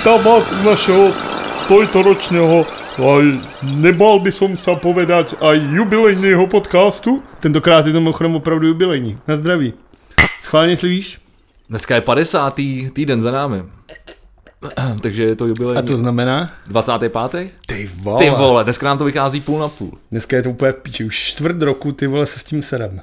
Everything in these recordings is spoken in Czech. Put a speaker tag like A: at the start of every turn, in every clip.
A: Vítám vás u našeho tojtoročného aj nebal by som sa povedať aj jubilejného podcastu. Tentokrát je to mimochodem opravdu jubilejní. Na zdraví. Schválně slivíš?
B: Dneska je 50. týden za námi. Takže je to jubilejní.
A: A to znamená?
B: 25.
A: Ty vole.
B: Ty vole, dneska nám to vychází půl na půl.
A: Dneska je to úplně v piči. Už čtvrt roku ty vole se s tím serem.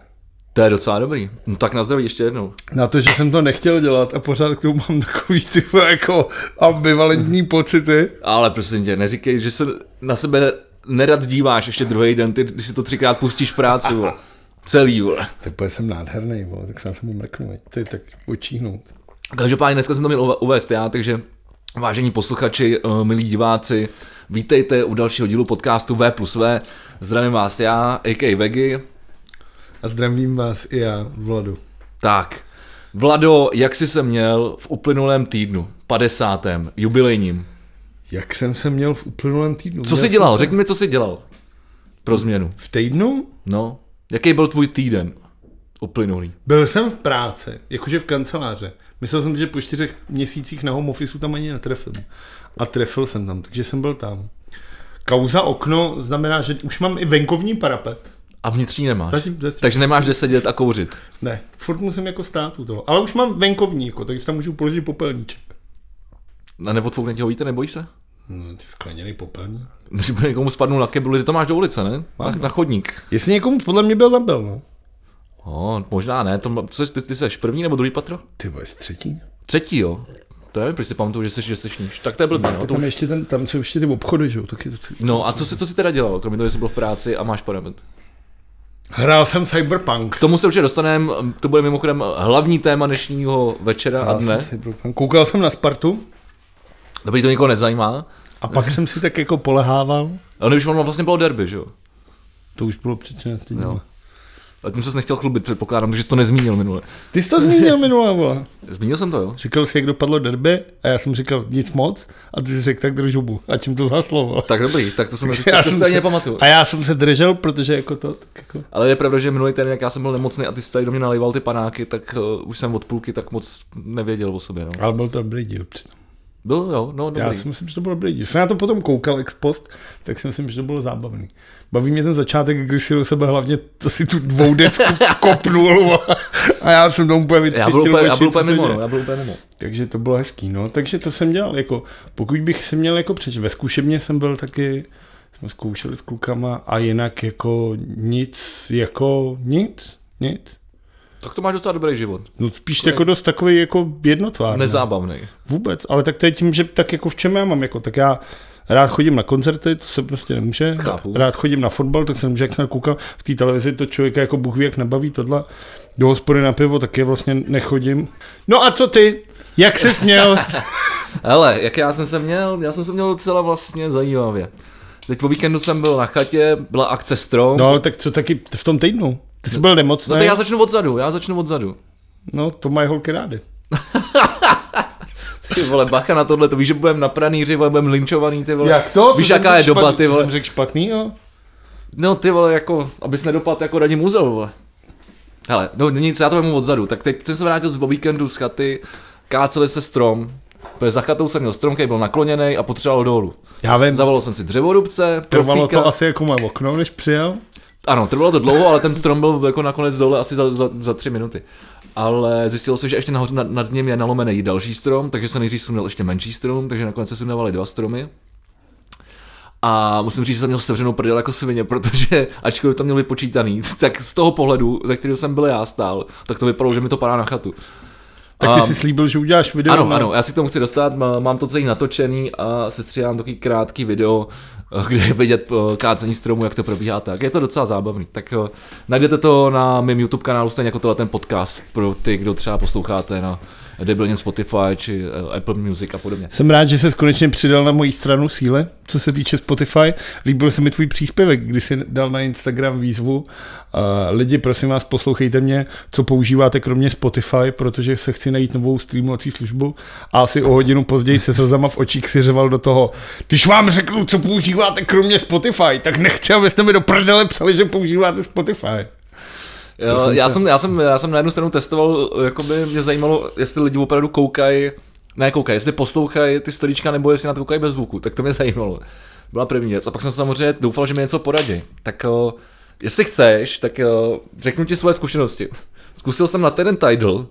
B: To je docela dobrý. No tak na zdraví ještě jednou.
A: Na to, že jsem to nechtěl dělat a pořád k tomu mám takový ty jako ambivalentní pocity.
B: Ale prosím tě, neříkej, že se na sebe nerad díváš ještě druhý den, ty, když si to třikrát pustíš práci, vole. Celý, vole.
A: Tak jsem nádherný, vole, tak se na sebe mrknu, to je tak očíhnout.
B: Každopádně dneska jsem to měl uvést já, takže vážení posluchači, eh, milí diváci, vítejte u dalšího dílu podcastu V plus V. Zdravím vás já, a.k. Vegy.
A: A zdravím vás i já, Vladu.
B: Tak, Vlado, jak jsi se měl v uplynulém týdnu, 50. jubilejním?
A: Jak jsem se měl v uplynulém týdnu?
B: Co jsi dělal? Se... Řekni mi, co jsi dělal pro změnu.
A: V týdnu?
B: No, jaký byl tvůj týden uplynulý?
A: Byl jsem v práci, jakože v kanceláře. Myslel jsem, že po čtyřech měsících na home office tam ani netrefil. A trefil jsem tam, takže jsem byl tam. Kauza okno znamená, že už mám i venkovní parapet.
B: A vnitřní nemáš. Zatím, zatím. Takže nemáš kde sedět a kouřit.
A: Ne, furt musím jako stát u toho. Ale už mám venkovní, jako, takže tam můžu položit popelníček.
B: A nebo tvou ti ho víte, nebojí se?
A: No, ty skleněný popelník.
B: Když by někomu spadnul na keblu, ty to máš do ulice, ne? Na, na, chodník.
A: Jestli někomu podle mě byl zabil, no.
B: Oh, možná ne, to, co, ty, ty jsi první nebo druhý patro?
A: Ty jsi třetí.
B: Třetí, jo. To nevím, proč si pamatuju, že jsi, že jsi níž. Tak to je blbý, no.
A: To tam, už... ještě ten, tam jsou ještě ty obchody, že jo.
B: Taky, taky, no a co jsi, co jsi teda dělal, kromě toho, že jsi byl v práci a máš parapet?
A: Hrál jsem Cyberpunk.
B: K tomu se určitě dostaneme, to bude mimochodem hlavní téma dnešního večera
A: Hrál
B: a dne.
A: Jsem Cyberpunk. Koukal jsem na Spartu.
B: Dobrý, to nikoho nezajímá.
A: A pak jsem si tak jako polehával.
B: Ale už ono vlastně bylo derby, že jo?
A: To už bylo před 13
B: a tím se nechtěl chlubit, předpokládám, že jsi to nezmínil minule.
A: Ty jsi to zmínil minule, vole.
B: Zmínil jsem to, jo.
A: Říkal jsi, jak dopadlo derby a já jsem říkal nic moc a ty jsi řekl tak drž hubu. A tím to vole.
B: Tak dobrý, tak to jsem, tak já to jsem se, nepamatuju.
A: A já jsem se držel, protože jako to, tak jako...
B: Ale je pravda, že minulý týden, jak já jsem byl nemocný a ty jsi tady do mě nalejval ty panáky, tak uh, už jsem od půlky tak moc nevěděl o sobě. No.
A: Ale byl to dobrý díl přitom.
B: Byl, jo, no dobrý.
A: Já si myslím, že to bylo dobrý díl. Jsem na to potom koukal ex post, tak si myslím, že to bylo zábavný. Baví mě ten začátek, kdy si do sebe hlavně to si tu dvou kopnul a já jsem tomu úplně
B: vytřištil. Já byl úplně, já byl úplně mimo, no, já byl úplně mimo.
A: Takže to bylo hezký, no. Takže to jsem dělal, jako, pokud bych se měl jako přeč, ve zkušebně jsem byl taky, jsme zkoušeli s klukama a jinak jako nic, jako nic, nic.
B: Tak to máš docela dobrý život.
A: No spíš jako dost takový jako jednotvárný.
B: Nezábavný.
A: Vůbec, ale tak to je tím, že tak jako v čem já mám, jako, tak já rád chodím na koncerty, to se prostě nemůže.
B: Chápu.
A: Rád chodím na fotbal, tak se nemůže, jak jsem koukal v té televizi, to člověka jako Bůh ví, jak nebaví tohle. Do hospody na pivo taky vlastně nechodím. No a co ty? Jak jsi měl?
B: Hele, jak já jsem se měl? Já jsem se měl docela vlastně zajímavě. Teď po víkendu jsem byl na chatě, byla akce Strom.
A: No, tak co taky v tom týdnu? Ty jsi byl nemocný?
B: No tak já začnu odzadu, já začnu odzadu.
A: No, to mají holky rády.
B: ty vole, bacha na tohle, to víš, že budeme na pranýři, budeme linčovaný, ty vole.
A: Jak to?
B: Víš, jaká je špat... doba, ty vole.
A: Jsem řekl špatný, jo?
B: No, ty vole, jako, abys nedopadl jako Radim Muzel, vole. Hele, no nic, já to vemu odzadu. Tak teď jsem se vrátil z víkendu z chaty, káceli se strom, Protože za chatou jsem měl strom, který byl nakloněný a potřeboval dolů.
A: Já vím.
B: Zavolal jsem si dřevorubce.
A: Trvalo profíka. to asi jako moje okno, než přijel?
B: Ano, trvalo to dlouho, ale ten strom byl jako nakonec dole asi za, za, za tři minuty. Ale zjistilo se, že ještě nahoře nad, nad ním je nalomený další strom, takže se nejdřív sundal ještě menší strom, takže nakonec se sundávali dva stromy. A musím říct, že jsem měl sevřenou prdel jako svině, protože ačkoliv to měl vypočítaný, tak z toho pohledu, ze kterého jsem byl já stál, tak to vypadalo, že mi to padá na chatu.
A: Tak ty jsi slíbil, že uděláš video.
B: Ano, ano, já si k tomu chci dostat, mám to celý natočený a sestříhám takový krátký video, kde je vidět eh, kácení stromu, jak to probíhá tak. Je to docela zábavný. Tak eh, najdete to na mém YouTube kanálu, stejně jako tohle ten podcast pro ty, kdo třeba posloucháte na debilně Spotify či eh, Apple Music a podobně.
A: Jsem rád, že se konečně přidal na moji stranu síle, co se týče Spotify. Líbil se mi tvůj příspěvek, kdy jsi dal na Instagram výzvu. Uh, lidi, prosím vás, poslouchejte mě, co používáte kromě Spotify, protože se chci najít novou streamovací službu. A asi o hodinu později se slzama v očích si řeval do toho, když vám řeknu, co používáte kromě Spotify, tak nechci, abyste mi do prdele psali, že používáte Spotify.
B: Jo, já, jsem, já, jsem, já jsem na jednu stranu testoval, jako by mě zajímalo, jestli lidi opravdu koukají Ne, koukaj, jestli poslouchají ty storíčka nebo jestli na to koukají bez zvuku, tak to mě zajímalo. Byla první věc. A pak jsem samozřejmě doufal, že mi něco poradí. Tak o, jestli chceš, tak o, řeknu ti svoje zkušenosti. Zkusil jsem na ten Tidal.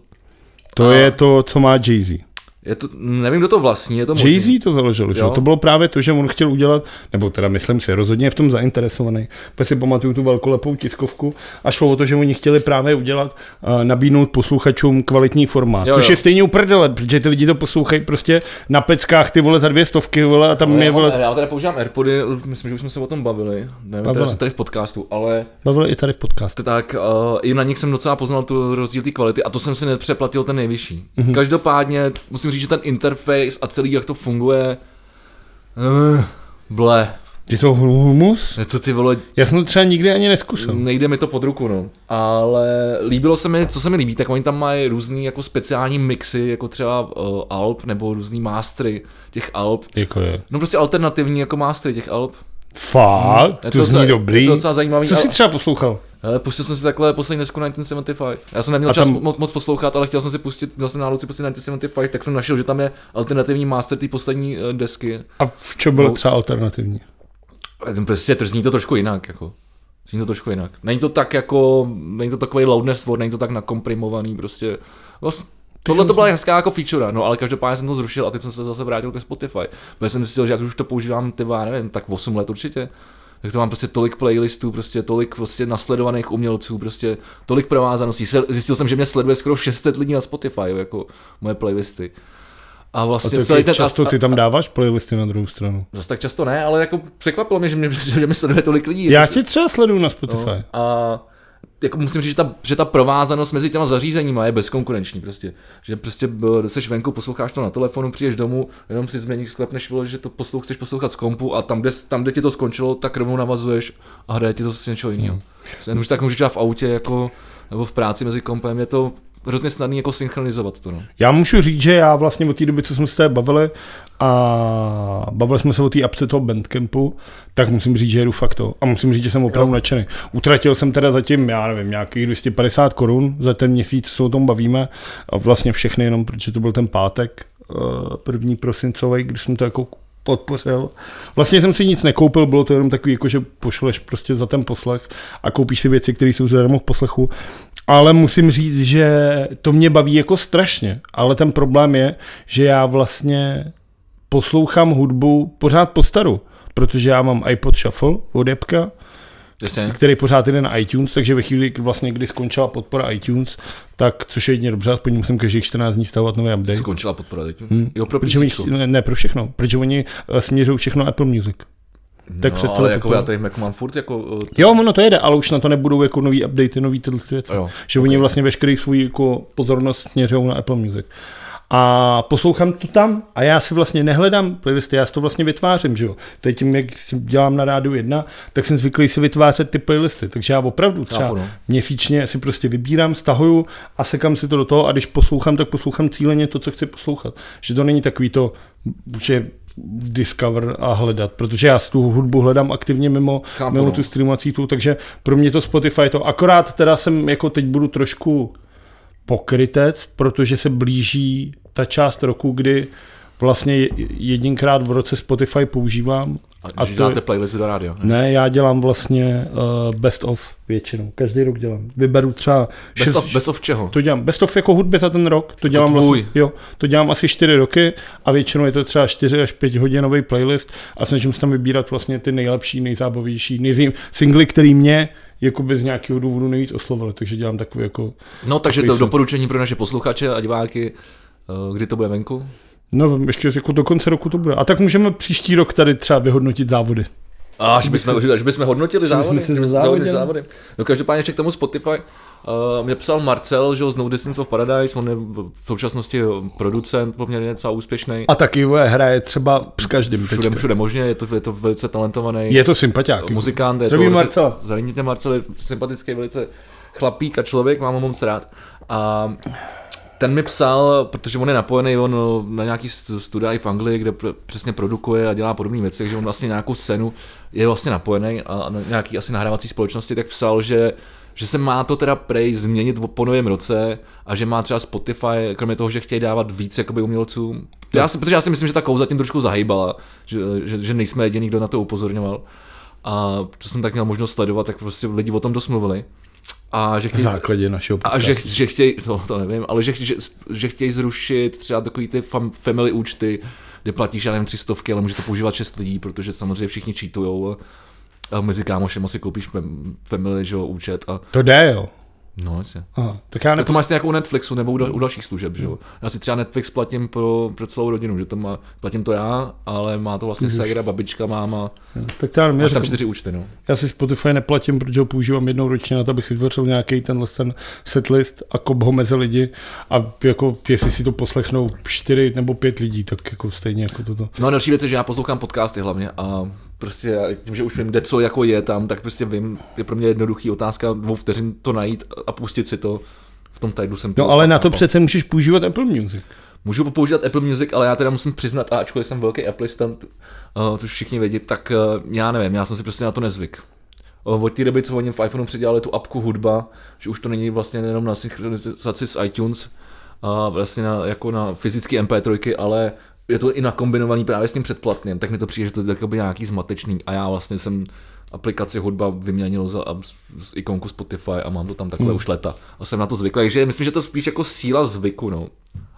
A: To
B: A-
A: je to, co má Jay-Z.
B: Je to, nevím, kdo to vlastní, je to možný.
A: Jay-Z to založil, že? To bylo právě to, že on chtěl udělat, nebo teda myslím si, rozhodně je v tom zainteresovaný. Protože si pamatuju tu velkolepou tiskovku a šlo o to, že oni chtěli právě udělat, uh, nabídnout posluchačům kvalitní formát.
B: Jo,
A: což
B: jo.
A: je stejně uprdele, protože ty lidi to poslouchají prostě na peckách ty vole za dvě stovky, vole, a tam
B: No,
A: je
B: já,
A: vole,
B: já teda používám Airpody, myslím, že už jsme se o tom bavili. Nevím, teda jestli tady v podcastu, ale
A: bavili i tady v podcastu.
B: tak uh, i na nich jsem docela poznal tu rozdíl té kvality a to jsem si nepřeplatil ten nejvyšší.
A: Mhm.
B: Mm-hmm. Každopádně musím říct, že ten interface a celý, jak to funguje, uh, ble,
A: Je to humus?
B: to ty vole,
A: Já jsem to třeba nikdy ani neskusil.
B: nejde mi to pod ruku, no. Ale líbilo se mi, co se mi líbí, tak oni tam mají různý jako speciální mixy, jako třeba uh, Alp, nebo různý mastery těch Alp.
A: Jako je.
B: No prostě alternativní jako mastery těch Alp.
A: Fakt?
B: Je
A: to,
B: docela-
A: zní dobrý.
B: Je to docela zajímavý.
A: Co jsi třeba poslouchal?
B: Hele, pustil jsem si takhle poslední desku 1975. Já jsem neměl
A: A
B: čas
A: tam-
B: mo- moc poslouchat, ale chtěl jsem si pustit, měl jsem náhodou si pustit 1975, tak jsem našel, že tam je alternativní master té poslední eh, desky.
A: A v čem bylo
B: No,
A: třeba alternativní?
B: Ten prostě to zní to trošku jinak, jako. Zní to trošku jinak. Není to tak jako, není to takový loudness word, není to tak nakomprimovaný, prostě. Vlastně, Tohle to byla hezká jako feature, no ale každopádně jsem to zrušil a teď jsem se zase vrátil ke Spotify. Protože jsem zjistil, že jak už to používám, ty já nevím, tak 8 let určitě. Tak to mám prostě tolik playlistů, prostě tolik prostě nasledovaných umělců, prostě tolik provázaností. Zjistil jsem, že mě sleduje skoro 600 lidí na Spotify, jako moje playlisty. A
A: A
B: vlastně
A: tak
B: celý ten...
A: často
B: a,
A: ty tam dáváš playlisty na druhou stranu?
B: Zase tak často ne, ale jako překvapilo mě, že mě, že mě sleduje tolik lidí.
A: Já tě třeba sleduju na Spotify.
B: No, a jako musím říct, že ta, že ta provázanost mezi těma zařízeníma je bezkonkurenční prostě. Že prostě b- seš venku, posloucháš to na telefonu, přijdeš domů, jenom si změníš, sklepneš, vole, že to poslou, chceš poslouchat z kompu a tam kde, tam, kde ti to skončilo, tak rovnou navazuješ a hraje ti to zase něco jiného. Hmm. Už tak můžeš dělat v autě jako, nebo v práci mezi kompem, je to hrozně snadný jako synchronizovat to. No.
A: Já můžu říct, že já vlastně od té doby, co jsme se bavili a bavili jsme se o té apce toho Bandcampu, tak musím říct, že jedu fakt to. A musím říct, že jsem opravdu nadšený. Utratil jsem teda zatím, já nevím, nějakých 250 korun za ten měsíc, co o tom bavíme. A vlastně všechny jenom, protože to byl ten pátek, eh, první prosincový, kdy jsem to jako podpořil. Vlastně jsem si nic nekoupil, bylo to jenom takový, jako že pošleš prostě za ten poslech a koupíš si věci, které jsou zadarmo v poslechu. Ale musím říct, že to mě baví jako strašně. Ale ten problém je, že já vlastně poslouchám hudbu pořád po staru. Protože já mám iPod Shuffle od
B: Jasně.
A: který pořád jde na iTunes, takže ve chvíli, kdy vlastně, kdy skončila podpora iTunes, tak což je jedině dobře, aspoň musím každých 14 dní stavovat nový update.
B: Skončila podpora iTunes. Hmm. Jo, pro
A: Protože oni, ne, ne, pro všechno, protože oni eh, směřují všechno Apple Music. Tak
B: no,
A: přestali
B: ale jako já tady jako mám furt jako... uh,
A: Jo, ono to jede, ale už na to nebudou jako nový updaty, nový tyhle věci.
B: Jo,
A: že oni vlastně veškerý svůj jako pozornost směřují na Apple Music. A poslouchám to tam a já si vlastně nehledám playlisty, já si to vlastně vytvářím, že jo. Teď tím, jak si dělám na rádiu jedna, tak jsem zvyklý si vytvářet ty playlisty, takže já opravdu třeba
B: Chápu, no.
A: měsíčně si prostě vybírám, stahuju a sekám si to do toho a když poslouchám, tak poslouchám cíleně to, co chci poslouchat. Že to není takový to, že discover a hledat, protože já si tu hudbu hledám aktivně mimo,
B: Chápu,
A: mimo
B: no.
A: tu streamovací tu, takže pro mě to Spotify to, akorát teda jsem jako teď budu trošku pokrytec, protože se blíží ta část roku, kdy vlastně je- jedinkrát v roce Spotify používám.
B: A,
A: A
B: že
A: to-
B: děláte playlisty do rádia. Ne?
A: Ne, já dělám vlastně uh, best of většinou. Každý rok dělám. Vyberu třeba
B: Bez, of, bez of čeho?
A: to dělám best of jako hudby za ten rok, to dělám
B: tvůj.
A: vlastně, jo, to dělám asi 4 roky a většinou je to třeba 4 až 5 hodinový playlist a snažím se tam vybírat vlastně ty nejlepší, nejzábavější, nejzím, singly, který mě jako bez nějakého důvodu nejvíc oslovily, takže dělám takový jako,
B: No, takže to
A: jsem.
B: doporučení pro naše posluchače a diváky, uh, kdy to bude venku?
A: No ještě jako do konce roku to bude. A tak můžeme příští rok tady třeba vyhodnotit závody.
B: A až bychom, až bychom hodnotili závody. že bychom
A: zazávodili.
B: závody. No každopádně ještě k tomu Spotify. Uh, mě psal Marcel, že z No Distance of Paradise, on je v současnosti producent poměrně docela úspěšný.
A: A taky hraje třeba s každým
B: Všude,
A: teďka.
B: všude možně, je to, je to velice talentovaný
A: Je to sympatiák.
B: muzikant. Je
A: Zdravím
B: to,
A: Marcela.
B: Zdravím Marcel, je sympatický, velice chlapík a člověk, mám ho moc rád. A ten mi psal, protože on je napojený on na nějaký st- studia i v Anglii, kde pr- přesně produkuje a dělá podobné věci, že on vlastně nějakou scénu je vlastně napojený a na nějaký asi nahrávací společnosti, tak psal, že že se má to teda prej změnit po novém roce a že má třeba Spotify, kromě toho, že chtějí dávat víc jakoby umělcům. Já si, protože já si myslím, že ta kouza tím trošku zahýbala, že, že, že nejsme jediný, kdo na to upozorňoval. A co jsem tak měl možnost sledovat, tak prostě lidi o tom dost mluvili. A že
A: V základě našeho
B: a že, že chtějí, to, to nevím, ale že, že, že chtějí zrušit třeba takový ty fam, family účty, kde platíš, já nevím, tři stovky, ale může to používat šest lidí, protože samozřejmě všichni cheatujou. A mezi kámošem si koupíš fam- family že, účet a
A: To jde, jo.
B: No jasně.
A: Aha, tak já
B: Tak
A: ne...
B: to máš stejně jako u Netflixu nebo u, u dalších služeb, že jo. Já si třeba Netflix platím pro, pro celou rodinu, že to má, platím to já, ale má to vlastně ségra, babička, máma,
A: Tak to já nevím,
B: tam čtyři účty, no.
A: já si Spotify neplatím, protože ho používám jednou ročně na to, abych vytvořil nějaký tenhle ten setlist a kop ho mezi lidi a jako jestli si to poslechnou čtyři nebo pět lidí, tak jako stejně jako toto.
B: No a další věc je, že já poslouchám podcasty hlavně a prostě já tím, že už vím, kde co jako je tam, tak prostě vím, je pro mě jednoduchý otázka dvou vteřin to najít a pustit si to. V tom tajdu jsem to
A: No ale na to přece můžeš používat Apple Music.
B: Můžu používat Apple Music, ale já teda musím přiznat, a ačkoliv jsem velký Appleistant, uh, což všichni vědí, tak uh, já nevím, já jsem si prostě na to nezvyk. Uh, od té doby, co oni v iPhoneu předělali tu apku hudba, že už to není vlastně jenom na synchronizaci s iTunes, a vlastně na, jako na fyzické MP3, ale je to i nakombinovaný právě s tím předplatným, tak mi to přijde, že to je jakoby nějaký zmatečný a já vlastně jsem aplikaci hudba vyměnil za z, ikonku Spotify a mám to tam takhle hmm. už leta. A jsem na to zvyklý, takže myslím, že to spíš jako síla zvyku, no.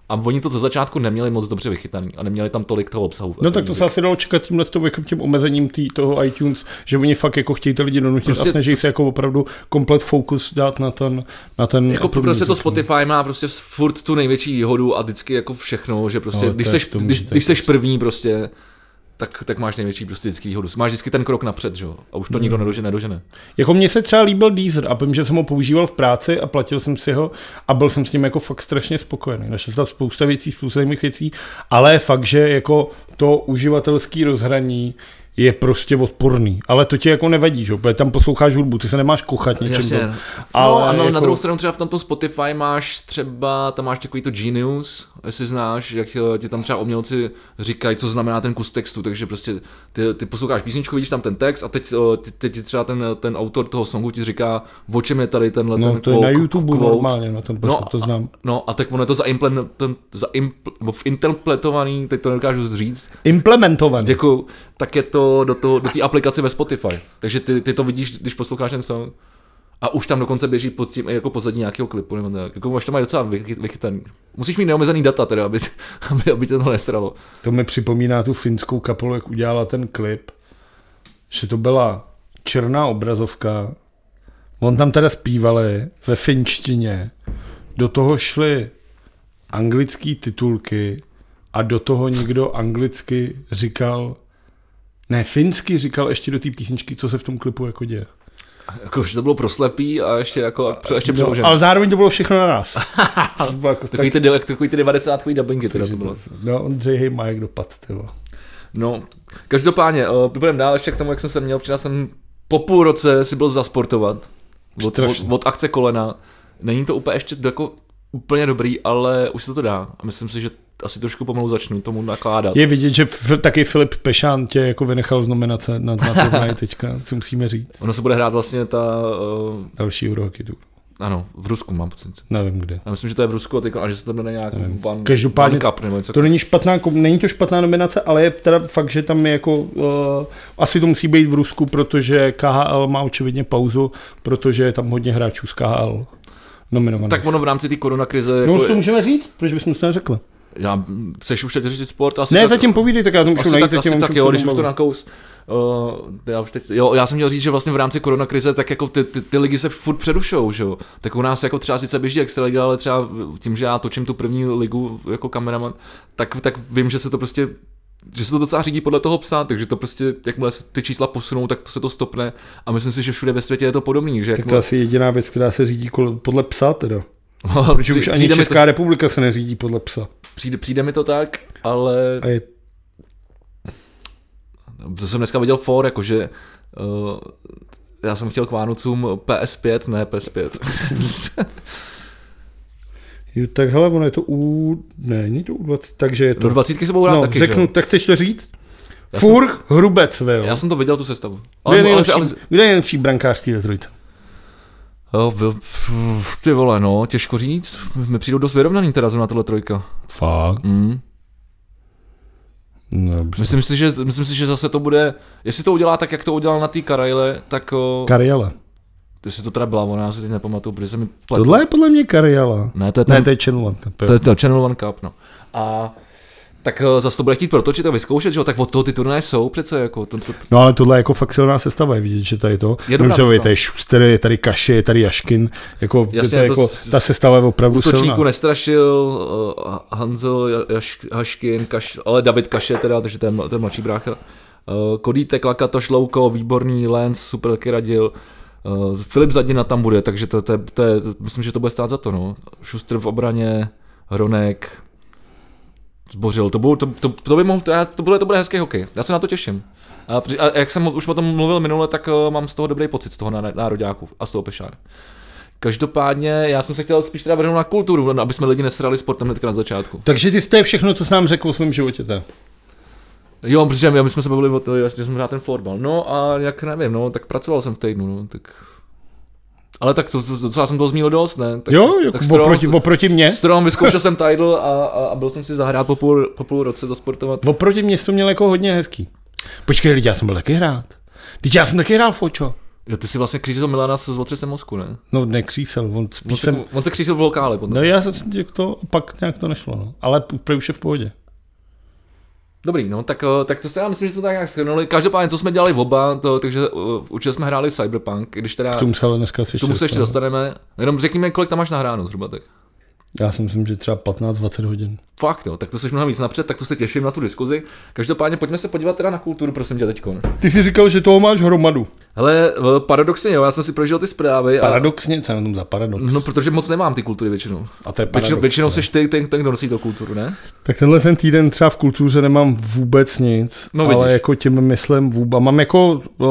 B: A oni to ze začátku neměli moc dobře vychytaný a neměli tam tolik toho obsahu.
A: No tak to se asi dalo čekat tímhle s jako tím omezením tý, toho iTunes, že oni fakt jako chtějí ty lidi donutit prostě, a snaží se jako opravdu komplet fokus dát na ten, na ten
B: Jako
A: Apple
B: prostě to
A: no.
B: Spotify má prostě furt tu největší výhodu a vždycky jako všechno, že prostě,
A: Ale
B: když, seš, když, když seš
A: prostě-
B: první prostě, tak, tak máš největší prostě vždycky výhodu. Máš vždycky ten krok napřed, že jo? A už to nikdo
A: Hmm.
B: nedožene, nedožene.
A: Jako mně se třeba líbil Deezer a vím, že jsem ho používal v práci a platil jsem si ho a byl jsem s ním jako fakt strašně spokojený. Našel jsem tam spousta věcí, spousta zajímavých věcí, ale fakt, že jako to uživatelský rozhraní je prostě odporný. Ale to ti jako nevadí, že? jo? Protože tam posloucháš hudbu, ty se nemáš kochat něčím.
B: Jasně.
A: to-
B: Ale no, a no,
A: jako-
B: na druhou stranu třeba v tomto Spotify máš třeba, tam máš takový to Genius, jestli znáš, jak eh, ti tam třeba umělci říkají, co znamená ten kus textu, takže prostě ty, ty posloucháš písničku, vidíš tam ten text a teď, eh, teď, teď ti třeba ten, ten autor toho songu ti říká, o čem je tady tenhle
A: No,
B: ten
A: to je na
B: quote-
A: YouTube
B: quote.
A: normálně, no, ten no, to znám.
B: No a tak ono je to zaimplement, ten, zaimpl, implementovaný, teď to nedokážu říct,
A: Implementovaný.
B: děkuju, tak je to do, toho, do té aplikace ve Spotify. Takže ty, ty to vidíš, když posloucháš ten song. A už tam dokonce běží pod tím jako pozadí nějakého klipu, nebo tak. Jako už to mají docela vychy- vychytaný. Musíš mít neomezený data teda, aby, aby, aby tě to nesralo.
A: To mi připomíná tu finskou kapelu, jak udělala ten klip, že to byla černá obrazovka, on tam teda zpívali ve finštině, do toho šly anglické titulky a do toho někdo anglicky říkal, ne, finsky říkal ještě do té písničky, co se v tom klipu jako děje.
B: Jako, že to bylo proslepý a ještě jako, ještě
A: No, ale zároveň to bylo všechno na nás. Bylo jako
B: Takový ty, jak takový ty 90 dubbingy teda to bylo.
A: No, Ondřej, hej, má jak dopad, tyvo.
B: No, každopádně, uh, budeme dál ještě k tomu, jak jsem se měl. Včera jsem po půl roce si byl zasportovat. Od, od, od, akce kolena. Není to úplně ještě jako úplně dobrý, ale už se to dá. A myslím si, že asi trošku pomalu začnu tomu nakládat.
A: Je vidět, že f- taky Filip Pešán tě jako vynechal z nominace na, na teďka, co musíme říct.
B: Ono se bude hrát vlastně ta, uh,
A: Další Eurohockey Tour.
B: ano, v Rusku mám pocit.
A: Nevím kde.
B: Já myslím, že to je v Rusku a, teďka, a že se to jmenuje nějak Van,
A: Každopádně
B: Van Cup nebo něco.
A: To není špatná, není to špatná nominace, ale je teda fakt, že tam je jako, uh, asi to musí být v Rusku, protože KHL má očividně pauzu, protože je tam hodně hráčů z KHL nominovaných.
B: Tak ono v rámci té koronakrize,
A: no
B: jako,
A: už to můžeme říct, proč bychom to neřekli.
B: Já, chceš už teď řešit sport? Asi
A: Ne,
B: tak,
A: zatím povídej, tak já to můžu najít.
B: tak, asi tak jo, když už to nakous. Uh, já, už teď, jo, já jsem měl říct, že vlastně v rámci koronakrize tak jako ty, ty, ty ligy se furt přerušou, že jo. Tak u nás jako třeba sice běží Extraliga, ale třeba tím, že já točím tu první ligu jako kameraman, tak, tak vím, že se to prostě že se to docela řídí podle toho psa, takže to prostě, jakmile se ty čísla posunou, tak to se to stopne a myslím si, že všude ve světě je to podobný, že
A: Tak to
B: jakmile,
A: asi jediná věc, která se řídí podle psa teda. Protože už ani Česká republika se neřídí podle psa.
B: to, přijde, přijde mi to tak, ale
A: A je
B: To jsem dneska viděl for, jakože uh, já jsem chtěl k Vánocům PS5, ne PS5.
A: Jo, tak hele, ono je to u... Ne, není to u 20, takže je to...
B: Do 20 se budou hrát
A: no,
B: taky,
A: řeknu,
B: že?
A: tak chceš to říct?
B: Já
A: Furch, Hrubec, jo.
B: Já jsem to viděl, tu sestavu.
A: Je
B: Ale, ale,
A: nejlepší,
B: ale,
A: kdo je nejlepší brankář té trojce?
B: Jo, v- v- ty vole, no, těžko říct. Mi přijdou dost vyrovnaný teda zrovna tohle trojka.
A: Fakt.
B: Mm.
A: No, dobře.
B: Myslím, si, že, myslím si, že zase to bude, jestli to udělá tak, jak to udělal na té Karajle, tak o,
A: Kariela.
B: jestli to teda byla ona, já si teď nepamatuju, protože se mi pletlo.
A: Tohle je podle mě Kariela.
B: Ne, to je ten,
A: Ne, to je Channel One Cup, jo.
B: to je ten Channel One Cup, no. A tak eh, zase to bude chtít protočit a vyzkoušet, že jo, tak od toho ty turnaje jsou přece jako, to, to, to,
A: No ale tohle je jako fakt silná sestava, je vidět, že tady to.
B: Je dobrá sestava.
A: je tady Schuster, je tady Kaše, je tady Jaškin, jako,
B: Jasně,
A: to
B: to
A: jako ta sestava je opravdu silná.
B: nestrašil, uh, Hanzo, Jaš, Haškin, Kaš, ale David Kaše teda, takže to to je mladší brácha. Uh, Kodítek, Lakatoš, Louko, výborný, Lens, super radil. Uh, Filip Zadina tam bude, takže to, to, je, to je, myslím, že to bude stát za to. No. Šustr v obraně, Hronek, zbořil. To, budou, to, to, to, by mohl, to, to, bude, to bude hezký hokej. Já se na to těším. A, a jak jsem už o tom mluvil minule, tak uh, mám z toho dobrý pocit, z toho ná- nároďáku a z toho Pešára. Každopádně já jsem se chtěl spíš teda vrhnout na kulturu, aby jsme lidi nesrali sportem hnedka na začátku.
A: Takže ty jste všechno, co jsi nám řekl o svém životě. To.
B: Jo, protože my jsme se bavili o tom, že jsem hrál ten fotbal. No a jak nevím, no, tak pracoval jsem v týdnu, no, tak... Ale tak to, to, docela jsem to zmínil dost, ne? Tak,
A: Jo, jako
B: tak strom,
A: oproti, oproti mě.
B: strom, vyzkoušel jsem title a, a, a, byl jsem si zahrát po půl, po půl roce zasportovat.
A: Oproti mě to měl jako hodně hezký. Počkej, lidi, já jsem byl taky hrát. Teď já jsem taky hrál fočo.
B: Jo, ty si vlastně křížil Milana s otřesem mozku, ne?
A: No nekřísel, on
B: On,
A: spíš
B: se,
A: jsem...
B: on se křížil v lokále potom.
A: No já jsem to, pak nějak to nešlo, no. Ale úplně už je v pohodě.
B: Dobrý, no, tak, eh, tak to já myslím, že jsme tak nějak shrnuli. Každopádně, co jsme dělali v oba, to, takže uh, určitě jsme hráli Cyberpunk, když teda
A: K tomu se ale dneska asi
B: k tomu se ještě
A: dostaneme.
B: dostaneme. Jenom řekni kolik tam máš nahráno zhruba tak.
A: Já si myslím, že třeba 15-20 hodin.
B: Fakt jo, tak to jsi mnohem víc napřed, tak to se těším na tu diskuzi. Každopádně pojďme se podívat teda na kulturu, prosím tě teďko.
A: Ty jsi říkal, že toho máš hromadu.
B: Hele, eh, paradoxně jo, já jsem si prožil ty zprávy. A,
A: Paradoxně, co je na tom za paradox?
B: no, protože moc nemám ty kultury většinou.
A: A to je
B: Většinou,
A: paradox.
B: většinou
A: ne?
B: jsi ty, ten, ten, kdo nosí tu kulturu, ne?
A: Tak tenhle ten týden třeba v kultuře nemám vůbec nic,
B: No,
A: ale
B: vidíš.
A: jako tím myslím vůbec. Mám jako, uh,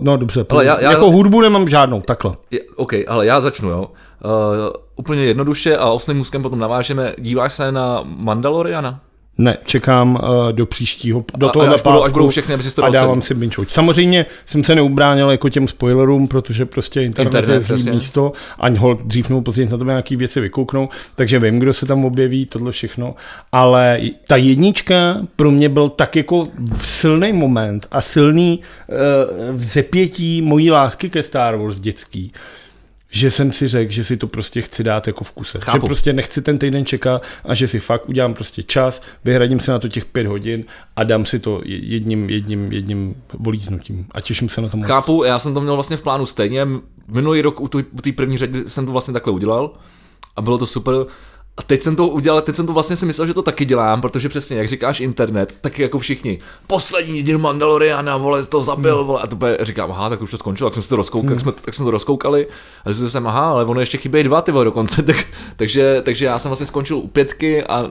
A: no dobře,
B: Ale já- já-
A: jako hudbu nemám žádnou, takhle.
B: Je, OK, ale já začnu, jo. Uh, úplně jednoduše a osným úzkem potom navážeme. Díváš se na Mandaloriana?
A: Ne, čekám uh, do příštího, do
B: A-
A: toho
B: až budou- až budou všechny, aby si to
A: a dávám si binge. Samozřejmě jsem se neubránil jako těm spoilerům, protože prostě internet,
B: Internet,
A: je zlý
B: jasně.
A: místo a hold dřív nebo později na to nějaký věci vykouknou, takže vím, kdo se tam objeví, tohle všechno, ale ta jednička pro mě byl tak jako silný moment a silný uh, vzepětí mojí lásky ke Star Wars dětský, že jsem si řekl, že si to prostě chci dát jako v kuse.
B: Chápu.
A: Že prostě nechci ten týden čekat a že si fakt udělám prostě čas, vyhradím si na to těch pět hodin a dám si to jedním, jedním, jedním volíznutím. A těším se na to.
B: Chápu, já jsem to měl vlastně v plánu stejně. Minulý rok u té první řady jsem to vlastně takhle udělal a bylo to super. A teď jsem to udělal, teď jsem to vlastně si myslel, že to taky dělám, protože přesně, jak říkáš internet, tak jako všichni, poslední díl Mandaloriana, vole, to zabil, vole, a to bude, říkám, aha, tak už to skončilo, tak jsme, to rozkoukali, tak jsme, tak jsme to rozkoukali, a zjistil jsem, aha, ale ono ještě chybějí dva, ty vole, dokonce, tak, takže, takže já jsem vlastně skončil u pětky a uh,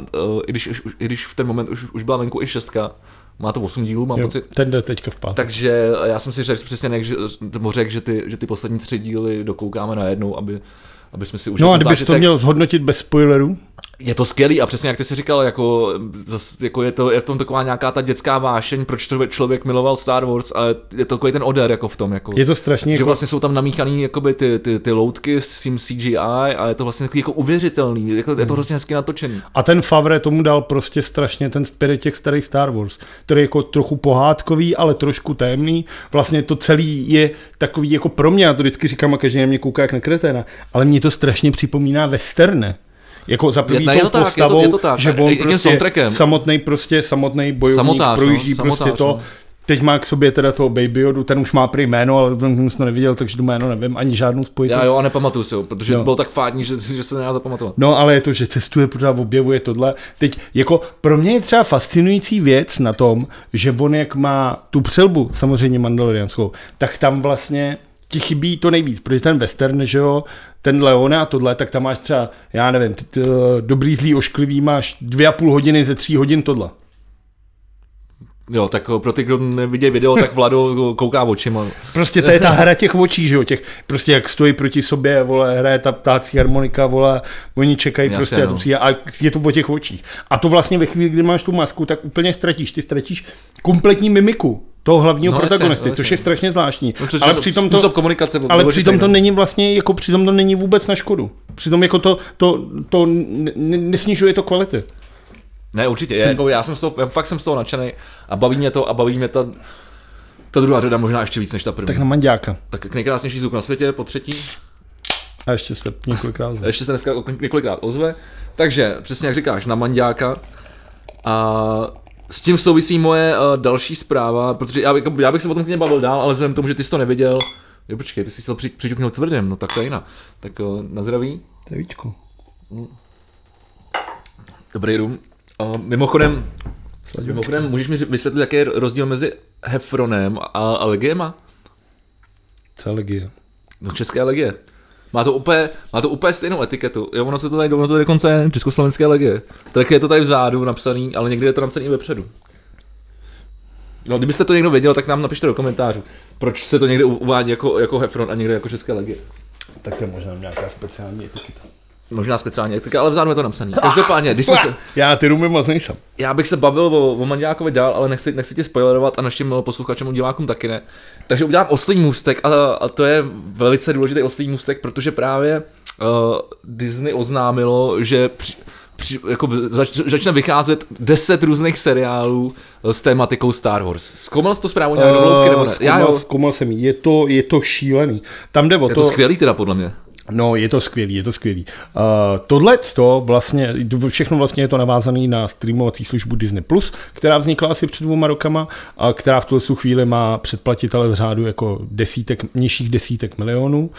B: i, když, už- i když v ten moment už, už byla venku i šestka, má to 8 dílů, mám
A: Jo,
B: pocit,
A: ten jde teďka v pátek.
B: takže já jsem si řekl přesně, jak, že, že ty, že ty poslední tři díly dokoukáme najednou, aby, aby jsme si užili
A: No a kdybys to měl zhodnotit bez spoilerů,
B: Je to skvělý a přesně jak ty jsi říkal, jako, zas, jako je, to, je v tom taková nějaká ta dětská vášeň, proč to člověk miloval Star Wars, ale je to takový ten oder jako v tom. Jako,
A: je to strašně
B: že
A: jako...
B: vlastně jsou tam namíchaný jakoby ty, ty, ty loutky s tím CGI a je to vlastně takový jako uvěřitelný, jako,
A: Hmm.
B: je to hrozně hezky natočený.
A: A ten Favre tomu dal prostě strašně ten spirit těch starých Star Wars, který je jako trochu pohádkový, ale trošku temný. Vlastně to celý je takový jako pro mě, já to vždycky říkám a každý na mě kouká jak na kreténa, ale mě to strašně připomíná westerne. Jako za prvý
B: Ne, je
A: tou
B: to tak, je to-
A: postavou,
B: je to tak.
A: že on prostě samotný prostě, samotný bojovník
B: Samotář, no,
A: projíždí
B: samotář,
A: prostě to,
B: no.
A: Teď má k sobě teda toho Baby Yodu, ten už má prý jméno, ale jsem to neviděl, takže to jméno nevím, ani žádnou spojitost.
B: Já jo, a nepamatuju si ho, protože
A: Jo.
B: byl tak fádní, že, že se nedá zapamatovat.
A: No ale je to, že cestuje, pořád objevuje tohle. Teď jako pro mě je třeba fascinující věc na tom, že on jak má tu přelbu, samozřejmě mandalorianskou, tak tam vlastně ti chybí to nejvíc, protože ten western, že jo, ten Leone a tohle, tak tam máš třeba, já nevím, ty, ty, dobrý, zlý, ošklivý, máš dvě a půl hodiny ze tří hodin tohle.
B: Jo, tak pro ty, kdo nevidí video, tak Vlado kouká očima.
A: Prostě to je ta hra těch očí, že jo, těch, prostě jak stojí proti sobě, vole, hraje ta ptácí harmonika, vole, oni čekají
B: Jasně,
A: prostě a, to
B: no.
A: přijde, a je to o těch očích. A to vlastně ve chvíli, kdy máš tu masku, tak úplně ztratíš, ty ztratíš kompletní mimiku toho hlavního
B: No, jasně,
A: protagonisty,
B: no,
A: což
B: jasně.
A: je strašně zvláštní.
B: No, což
A: ale
B: je
A: přitom to,
B: komunikace
A: ale přitom to
B: no.
A: není vlastně, jako přitom to není vůbec na škodu. Přitom jako to, to, to nesnižuje to kvality.
B: Ne, určitě. Je, jako, já jsem z toho, já fakt jsem z toho nadšený a baví mě to a baví mě ta, ta druhá řada možná ještě víc než ta první.
A: Tak na manďáka.
B: tak nejkrásnější zvuk na světě, po třetí.
A: A ještě se několikrát zve.
B: Ještě se dneska několikrát ozve. Takže, přesně jak říkáš, na manďáka. A s tím souvisí moje uh, další zpráva, protože já, jako, já bych se o tom klidně bavil dál, ale vzhledem k tomu, že ty jsi to neviděl, jo, počkej, ty jsi chtěl při, přiťuknout tvrdým, no tak to je jiná. Tak uh, na zdraví.
A: Je víčko.
B: Dobrý rum. Uh, mimochodem, mimochodem, můžeš mi vysvětlit, jaký je rozdíl mezi Hefronem a, a Legiema?
A: Co je legie?
B: No české legie. Má to úplně, má to úplně stejnou etiketu. Jo, ono se to tady, ono to dokonce československé legie. Tak je to tady vzadu napsaný, ale někdy je to napsaný i vepředu. No, kdybyste to někdo věděl, tak nám napište do komentářů, proč se to někde uvádí jako, jako Hefron a někde jako české legie.
A: Tak to je možná nějaká speciální etiketa.
B: Možná speciálně etika, ale vzadu je to napsané. Každopádně, když jsme se,
A: Já ty rumy moc nejsem.
B: já bych se bavil o, o Manďákovi dál, ale nechci, nechci tě spoilerovat a našim eh, posluchačům a divákům taky ne. Takže udělám oslý můstek a, a to je velice důležitý oslý můstek, protože právě uh, Disney oznámilo, že při, při, jako zač, začne vycházet 10 různých seriálů eh, s tématikou Star Wars. Zkoumal jsi to zprávu nějak do hloubky, nebo ne? Já
A: zkoumal,
B: jo.
A: zkoumal jsem. Je to, je to šílený. Tam jde o
B: Je
A: to,
B: to skvělý teda podle mě.
A: No, je to skvělý, je to skvělý. Uh, tohle to vlastně, všechno vlastně je to navázané na streamovací službu Disney+, Plus, která vznikla asi před dvouma rokama, a která v tuhle chvíli má předplatitele v řádu jako desítek, nižších desítek milionů.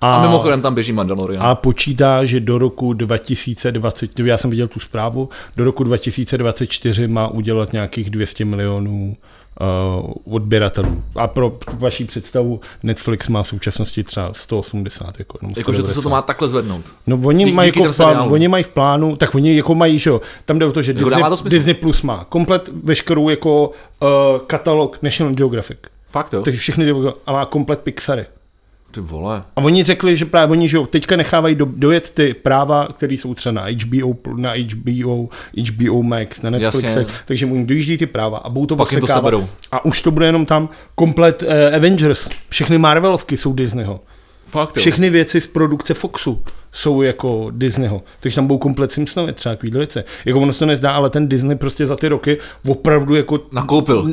B: A mimochodem tam běží Mandalorian.
A: a počítá, že do roku 2020, já jsem viděl tu zprávu, do roku 2024 má udělat nějakých 200 milionů uh, odběratelů. A pro vaši představu, Netflix má v současnosti třeba 180. Jako,
B: Jakože to se
A: 190.
B: to má takhle zvednout.
A: No oni
B: Dí-
A: mají, jako v plánu, oni mají v plánu, tak oni jako mají, že jo, tam jde o to, že
B: Jako
A: Disney,
B: to.
A: Disney Plus má komplet veškerou jako uh, katalog National Geographic.
B: Fakt jo?
A: Takže všechny a má komplet Pixary.
B: Ty vole.
A: A oni řekli, že právě oni, že jo, teďka nechávají do, dojet ty práva, které jsou třeba na HBO, na HBO, HBO Max, na Netflixe,
B: Jasně.
A: takže oni dojíždí ty práva a budou to
B: Pak to seberou.
A: A už to bude jenom tam komplet uh, Avengers, všechny Marvelovky jsou Disneyho.
B: Fakt jo.
A: Všechny věci z produkce Foxu jsou jako Disneyho. Takže tam budou komplet Simpsonovi třeba takovýhle věci. Jako ono se to nezdá, ale ten Disney prostě za ty roky opravdu jako
B: Nakoupil.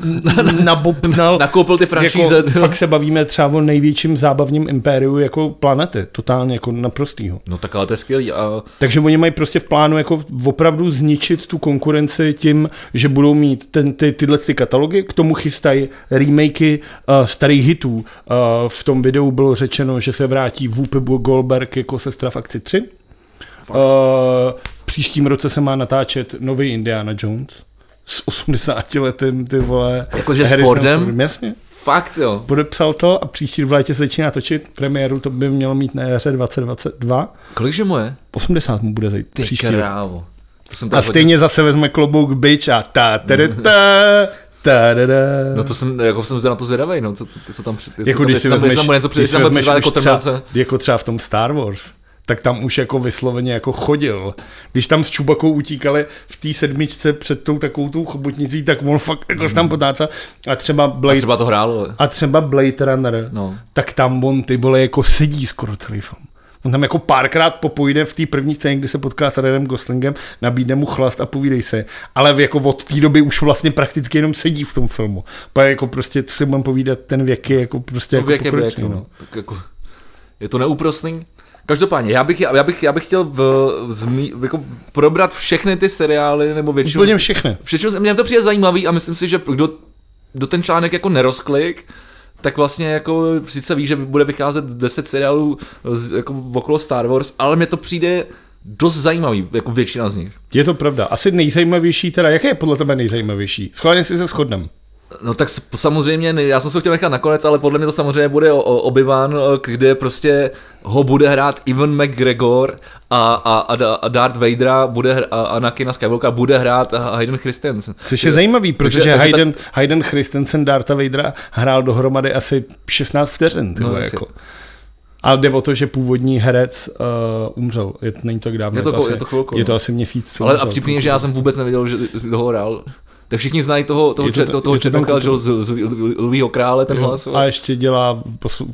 A: nabobnal.
B: Nakoupil ty franšíze.
A: jako, fakt se bavíme třeba o největším zábavním impériu jako planety. Totálně jako naprostýho.
B: No tak ale to je skvělý. A
A: Takže oni mají prostě v plánu jako opravdu zničit tu konkurenci tím, že budou mít ten, ty, tyhle ty katalogy, k tomu chystají remakey uh, starých hitů. Uh, v tom videu bylo řečeno, že se vrátí Whoopi Goldberg jako sestra v akci 3. Uh, v příštím roce se má natáčet nový Indiana Jones s 80 letým, ty vole.
B: Jakože s Fordem?
A: Fordem, Jasně.
B: fakt jo.
A: Podepsal to a příští v létě se začíná točit. Premiéru to by mělo mít na jaře 2022.
B: Kolikže mu je?
A: 80 mu bude zajít
B: Ty
A: příští
B: krávo. To jsem
A: A stejně zase vezme klobouk bitch a ta ta ta ta ta
B: No to jsem, jako jsem na to zvědavej, no, co, to, co tam
A: jako když si
B: tam,
A: vezmeš,
B: tam něco
A: si
B: tam jako
A: třeba, jako třeba v tom Star Wars, tak tam už jako vysloveně jako chodil. Když tam s Čubakou utíkali v té sedmičce před tou takovou tou chobotnicí, tak on fakt jako se tam potácel. A třeba
B: A
A: Blade,
B: třeba to hrálo, ale.
A: a třeba Blade Runner,
B: No.
A: tak tam on ty vole jako sedí skoro celý film. On tam jako párkrát popojde v té první scéně, kdy se potká s Ryanem Goslingem, nabídne mu chlast a povídej se. Ale jako od té doby už vlastně prakticky jenom sedí v tom filmu. Pa jako prostě, co si mám povídat, ten věk je jako prostě
B: No,
A: jako
B: věk je věk,
A: pokročilý,
B: no. Tak jako, je to neúprosný. Každopádně, já bych, já bych, já bych chtěl v, zmí, jako probrat všechny ty seriály, nebo většinu,
A: Úplně všechny.
B: Všechno, mě to přijde zajímavý a myslím si, že kdo, kdo ten článek jako nerozklik, tak vlastně jako sice ví, že bude vycházet 10 seriálů z, jako okolo Star Wars, ale mně to přijde dost zajímavý, jako většina z nich.
A: Je to pravda. Asi nejzajímavější teda, jaké je podle tebe nejzajímavější? Schválně si se shodnem.
B: No tak samozřejmě, já jsem se chtěl nechat nakonec, ale podle mě to samozřejmě bude o, o Obi-Wan, kde prostě ho bude hrát Ivan McGregor a, a, a, Da- a Darth Vadera bude hr, a Anakina Skywalkera bude hrát Hayden Christensen.
A: Což je zajímavý, protože
B: takže
A: Hayden, Hayden Christensen Darta Vadera hrál dohromady asi 16 vteřin. Ty
B: No,
A: jako. Ale jde o to, že původní herec uh, umřel. Je, není to tak dávno.
B: Je to ko-
A: asi,
B: je to chvilku,
A: je to
B: no.
A: asi měsíc.
B: Ale a vtipný je, že já jsem vůbec nevěděl, že ho hrál. Tak všichni znají toho, toho,
A: to
B: toho, toho Černocha, že jo, z, z, Lvího krále ten hlas.
A: A ještě dělá,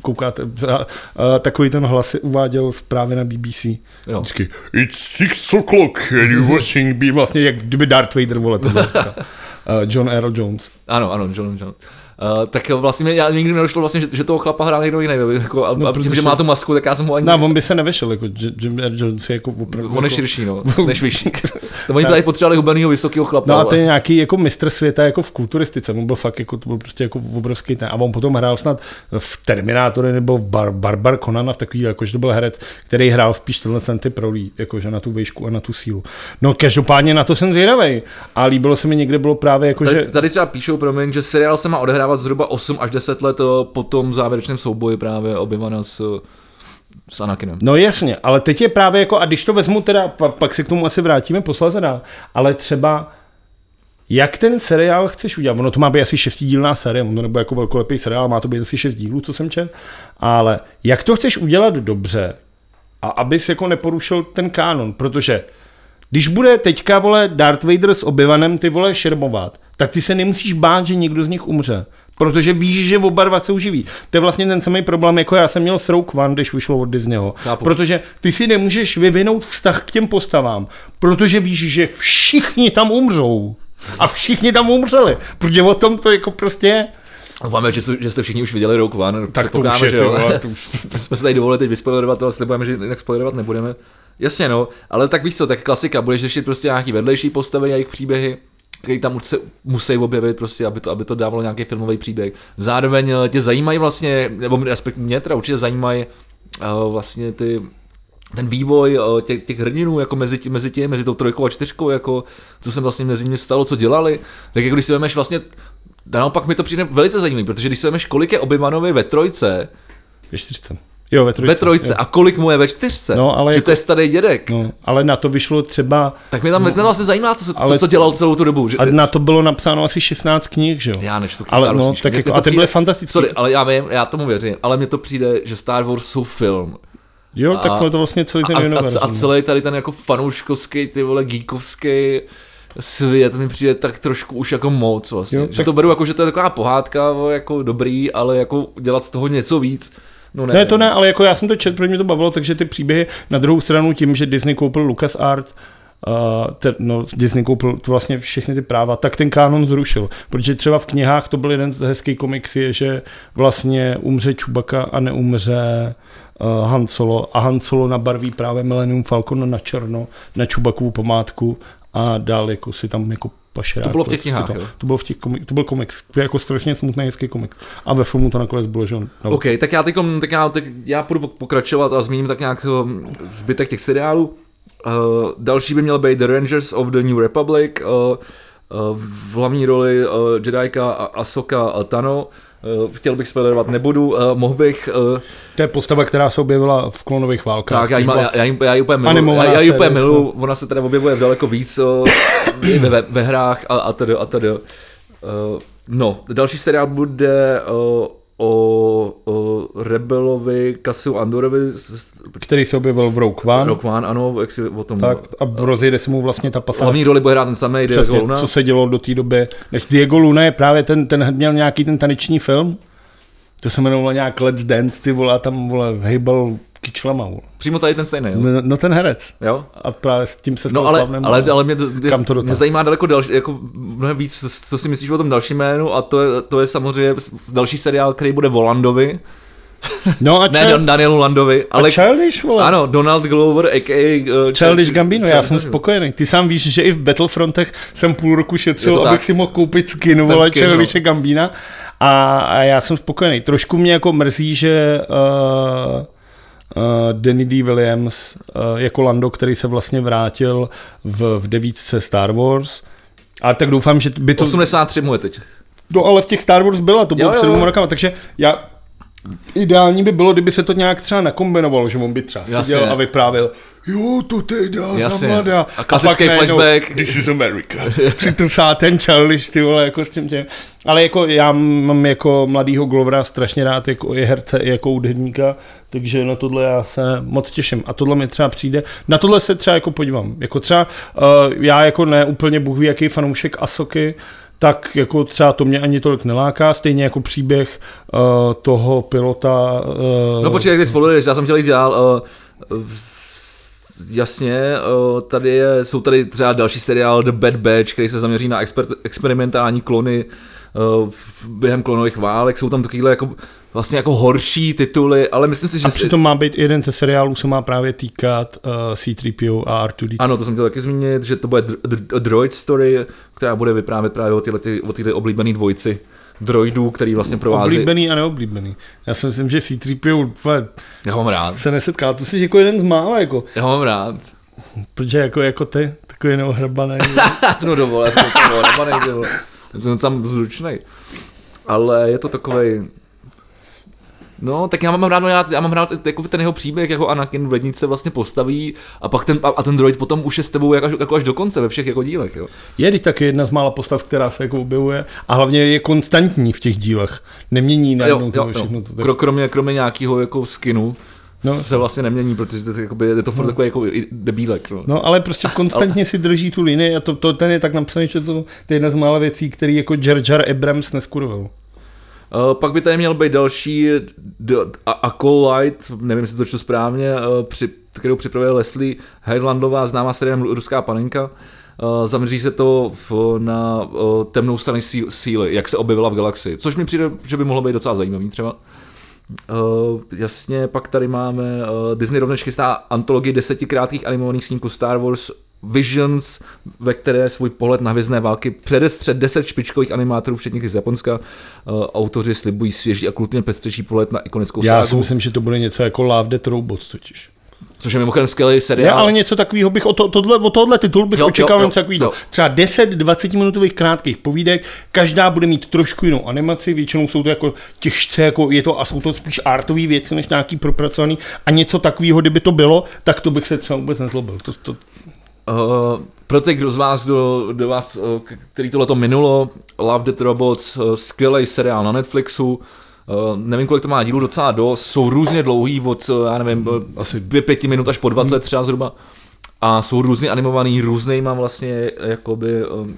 A: koukáte, a, a, takový ten hlas uváděl právě na BBC.
B: Jo.
A: Vždycky, it's six o'clock and you're watching me, vlastně jak kdyby Darth Vader, vole, to John Earl Jones.
B: Ano, ano, John John. Uh, tak vlastně mě já nikdy nedošlo vlastně, že, že toho chlapa hrál někdo jiný, jako, a,
A: No,
B: a tím,
A: protože-
B: že má tu masku, tak já jsem ho ani...
A: No, on by se nevešel, jako Jim Earl Jones je jako opravdu.
B: On je
A: jako,
B: širší, no, než vyšší. to oni tady potřebovali hubenýho vysokého chlapa.
A: No a to je nějaký jako mistr světa jako v kulturistice, on byl fakt jako, to byl prostě jako obrovský ten. A on potom hrál snad v Terminátory nebo v Bar, Barbar Conan a v takový, jako, že to byl herec, který hrál spíš tenhle ten typ rolí, jakože na tu výšku a na tu sílu. No každopádně na to jsem zvědavý. A líbilo se mi někde bylo právě jako,
B: Tady,
A: že
B: tady třeba píšou, promiň, že seriál se má odehrávat zhruba 8 až 10 let eh, po tom závěrečném souboji právě Obivana s, s Anakinem.
A: No jasně, ale teď je právě jako, a když to vezmu teda, pa, pak se k tomu asi vrátíme posléze dál, ale třeba jak ten seriál chceš udělat? Ono to má být asi šestidílná série, ono nebo jako velkolepý seriál, má to být asi šest dílů, co jsem četl, ale jak to chceš udělat dobře a abys jako neporušil ten kánon, protože když bude teďka, vole, Darth Vader s Obivanem ty vole šermovat, tak ty se nemusíš bát, že někdo z nich umře. Protože víš, že oba dva se uživí. To je vlastně ten samý problém, jako já jsem měl s Rogue One, když vyšlo od Disneyho.
B: Chápu.
A: Protože ty si nemůžeš vyvinout vztah k těm postavám, protože víš, že všichni tam umřou. A všichni tam umřeli. Protože o tom to jako prostě je.
B: Doufáme, že, že jste všichni už viděli Rogue One.
A: Tak to už je,
B: že jo.
A: vole, to už-
B: jsme se tady dovolili teď vyspoilerovat, ale slibujeme, že jinak spoilerovat nebudeme. Jasně no, ale tak víš co, tak klasika, budeš řešit prostě nějaký vedlejší postavy a jejich příběhy, který tam už se musí objevit prostě, aby to, aby to dávalo nějaký filmový příběh. Zároveň eh, tě zajímají vlastně, nebo respektive mě teda určitě zajímají uh, vlastně ty ten vývoj eh, těch, těch hrdinů jako mezi, tím, mezi tím, mezi tou trojkou a čtyřkou, jako co se vlastně mezi nimi stalo, co dělali, tak jako když si vemeš vlastně, naopak mi to přijde velice zajímavý, protože když si vemeš, kolik je Obivanovi ve trojce,
A: Ve čtyřce. Jo, ve trojce.
B: ve trojce
A: Jo.
B: a kolik mu je ve čtyřce,
A: No, ale
B: že
A: jako-
B: to je starý dědek.
A: No, ale na to vyšlo třeba,
B: Tak mě tam, tam vlastně zajímá, co, co,
A: Ale-
B: co dělal celou tu dobu. Že,
A: a na to bylo napsáno asi 16 knih, že jo?
B: já nečtu
A: Ale
B: Star
A: no,
B: Wars
A: tak jako, a ty byly fantastický.
B: Sorry, ale já vím, já tomu věřím, ale mně to přijde, že Star Wars jsou film.
A: Jo, tak
B: A-
A: to vlastně celý ten
B: A, a, a celý tady ten jako fanouškovský, ty vole, geekovský svět mi přijde tak trošku už jako moc vlastně.
A: Jo,
B: Jo, že
A: tak-
B: to beru jako, že to je taková pohádka, vole, jako dobrý, ale jako dělat z toho něco víc. No ne,
A: Ne, to ne, ale jako já jsem to četl, protože mě to bavilo, takže ty příběhy na druhou stranu tím, že Disney koupil LucasArts, Uh, te, no, Disney koupil to vlastně všechny ty práva, tak ten kánon zrušil. Protože třeba v knihách to byl jeden z hezkých komiksů, je, že vlastně umře Chewbacca a neumře uh, Han Solo a Han Solo nabarví právě Millennium Falcon na černo, na Chewbackovu památku a dál jako si tam jako pašerák.
B: To bylo v těch
A: prostě
B: knihách,
A: to,
B: jo?
A: to, bylo v těch komik, to byl komiks, to jako strašně smutný hezký komik. A ve filmu to nakonec bylo, že on no,
B: OK, tak já teď, tak já, tak já půjdu pokračovat a zmíním tak nějak um, zbytek těch seriálů. Uh, další by měl být The Rangers of the New Republic, uh, uh, v hlavní roli uh, Jedika a Asoka Tano. Uh, chtěl bych spoilerovat, nebudu, uh, mohl bych... Uh,
A: To je postava, která se objevila v klonových válkách.
B: tak, já ji, já, já, já ji úplně já, já ji úplně
A: série,
B: milu, ona se teda objevuje v daleko víc i ve, ve hrách a, a tedy, a tedy. Uh, no, další seriál bude o, o Rebelovi, Kasiu Andorovi,
A: který se objevil v Rogue One.
B: Rock One, ano, jak si o tom...
A: Tak a rozjede se mu vlastně ta pasáž.
B: Hlavní roli bude hrát ten samý Diego
A: Přesně,
B: Luna.
A: co se dělo do té doby. Než Diego Luna je právě ten, ten měl nějaký ten taneční film. To se jmenovalo nějak Let's Dance, ty vole, a tam vole, hejbal kyčlama. Vole.
B: Přímo tady ten stejný, jo?
A: No, no ten herec.
B: jo?
A: A právě s tím se stal
B: No ale,
A: slavným.
B: ale, ale mě, to,
A: Kam to
B: mě, zajímá daleko další, jako mnohem víc, co si myslíš o tom dalším jménu a to je, to je samozřejmě další seriál, který bude Volandovi,
A: No a,
B: ne
A: čel,
B: Dan- Danielu Landovi,
A: ale
B: ale
A: Childish, vole.
B: ano, Donald Glover, a.k.a. Uh,
A: Childish Gambino, já jsem spokojený. Ty sám víš, že i v Battlefrontech jsem půl roku
B: Je
A: šetřil,
B: to tak.
A: abych si mohl koupit skin, vole,
B: skin, no.
A: Childishe Gambina. A, a já jsem spokojený. Trošku mě jako mrzí, že uh, uh, Danny D. Williams uh, jako Lando, který se vlastně vrátil v, v devítce Star Wars. A tak doufám, že by to...
B: 83 mu je teď.
A: No ale v těch Star Wars byla, to bylo
B: Jo,
A: před dvěma rokama, takže já Ideální by bylo, kdyby se to nějak třeba nakombinovalo, že on by třeba
B: Jasně.
A: seděl a vyprávěl, jo, to teď dá za
B: Jasně.
A: mladá.
B: A klasický
A: najednou,
B: flashback.
A: This is America. Přitrusá ten Charlish, ty vole, jako s tím těm. Ale jako já mám jako mladýho Glovera strašně rád jako i herce, i jako hudebníka, takže na tohle já se moc těším. A tohle mi třeba přijde, na tohle se třeba jako podívám. Jako třeba uh, já jako ne úplně Bůh ví, jaký fanoušek Asoky, tak jako třeba to mě ani tolik neláká, stejně jako příběh uh, toho pilota. Uh,
B: No počkej, jak ty spoileruješ, já jsem chtěl jít dál. Uh, jasně, uh, tady je, jsou tady třeba další seriál The Bad Batch, který se zaměří na exper, experimentální klony uh, během klonových válek, jsou tam takovýhle jako vlastně jako horší tituly, ale myslím si, že...
A: A přitom má být jeden ze seriálů, se má právě týkat uh, C-3PO a R2D.
B: Ano, to jsem chtěl taky zmínit, že to bude Droid Story, která bude vyprávět právě o tyhle, ty, o tyhle oblíbený dvojci droidů, který vlastně provází.
A: Oblíbený a neoblíbený. Já si myslím, že C-3PO
B: Já mám rád.
A: se nesetká. To jsi jako jeden z mála, jako.
B: Já mám rád.
A: Protože jako, jako ty, takový neohrabaný.
B: no dovol, já jsem neohrabaný, jsem tam zručnej. Ale je to takovej, No, tak já mám rád, já, já mám rád jako ten jeho příběh, jako Anakin v lednice vlastně postaví a pak ten, a ten droid potom už je s tebou jako, jako až do konce ve všech jako dílech, jo.
A: Je teď taky jedna z mála postav, která se jako objevuje a hlavně je konstantní v těch dílech. Nemění najednou to všechno. To
B: tak... kromě, kromě nějakého jako skinu, No. se vlastně nemění, protože to, jakoby, je to furt no. takový jako debílek. No.
A: no ale prostě konstantně ale... si drží tu linii a to, to, ten je tak napsaný, že to, to je jedna z mála věcí, který jako Jar Jar Abrams neskurvil.
B: Uh, pak by tady měl být další Acolyte, nevím, jestli to čtu správně, uh, při, kterou připravuje Leslie Headlandová, známá seriál Ruská panenka. Uh, zaměří se to v, na uh, temnou stranu síly, jak se objevila v galaxii, což mi přijde, že by mohlo být docela zajímavý třeba. Uh, jasně, pak tady máme, uh, Disney rovněž chystá antologii deseti krátkých animovaných snímků Star Wars Visions, ve které svůj pohled na hvězdné války předestře 10 špičkových animátorů, včetně z Japonska. Uh, autoři slibují svěží a kulturně pestřejší pohled na ikonickou
A: Já ságu. si myslím, že to bude něco jako Love Death Robots totiž.
B: Což je mimochodem skvělý seriál.
A: Já, ale něco takového bych, o, to, tohle, o tohle titul bych jo, očekával něco takového. Třeba 10-20 minutových krátkých povídek, každá bude mít trošku jinou animaci, většinou jsou to jako těžce, jako je to, a jsou to spíš artové věci, než nějaký propracovaný. A něco takového, kdyby to bylo, tak to bych se třeba vůbec nezlobil. To, to,
B: Uh, pro ty, kdo z vás, kdo, kdo vás, uh, který tohleto minulo, Love Death Robots, uh, skvělý seriál na Netflixu, Uh, nevím, kolik to má dílů, docela dost, jsou různě dlouhý, od, já nevím, asi dvě, pěti minut až po 20 třeba zhruba. A jsou různě animovaný, různýma vlastně, jakoby, um,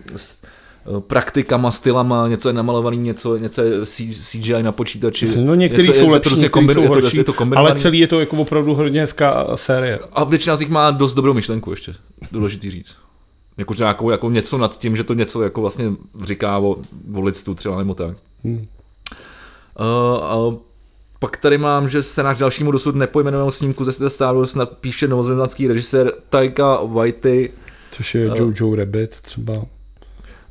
B: Eh, praktikama, stylama, něco je namalovaný, něco, něco je CGI na počítači.
A: No některý jsou lepší, prostě některý jsou horší, je to, je to ale celý je to jako opravdu hodně hezká série.
B: A většina z nich má dost dobrou myšlenku ještě, důležitý říct. Jako, nějakou, jako něco nad tím, že to něco jako vlastně říká o, o lidstvu třeba nebo tak. Hmm. Uh, uh, pak tady mám, že se náš dalšímu dosud nepojmenovanému snímku ze Star Wars napíše novozelandský režisér Taika Waititi.
A: Což je uh, Jojo Rabbit třeba.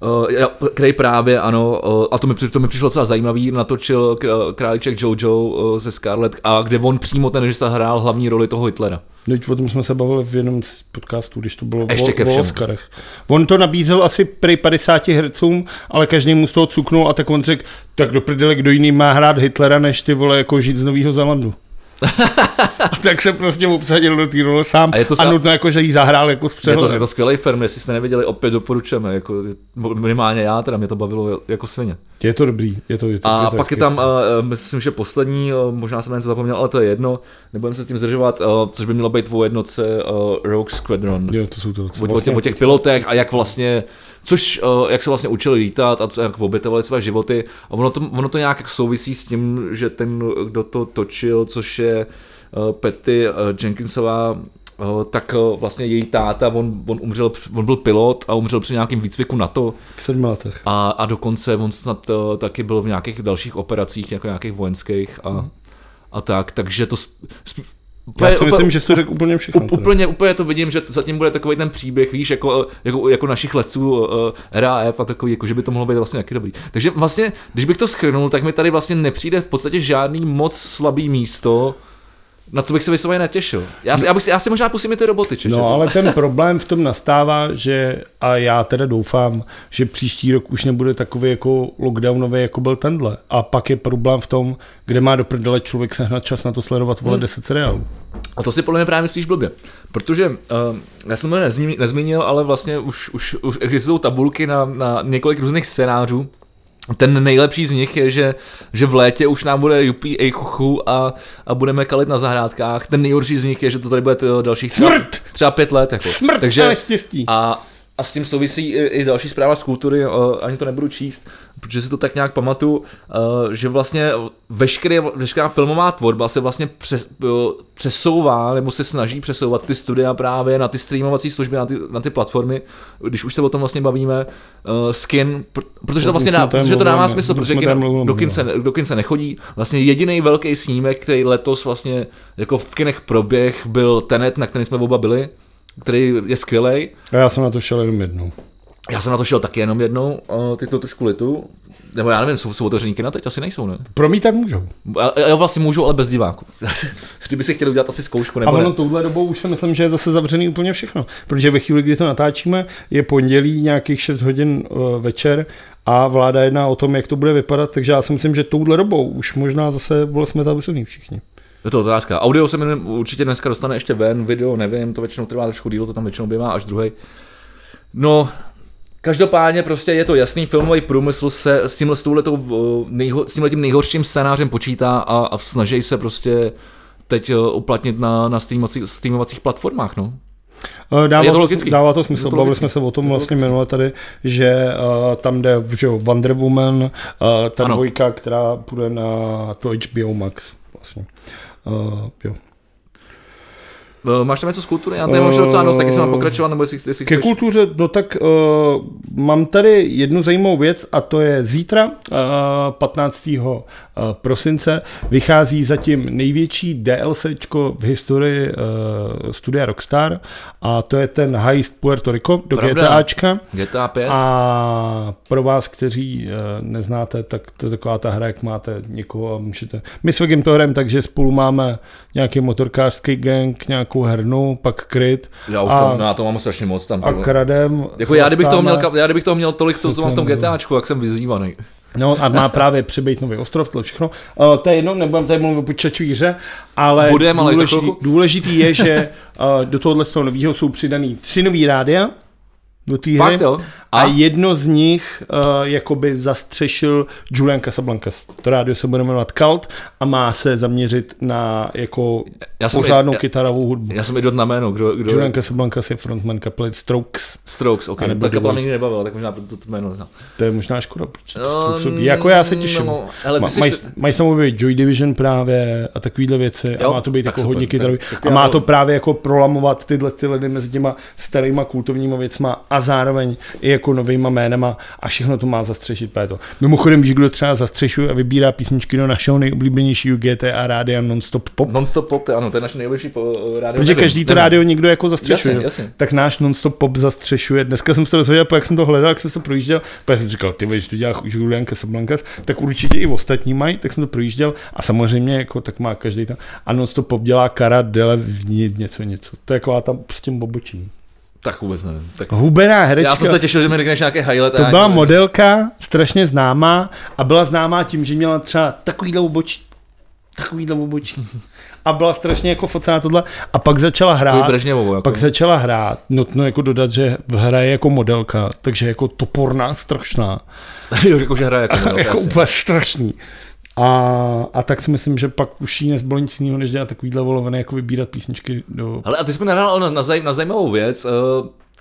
B: Uh, který právě, ano, uh, a to mi, to mi přišlo docela zajímavý, natočil králíček Jojo ze Scarlett, a kde on přímo ten režisér hrál hlavní roli toho Hitlera.
A: Teď o tom jsme se bavili v jednom z podcastů, když to bylo Ještě v, v Oscarech. On to nabízel asi prý 50 hercům, ale každý mu z toho cuknul a tak on řekl, tak do prdele, kdo jiný má hrát Hitlera, než ty vole jako žít z Nového Zelandu. A tak se prostě obsadil do té role sám a, je to a nutno jako, že jí zahrál jako s
B: Je to, je to skvělý film, jestli jste neviděli, opět doporučujeme, jako, minimálně já, teda mě to bavilo jako svině.
A: Je to dobrý, je to, je to
B: A
A: je to
B: pak je tam, uh, myslím, že poslední, uh, možná jsem něco zapomněl, ale to je jedno, nebudeme se s tím zdržovat, uh, což by mělo být o jednotce uh, Rogue Squadron.
A: Jo, to jsou to.
B: O, vlastně, o, těch, o těch pilotech a jak vlastně což uh, jak se vlastně učili lítat a jak obětovali své životy. A ono to, ono to nějak souvisí s tím, že ten, kdo to točil, což je uh, Patty uh, Jenkinsová, tak vlastně její táta, on, on, umřel, on byl pilot a umřel při nějakém výcviku NATO.
A: V sedmi letech.
B: A, a dokonce on snad taky byl v nějakých dalších operacích, jako nějakých vojenských a, mm. a tak, takže to sp-
A: Úplně, Já si myslím, úplně, že jsi to řekl úplně všechno.
B: Úplně, úplně to vidím, že zatím bude takový ten příběh, víš, jako, jako, jako našich letců uh, RAF a takový, jako že by to mohlo být vlastně nějaký dobrý. Takže vlastně, když bych to schrnul, tak mi tady vlastně nepřijde v podstatě žádný moc slabý místo, na co bych se vysloveně netěšil. Já, já, bych si, já si možná pustím i ty roboty. Či,
A: no, ale ten problém v tom nastává, že a já teda doufám, že příští rok už nebude takový jako lockdownový, jako byl tenhle. A pak je problém v tom, kde má do prdele člověk sehnat čas na to sledovat vole hmm. 10 seriálů.
B: A to si podle mě právě myslíš blbě. Protože uh, já jsem to nezmínil, ale vlastně už, už, už existují tabulky na, na několik různých scénářů, ten nejlepší z nich je, že, že v létě už nám bude jupí ejchuchu a, a budeme kalit na zahrádkách. Ten nejhorší z nich je, že to tady bude dalších třeba,
A: Smrt!
B: třeba pět let. Jako.
A: Smrt
B: Takže,
A: ale štěstí.
B: A a s tím souvisí i, i další zpráva z kultury, uh, ani to nebudu číst, protože si to tak nějak pamatuju, uh, že vlastně veškeré, veškerá filmová tvorba se vlastně přes, uh, přesouvá, nebo se snaží přesouvat ty studia právě na ty streamovací služby, na ty, na ty platformy, když už se o tom vlastně bavíme, uh, skin, pr- protože to vlastně dá, protože to dává smysl, protože kin, do, kin se, do kin se nechodí. Vlastně jediný velký snímek, který letos vlastně jako v kinech proběh, byl Tenet, na který jsme oba byli, který je skvělý.
A: A já jsem na to šel jenom jednou.
B: Já jsem na to šel taky jenom jednou, ty to trošku litu. Nebo já nevím, jsou, jsou otevřený kina teď? Asi nejsou, ne?
A: Pro mě tak můžou.
B: Já, já vlastně můžu, ale bez diváků. Ty by si chtěl udělat asi zkoušku. Nebo
A: a ono touhle dobou už si myslím, že je zase zavřený úplně všechno. Protože ve chvíli, kdy to natáčíme, je pondělí nějakých 6 hodin uh, večer a vláda jedná o tom, jak to bude vypadat, takže já si myslím, že touhle dobou už možná zase byli jsme zavřený všichni.
B: Je to otázka. Audio se mi určitě dneska dostane ještě ven, video nevím, to většinou trvá trošku díl, to tam většinou bývá až druhý. No, Každopádně prostě je to jasný, filmový průmysl se s tímhle, s nejho, s tímhle tím nejhorším scénářem počítá a, a snaží se prostě teď eh, uplatnit na, na streamovacích platformách, no.
A: Eh, dává, to, logický. dává to smysl. To Bavili jsme se o tom vlastně minule tady, že uh, tam jde že Wonder Woman, uh, ta ano. dvojka, která půjde na to HBO Max. Vlastně. Uh, jo.
B: Uh, máš tam něco z kultury? Já tady mám docela dost, taky jsem mám pokračovat, nebo jestli, jestli
A: Ke chceš... kultuře, no tak uh, mám tady jednu zajímavou věc a to je zítra, uh, 15. Uh, prosince, vychází zatím největší DLCčko v historii uh, studia Rockstar a to je ten Heist Puerto Rico do Pravda. GTAčka.
B: GTA 5.
A: A pro vás, kteří uh, neznáte, tak to je taková ta hra, jak máte někoho a můžete... My s Vegem to hrajeme, takže spolu máme nějaký motorkářský gang, nějakou hernu, pak kryt.
B: Já už a, no, já to mám strašně moc tam.
A: A kradem.
B: Jako já kdybych, toho měl, já kdybych toho měl tolik, to, co mám v tom GTAčku, jak jsem vyzývaný.
A: No a má právě přibýt nový ostrov, to všechno. Uh, to je jedno, nebudeme tady mluvit o počítačové hře, ale,
B: Budem, ale
A: důležitý, důležitý je, že uh, do tohohle z toho nového jsou přidaný tři nový rádia, do té hry.
B: jo?
A: A? a jedno z nich uh, jakoby zastřešil Julian Casablancas. To rádio se bude jmenovat Cult a má se zaměřit na jako já pořádnou i, kytarovou hudbu.
B: Já jsem i na jméno. Kdo, kdo
A: Julian Casablancas je frontman kapely Strokes.
B: Strokes, ok. Ta kapela mě nebavila, tak možná to, to jméno neznám.
A: To je možná škoda, protože um, jako já se těším. No, ale Ma, mají, to... být Joy Division právě a takovýhle věci jo? a má to být jako super, hodně kytarový. A má to právě jako prolamovat tyhle ty lidi mezi těma starýma kultovníma věcma a zároveň i jako novýma jménama a všechno to má zastřešit. To. Mimochodem, víš, kdo třeba zastřešuje a vybírá písničky do našeho nejoblíbenějšího GTA rádia Nonstop Pop?
B: Nonstop Pop, ano, to je naše nejlepší rádio.
A: Protože každý to rádio někdo jako zastřešuje. Jasně, jasně. Tak náš Nonstop Pop zastřešuje. Dneska jsem se to dozvěděl, jak jsem to hledal, jak jsem to projížděl, pak jsem říkal, ty víš, tu děláš Julian Casablancas, tak určitě i ostatní mají, tak jsem to projížděl a samozřejmě jako tak má každý tam. A Nonstop Pop dělá Kara Dele v něco, něco. To je jako tam s tím bobočím.
B: Tak vůbec nevím. Tak...
A: Hubená herečka.
B: Já jsem se těšil, že mi řekneš nějaké highlight.
A: To byla modelka, strašně známá a byla známá tím, že měla třeba takovýhle obočí. Takovýhle obočí. A byla strašně jako focená tohle. A pak začala hrát.
B: jako.
A: Pak začala hrát. Nutno jako dodat, že hraje jako modelka, takže jako toporná, strašná.
B: jo, jako, že hraje jako modelka.
A: jako úplně strašný. A, a tak si myslím, že pak už jí nezbylo nic jiného, než dělat takovýhle voloviny, jako vybírat písničky do...
B: Ale a ty jsi mi nahrál na, na, zaj, na zajímavou věc, uh,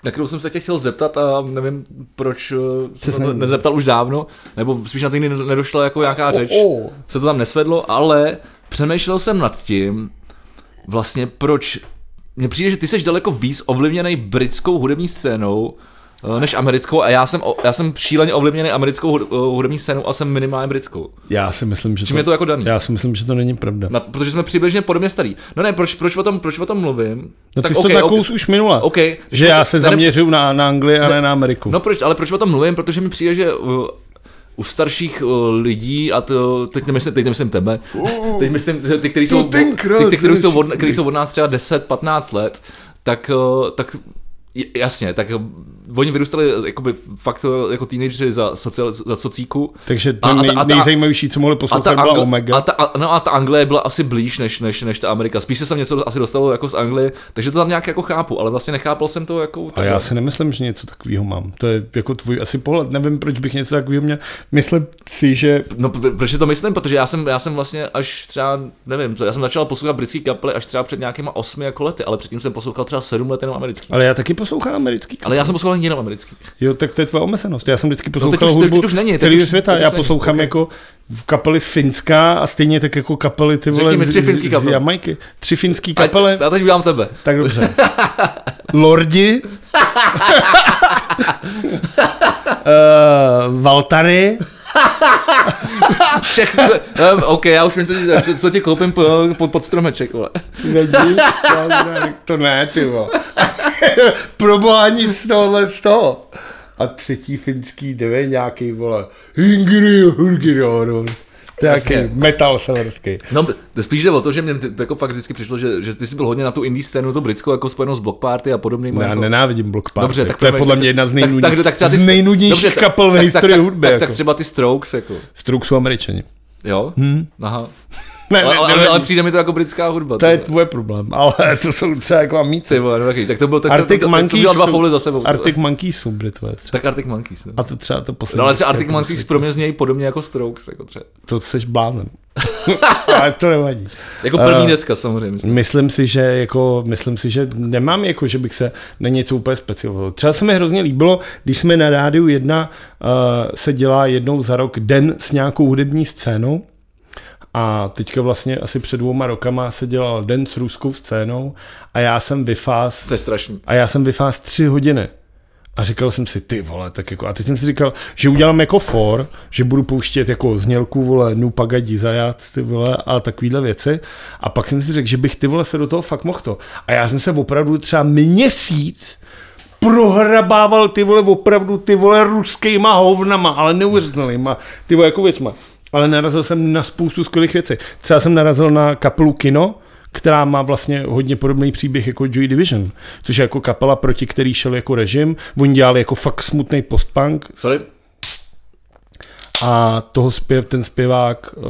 B: na kterou jsem se tě chtěl zeptat a nevím, proč uh, jsem to nezeptal už dávno, nebo spíš na to nedošla jako nějaká řeč, oh, oh. se to tam nesvedlo, ale přemýšlel jsem nad tím, vlastně proč mně přijde, že ty jsi daleko víc ovlivněný britskou hudební scénou, Eh, než americkou a já jsem, já jsem šíleně ovlivněný americkou eh, hudební scénu a jsem minimálně britskou.
A: Já si myslím, že
B: Čím to, je to jako daný?
A: Já si myslím, že to není pravda.
B: Na, protože jsme přibližně podobně starý. No ne, proč, proč, o, tom, proč o tom mluvím?
A: No tak ty jsi okay, to okay, už minule.
B: Okay,
A: že já se zaměřuju na, na Anglii a ne na Ameriku.
B: No proč, ale proč o tom mluvím? Protože mi přijde, že uh, u starších lidí, a to, teď nemyslím, teď nemyslím tebe, teď myslím ty, kteří jsou, ty, ty, kteří jsou, od, který jsou od nás třeba 10-15 let, tak, tak Jasně, tak oni vyrůstali jakoby fakt jako teenageři za, sociál, za socíku.
A: Takže to a, nej, a ta, nejzajímavější, co mohli poslouchat, byla Omega.
B: A ta, no a ta Anglie byla asi blíž než, než, než ta Amerika. Spíš se sem něco asi dostalo jako z Anglie, takže to tam nějak jako chápu, ale vlastně nechápal jsem to jako...
A: A já si nemyslím, že něco takového mám. To je jako tvůj asi pohled. Nevím, proč bych něco takového měl. Myslím si, že...
B: No, proč to myslím? Protože já jsem, já jsem vlastně až třeba, nevím, já jsem začal poslouchat britský kapely až třeba před nějakýma osmi jako lety, ale předtím jsem poslouchal třeba sedm let jenom americký.
A: Ale já taky poslouchám americký.
B: Ale já jsem poslouchal poslouchám jenom americký.
A: Jo, tak to je tvoje omezenost. Já jsem vždycky
B: teď
A: poslouchal
B: už-
A: hudbu
B: teď už není,
A: z
B: teď
A: celého
B: už-
A: světa.
B: teď
A: Já
B: není,
A: poslouchám
B: ok.
A: jako v kapely z Finska a stejně tak jako kapely ty vole
B: Řekni
A: z,
B: tři
A: z,
B: finský
A: z
B: kapely.
A: Jamajky. Tři finský
B: Ať-
A: kapely.
B: Já teď udělám tebe.
A: Tak dobře. Lordi. uh, Valtary.
B: Všechno, um, OK, já už vím, co, ti- co, ti koupím po, pod, pod stromeček, vole.
A: Vidíš? to ne, ty vole. Proboha nic z tohohle z toho. A třetí finský, nevím, nějaký, vole, Hingiri, Hingiri, to je metal severský.
B: No, spíš jde o to, že mě jako fakt vždycky přišlo, že, že ty jsi byl hodně na tu indie scénu, to britskou, jako spojenou s Block Party a podobným.
A: Já
B: jako...
A: nenávidím Block Party.
B: Dobře, tak
A: to je podle
B: tak-
A: mě jedna z,
B: tak-
A: nejnudnějších,
B: tak- tak třeba ty
A: z nejnudnějších
B: Dobře, tak-
A: kapel v
B: tak-
A: historii
B: tak,
A: hudby.
B: Tak,
A: jako.
B: tak třeba ty Strokes, jako.
A: Strokes jsou američani.
B: Jo?
A: Hm?
B: Aha.
A: Ne,
B: Ale,
A: ne,
B: ale, ale,
A: ne,
B: přijde mi to jako britská hudba.
A: to je tvůj problém, ale to jsou třeba jako amíci.
B: No. Tak to byl, tak
A: Arctic
B: to, to, to,
A: Monkeys
B: jsem udělal dva
A: jsou-
B: fouly za sebou.
A: Arctic Monkeys jsou Britové třeba.
B: Tak Arctic Monkeys, no.
A: A to třeba to poslední.
B: No ale třeba Arctic
A: to
B: Monkeys pro mě znějí podobně jako Strokes, jako třeba.
A: To seš blázen. ale to nevadí.
B: Jako první
A: Eh,
B: deska samozřejmě. Myslím.
A: Myslím si, že jako, myslím si, že nemám jako, že bych se na něco úplně specializoval. Třeba se mi hrozně líbilo, když jsme na rádiu jedna uh, se dělá jednou za rok den s nějakou hudební scénou a teďka vlastně asi před dvouma rokama se dělal den s ruskou scénou a já jsem vyfás
B: To je strašný.
A: a já jsem vyfás tři hodiny. A říkal jsem si, ty vole, tak jako, a teď jsem si říkal, že udělám jako for, že budu pouštět jako znělku, vole, nu pagadi zajac, ty vole, a takovýhle věci. A pak jsem si řekl, že bych ty vole se do toho fakt mohl to. A já jsem se opravdu třeba měsíc prohrabával ty vole opravdu ty vole ruskýma hovnama, ale neuvěřitelnýma, ty vole jako věcma. Ale narazil jsem na spoustu skvělých věcí. Třeba jsem narazil na kapelu Kino, která má vlastně hodně podobný příběh jako Joy Division, což je jako kapela, proti který šel jako režim. Oni dělali jako fakt smutný postpunk
B: Sorry.
A: a toho zpěv, ten zpěvák uh,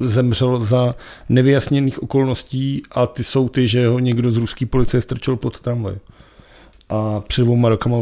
A: zemřel za nevyjasněných okolností a ty jsou ty, že ho někdo z ruské policie strčil pod tramvaj. A před dvouma rokama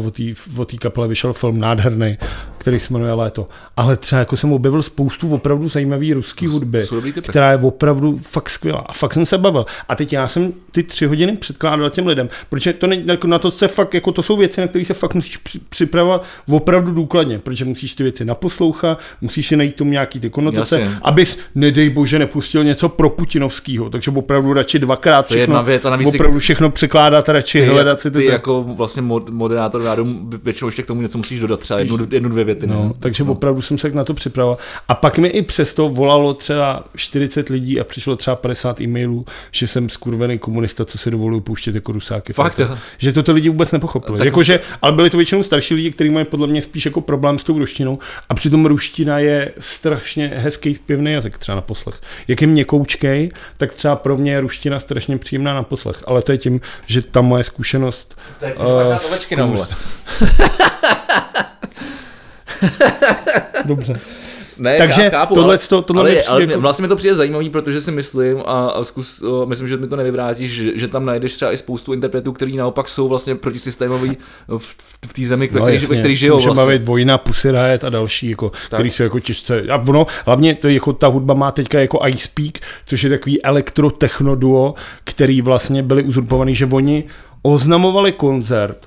A: o té kapele vyšel film nádherný, který se jmenuje Léto. Ale třeba jako jsem objevil spoustu opravdu zajímavý ruský hudby, která je opravdu fakt skvělá. A fakt jsem se bavil. A teď já jsem ty tři hodiny předkládal těm lidem, protože to ne, jako na to se fakt, jako to jsou věci, na které se fakt musíš při, připravovat opravdu důkladně, protože musíš ty věci naposlouchat, musíš si najít tomu nějaký ty konotace,
B: Jasně.
A: abys, nedej bože, nepustil něco pro Putinovského, takže opravdu radši dvakrát
B: To je jedna věc a navíc
A: opravdu všechno překládat, radši
B: Ty,
A: hledat si
B: ty
A: ty,
B: jako vlastně mod, moderátor rádu většinou ještě k tomu něco musíš dodat, třeba jednu, jednu dvě věty.
A: No,
B: ne?
A: takže opravdu jsem se na to připravoval. A pak mi i přesto volalo třeba 40 lidí a přišlo třeba 50 e-mailů, že jsem skurvený komunista, co si dovoluju pouštět jako rusáky.
B: Fakt, jo?
A: Že toto lidi vůbec nepochopili.
B: Tak-
A: Jakože, ale byli to většinou starší lidi, kteří mají podle mě spíš jako problém s tou ruštinou. A přitom ruština je strašně hezký zpěvný jazyk třeba na poslech. Jak je měkoučkej, tak třeba pro mě je ruština strašně příjemná na poslech. Ale to je tím, že ta moje zkušenost
B: Tak,
A: Eh,
B: ovečky na vole.
A: Dobře.
B: Ne,
A: Takže
B: já chápu,
A: tohleto- tohle
B: ale, ale,
A: přijde
B: ale
A: jako-
B: vlastně mi to přijde zajímavý, protože si myslím a, a zkus, o, myslím, že mi to nevyvrátíš, že, že tam najdeš třeba i spoustu interpretů, kteří naopak jsou vlastně protisystémoví v, v, v té zemi,
A: No,
B: který,
A: jasně.
B: který žijou
A: Může
B: vlastně.
A: bavit Vojna, Pussy Riot a další, jako, který se jako těžce... A ono, hlavně to, jako, ta hudba má teďka jako Ice Peak, což je takový elektro-techno duo, který vlastně byli uzurpovaný, že oni oznamovali koncert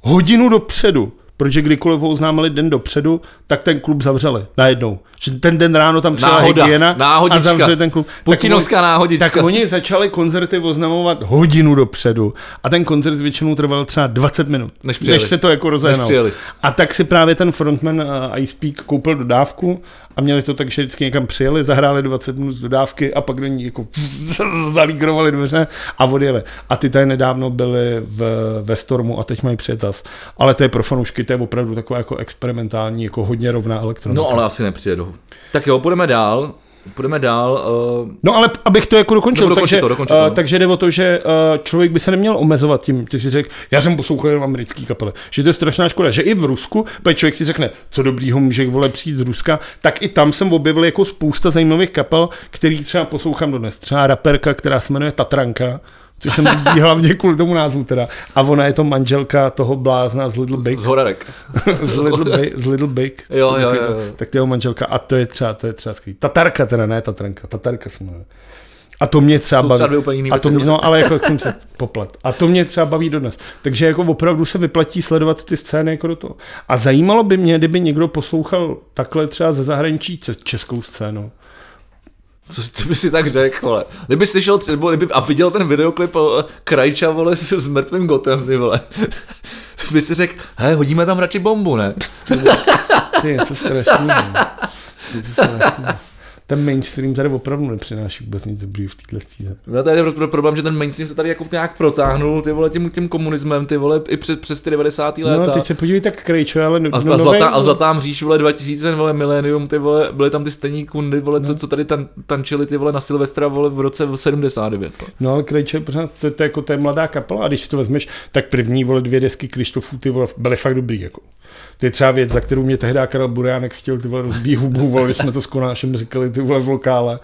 A: hodinu dopředu, protože kdykoliv ho oznámili den dopředu, tak ten klub zavřeli najednou. Že ten den ráno tam přijela
B: Náhoda,
A: hygiena a
B: náhodička.
A: zavřeli ten klub. Tak
B: Putinovská
A: oni-
B: náhodička.
A: Tak oni začali koncerty oznamovat hodinu dopředu a ten koncert většinou trval třeba 20 minut,
B: Než přijeli.
A: než se to jako rozehnalo. A tak si právě ten frontman uh, Ice Peak koupil dodávku a měli to tak, že vždycky někam přijeli, zahráli 20 minut z dodávky a pak do ní jako zalígrovali dveře a odjeli. A ty tady nedávno byly v, ve Stormu a teď mají přijet zas. Ale to je pro fanoušky, to je opravdu taková jako experimentální, jako hodně rovná elektronika.
B: No ale asi nepřijedou. Tak jo, půjdeme dál. Půjdeme dál. Uh,
A: No ale abych to jako dokončil,
B: dokončit
A: takže,
B: to, dokončit to,
A: uh, takže jde o to, že uh, člověk by se neměl omezovat tím, ty si řekl, já jsem poslouchal jenom americký kapely, že to je strašná škoda, že i v Rusku, protože člověk si řekne, co dobrýho může vole přijít z Ruska, tak i tam jsem objevil jako spousta zajímavých kapel, který třeba poslouchám dodnes. Třeba raperka, která se jmenuje Tatranka, což jsem líbí hlavně kvůli tomu názvu teda. A ona je to manželka toho blázna z Little Big.
B: z Horarek.
A: z Little Big, z Little Big.
B: Jo, jo, jo, jo.
A: Tak to je manželka a to je třeba, to je třeba skvělý. Tatarka teda, ne Tatranka, Tatarka se jmenuje. A to mě třeba baví.
B: třeba úplně jiný
A: a to mě, no, ale jako jak jsem se poplet. A to mě třeba baví dodnes. Takže jako opravdu se vyplatí sledovat ty scény jako do toho. A zajímalo by mě, kdyby někdo poslouchal takhle třeba ze zahraničí českou scénu.
B: Co ty by si tak řekl, vole. Kdyby slyšel, nebo kdyby, a viděl ten videoklip o Krajča, vole, s, s mrtvým gotem, ty vole. by si řekl, hej, hodíme tam radši bombu, ne?
A: Ty je něco strašného. Něco strašného. Ten mainstream tady opravdu nepřináší vůbec nic dobrýho v této zemi.
B: No tady je pro- problém, že ten mainstream se tady jako nějak protáhnul, ty vole, tím, tím komunismem, ty vole, i přes, přes ty 90. léta.
A: No, teď se podívej tak Krejčo, ale no,
B: A,
A: no,
B: a, zlatá, a zlatá mříž, vole, 2000, vole, milénium, ty vole, byly tam ty stejní kundy, vole,
A: No.
B: co, co tady tan, tančili, ty vole, na Silvestra, vole, v roce 79, vole.
A: No ale Krejče, pořád, to, to, je jako to je mladá kapela a když si to vezmeš, tak první vole dvě desky Krištofů ty vole byly fakt dobrý jako. To je třeba věc, za kterou mě tehdy Karel Burjánek chtěl ty vole rozbít hubu, vole, jsme to s Konášem říkali ty vole v lokále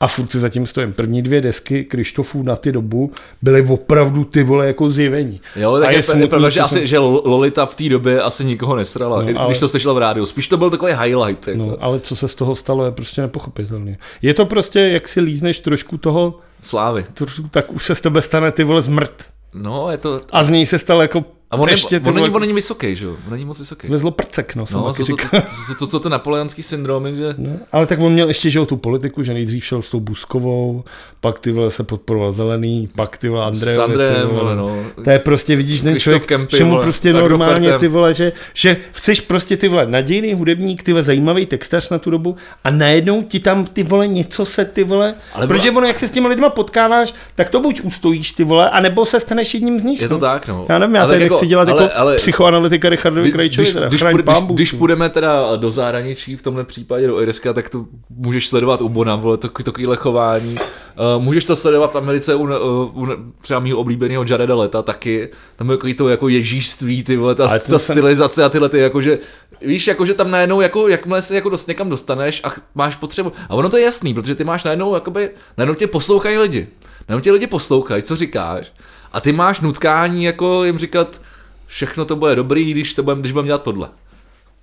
A: a furt si zatím stojím. První dvě desky Krištofů na ty dobu byly opravdu ty vole jako zjevení.
B: Jo,
A: A
B: tak je, je,
A: smutný,
B: pravda, že, asi,
A: jsem-
B: že Lolita v té době asi nikoho nesrala,
A: No,
B: no,
A: ale-
B: když to slyšel v rádiu. Spíš to byl takový highlight. Jako.
A: No, ale co se z toho stalo, je prostě nepochopitelné. Je to prostě, jak si lízneš trošku toho,
B: Slávy.
A: trošku, tak už se z tebe stane ty vole zmrt.
B: No, je to...
A: A z něj se stal jako
B: A on,
A: ještě
B: je,
A: ty
B: on, není, on není vysoký, že jo? On není moc vysoký.
A: vezlo prcek, no, jsem
B: No,
A: taky
B: co, to,
A: říkal.
B: to, to, to, to napoleonský syndromy, že...
A: No, ale tak on měl ještě že jo, tu politiku, že nejdřív šel s tou Buskovou, pak ty vole se podporoval Zelený, pak ty vole Andrejovi.
B: S Andrejem,
A: ty vole.
B: no.
A: To je prostě, vidíš, ten člověk,
B: Kempy,
A: že mu
B: vole,
A: prostě normálně ty vole, že, že chceš prostě ty vole nadějný hudebník, ty vole zajímavý textař na tu dobu a najednou ti tam ty vole něco se ty vole,
B: Ale
A: protože ono, jak se s těma lidma potkáváš, tak to buď ustojíš ty vole, anebo se staneš jedním z nich.
B: Je to
A: no.
B: tak, no.
A: Já nevím, já tady
B: tak
A: nechci dělat
B: ale,
A: jako
B: ale,
A: psychoanalytika Richardovi Krajčovi,
B: když, když, půjde, když, když půjdeme teda do zahraničí, v tomhle případě do Irska, tak to můžeš sledovat u Bona, vole, to, takovýhle chování. Uh, můžeš to sledovat v Americe u, uh, u třeba mého oblíbeného Jareda Leta taky. Tam je takový to jako ježíšství, ty vole, ta, ta
A: to jsem-
B: stylizace a tyhle ty, jakože, víš, jakože tam najednou, jako, jakmile se jako dost, někam dostaneš a máš potřebu. A ono to je jasný, protože ty máš najednou, jakoby, najednou tě poslouchají lidi. Najednou tě lidi poslouchají, co říkáš. A ty máš nutkání, jako jim říkat, všechno to bude dobrý, když, to budem, když budeme dělat tohle.